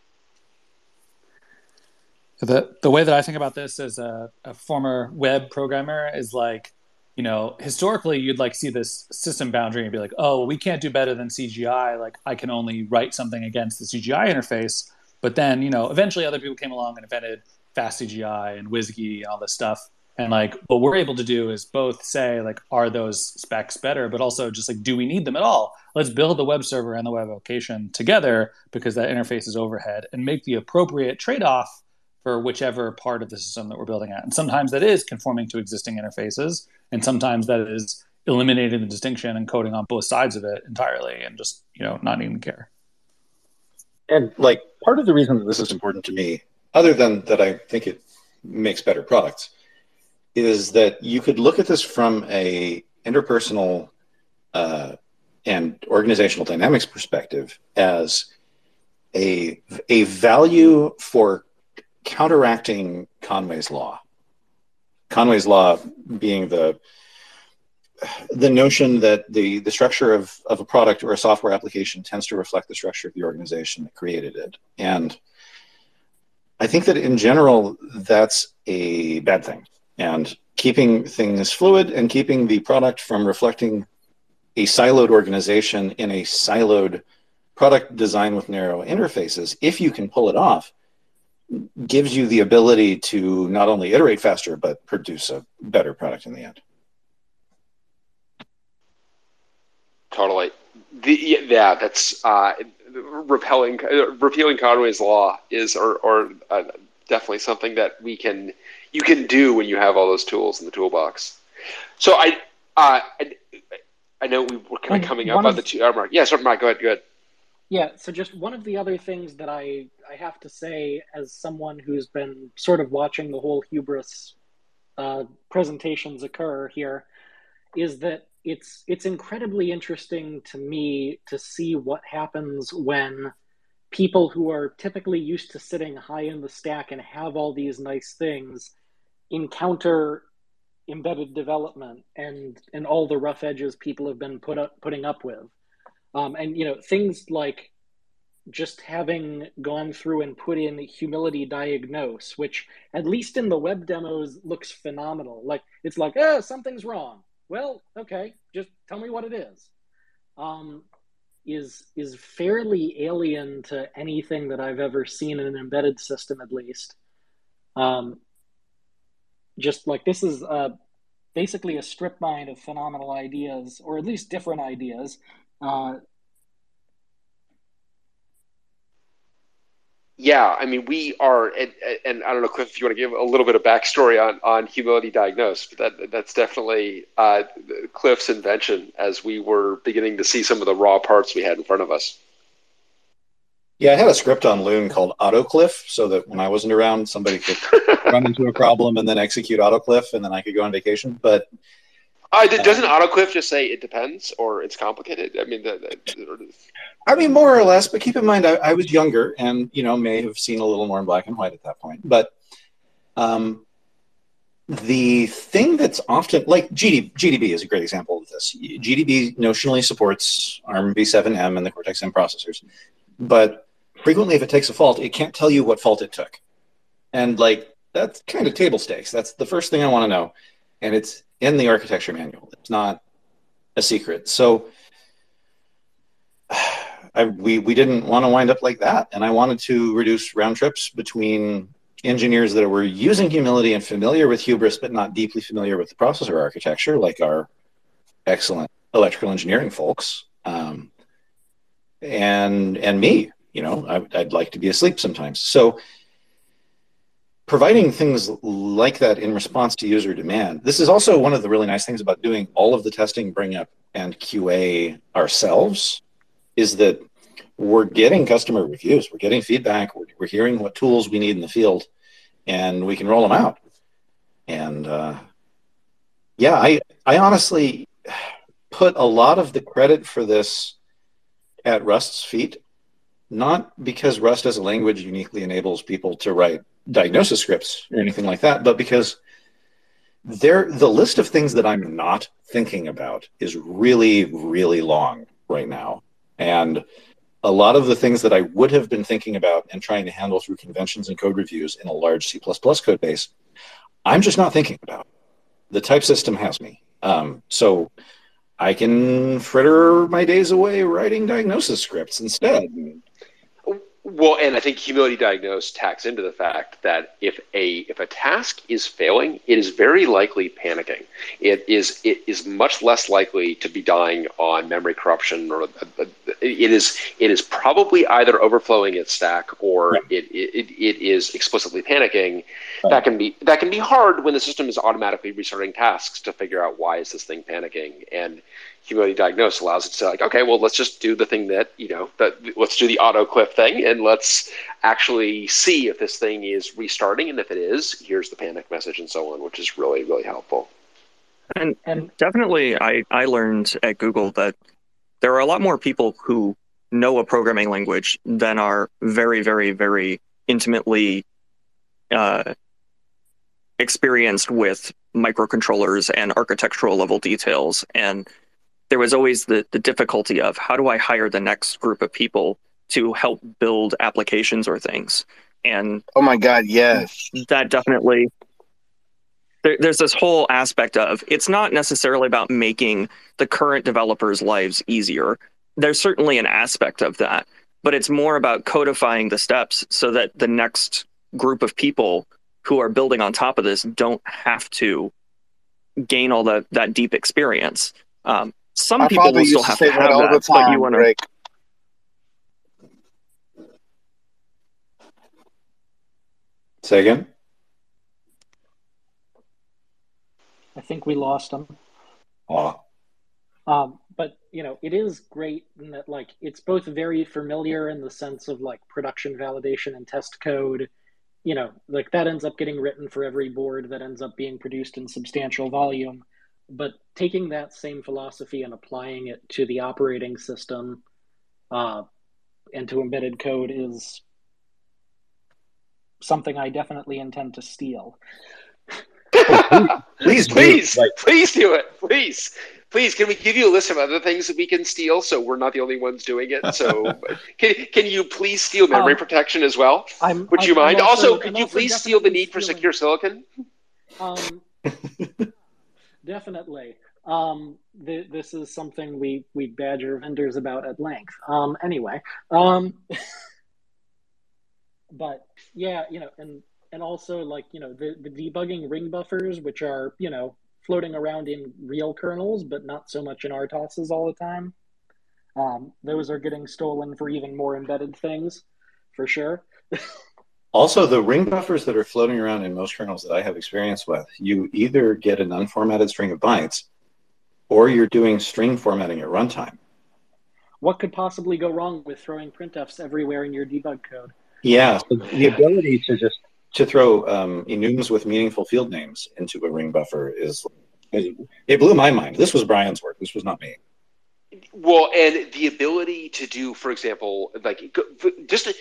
Speaker 3: The, the way that I think about this as a, a former web programmer is like, you know, historically you'd like see this system boundary and be like, oh, we can't do better than CGI. Like I can only write something against the CGI interface. But then, you know, eventually other people came along and invented fast CGI and WSGI and all this stuff. And like what we're able to do is both say like, are those specs better, but also just like, do we need them at all? Let's build the web server and the web application together because that interface is overhead and make the appropriate trade-off for whichever part of the system that we're building at. And sometimes that is conforming to existing interfaces, and sometimes that is eliminating the distinction and coding on both sides of it entirely and just, you know, not even care.
Speaker 5: And like part of the reason that this is important to me, other than that I think it makes better products, is that you could look at this from a interpersonal uh, and organizational dynamics perspective as a a value for counteracting Conway's law. Conway's law being the the notion that the the structure of, of a product or a software application tends to reflect the structure of the organization that created it. And I think that in general that's a bad thing and keeping things fluid and keeping the product from reflecting a siloed organization in a siloed product design with narrow interfaces, if you can pull it off, gives you the ability to not only iterate faster, but produce a better product in the end.
Speaker 2: Totally. The, yeah, that's uh, repelling, uh, repealing Conway's law is, or, or uh, definitely something that we can you can do when you have all those tools in the toolbox. So I, uh, I, I know we were kind of coming up on the two hour mark. Yeah, sorry, Mike, go ahead, go ahead.
Speaker 9: Yeah, so just one of the other things that I, I have to say, as someone who's been sort of watching the whole hubris uh, presentations occur here, is that it's it's incredibly interesting to me to see what happens when people who are typically used to sitting high in the stack and have all these nice things encounter embedded development and and all the rough edges people have been put up putting up with um, and you know things like just having gone through and put in humility diagnose, which at least in the web demos looks phenomenal. Like it's like, oh, something's wrong. Well, okay, just tell me what it is. Um, is is fairly alien to anything that I've ever seen in an embedded system, at least. Um, just like this is uh, basically a strip mine of phenomenal ideas, or at least different ideas. Uh,
Speaker 2: yeah, I mean, we are, and, and, I don't know, Cliff, if you want to give a little bit of backstory on, on humility diagnosed, but that, that's definitely uh, Cliff's invention as we were beginning to see some of the raw parts we had in front of us.
Speaker 5: Yeah, I had a script on Loon called AutoCliff, so that when I wasn't around, somebody could (laughs) run into a problem and then execute AutoCliff, and then I could go on vacation. But
Speaker 2: uh, doesn't AutoCliff just say it depends or it's complicated? I mean, the, the,
Speaker 5: I mean, more or less. But keep in mind, I, I, was younger, and you know, may have seen a little more in black and white at that point. But um, the thing that's often like GD, GDB is a great example of this. GDB notionally supports ARM v7m and the Cortex M processors, but frequently, if it takes a fault, it can't tell you what fault it took, and like that's kind of table stakes. That's the first thing I want to know, and it's in the architecture manual. It's not a secret. So (sighs) I, we, we didn't want to wind up like that. And I wanted to reduce round trips between engineers that were using humility and familiar with hubris, but not deeply familiar with the processor architecture, like our excellent electrical engineering folks. Um, and, and me, you know, I, I'd like to be asleep sometimes. So providing things like that in response to user demand. This is also one of the really nice things about doing all of the testing, bring up, and QA ourselves is that we're getting customer reviews, we're getting feedback, we're, we're hearing what tools we need in the field, and we can roll them out. And uh, yeah, I I honestly put a lot of the credit for this at Rust's feet, not because Rust as a language uniquely enables people to write diagnosis scripts or anything like that, but because there the list of things that I'm not thinking about is really, really long right now. And a lot of the things that I would have been thinking about and trying to handle through conventions and code reviews in a large C code base, I'm just not thinking about. The type system has me. Um, so I can fritter my days away writing diagnosis scripts instead.
Speaker 2: Well, and I think humility diagnose tacks into the fact that if a if a task is failing, it is very likely panicking. It is it is much less likely to be dying on memory corruption, or it is it is probably either overflowing its stack or it, it it is explicitly panicking. Right. That can be that can be hard when the system is automatically restarting tasks to figure out why is this thing panicking and humility diagnose allows it to say like, okay, well, let's just do the thing that you know, that let's do the auto cliff thing, and let's actually see if this thing is restarting, and if it is, here's the panic message and so on, which is really really helpful.
Speaker 6: And and definitely, I I learned at Google that there are a lot more people who know a programming language than are very very very intimately uh, experienced with microcontrollers and architectural level details and there was always the, the difficulty of how do I hire the next group of people to help build applications or things. And
Speaker 11: oh my God, yes.
Speaker 6: That definitely there, there's this whole aspect of it's not necessarily about making the current developers' lives easier. There's certainly an aspect of that, but it's more about codifying the steps so that the next group of people who are building on top of this don't have to gain all the, that deep experience. Um, some My people will still have to, have that, that but you want to. Break.
Speaker 5: Say again.
Speaker 9: I think we lost him.
Speaker 5: Oh.
Speaker 9: Um, but you know, it is great in that like it's both very familiar in the sense of like production validation and test code. You know, like that ends up getting written for every board that ends up being produced in substantial volume but taking that same philosophy and applying it to the operating system uh, and to embedded code is something I definitely intend to steal.
Speaker 2: please, (laughs) please, do please do it, please. please, can we give you a list of other things that we can steal so we're not the only ones doing it? So, (laughs) can, can you please steal memory um, protection as well? I'm, Would you I'm mind? Also, also, could you please steal the need for secure silicon?
Speaker 9: Um, (laughs) definitely. Um, th- this is something we we badger vendors about at length. Um, anyway, um, (laughs) but yeah, you know, and and also like you know the the debugging ring buffers, which are you know floating around in real kernels, but not so much in RTOSes all the time. Um, those are getting stolen for even more embedded things, for sure. (laughs)
Speaker 5: also, the ring buffers that are floating around in most kernels that I have experience with, you either get an unformatted string of bytes or you're doing string formatting at runtime.
Speaker 9: What could possibly go wrong with throwing printfs everywhere in your debug code?
Speaker 5: Yeah, so the ability to just to throw um, enums with meaningful field names into a ring buffer is it blew my mind. This was Bryan's work. This was not me.
Speaker 2: Well, and the ability to do, for example, like just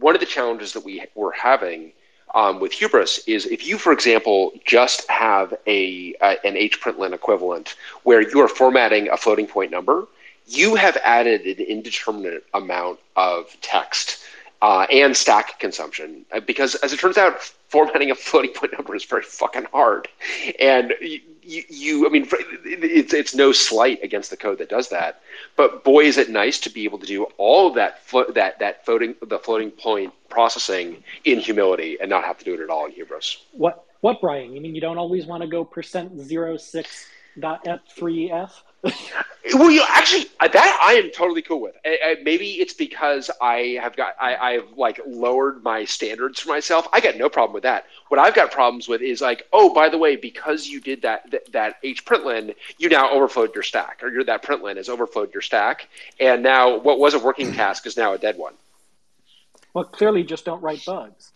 Speaker 2: one of the challenges that we were having um, with Hubris is if you, for example, just have a, a an hprintln equivalent where you are formatting a floating point number, you have added an indeterminate amount of text uh, and stack consumption. Uh, because, as it turns out, formatting a floating point number is very fucking hard, and you, you, I mean, it's it's no slight against the code that does that, but boy, is it nice to be able to do all of that flo- that that floating the floating point processing in humility and not have to do it at all in Hubris.
Speaker 9: What what Bryan? You mean you don't always want to go percent zero six dot f three f?
Speaker 2: Well, you know, actually uh, that I am totally cool with. I, I, maybe it's because I have got I, I've like lowered my standards for myself. I got no problem with that. What I've got problems with is like, oh, by the way, because you did that that, that hprintln, you now overflowed your stack, or your that println has overflowed your stack, and now what was a working task is now a dead one.
Speaker 9: Well, clearly, just don't write bugs.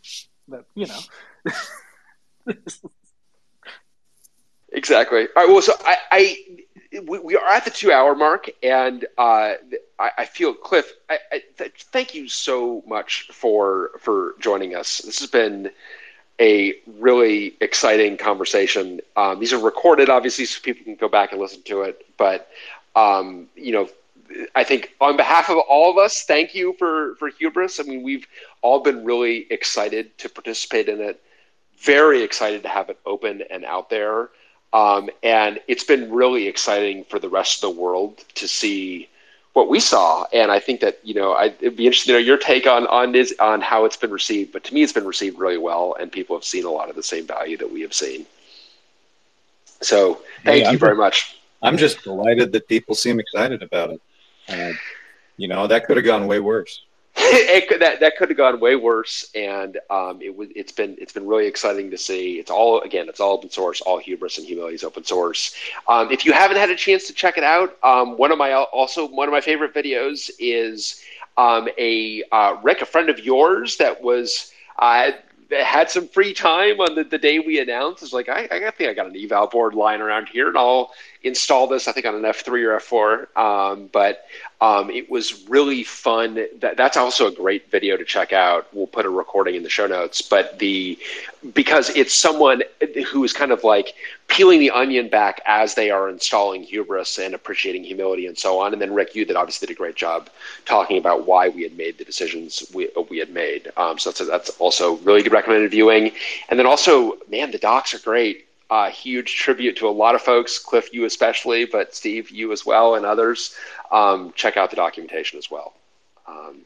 Speaker 9: But you know. (laughs)
Speaker 2: exactly. All right. Well, so I, I we, we, are at the two hour mark, and uh, I, I, feel Cliff. I, I th- thank you so much for for joining us. This has been a really exciting conversation. Um, these are recorded, obviously, so people can go back and listen to it. But um, you know, I think on behalf of all of us, thank you for for Hubris. I mean, we've all been really excited to participate in it. Very excited to have it open and out there. Um, and it's been really exciting for the rest of the world to see what we saw. And I think that you know I, it'd be interesting to know your take on on this, on how it's been received. But to me, it's been received really well, and people have seen a lot of the same value that we have seen. So thank hey, you very much.
Speaker 5: I'm just delighted that people seem excited about it. Uh, you know that could have gone way worse.
Speaker 2: It could, that that could have gone way worse, and um, it was it's been it's been really exciting to see. It's all again, it's all open source. All hubris and humility is open source. Um, if you haven't had a chance to check it out, um, one of my also one of my favorite videos is um, a uh, Rick, a friend of yours, that was. Uh, had some free time on the, the day we announced. It's like, I, I think I got an eval board lying around here, and I'll install this, I think, on an F3 or F4. Um, but um, it was really fun. That, that's also a great video to check out. We'll put a recording in the show notes. But the because it's someone who is kind of like peeling the onion back as they are installing hubris and appreciating humility and so on. And then Rick, you that obviously did a great job talking about why we had made the decisions we, we had made. Um, so that's, that's also really good recommended viewing. And then also, man, the docs are great. Uh, huge tribute to a lot of folks, Cliff, you especially, but Steve, you as well, and others. Um, check out the documentation as well. Um,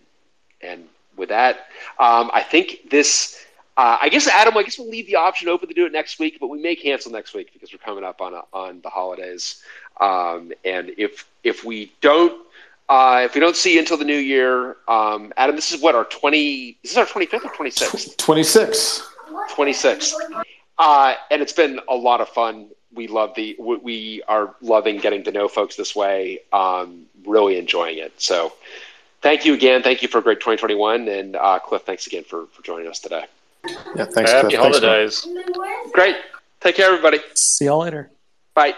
Speaker 2: and with that, um, I think this. Uh, I guess Adam. I guess we'll leave the option open to do it next week, but we may cancel next week because we're coming up on a, on the holidays. Um, and if if we don't uh, if we don't see you until the new year, um, Adam, this is what our twenty. This is our twenty fifth or twenty sixth.
Speaker 1: Twenty sixth.
Speaker 2: Twenty sixth. Uh, and it's been a lot of fun. We love the we are loving getting to know folks this way. Um, really enjoying it. So, thank you again. Thank you for a great 2021, and uh, Cliff, thanks again for for joining us today.
Speaker 1: Yeah, thanks.
Speaker 10: Happy
Speaker 1: Cliff.
Speaker 10: holidays.
Speaker 2: Thanks, Great. Take care, everybody.
Speaker 3: See y'all later.
Speaker 2: Bye.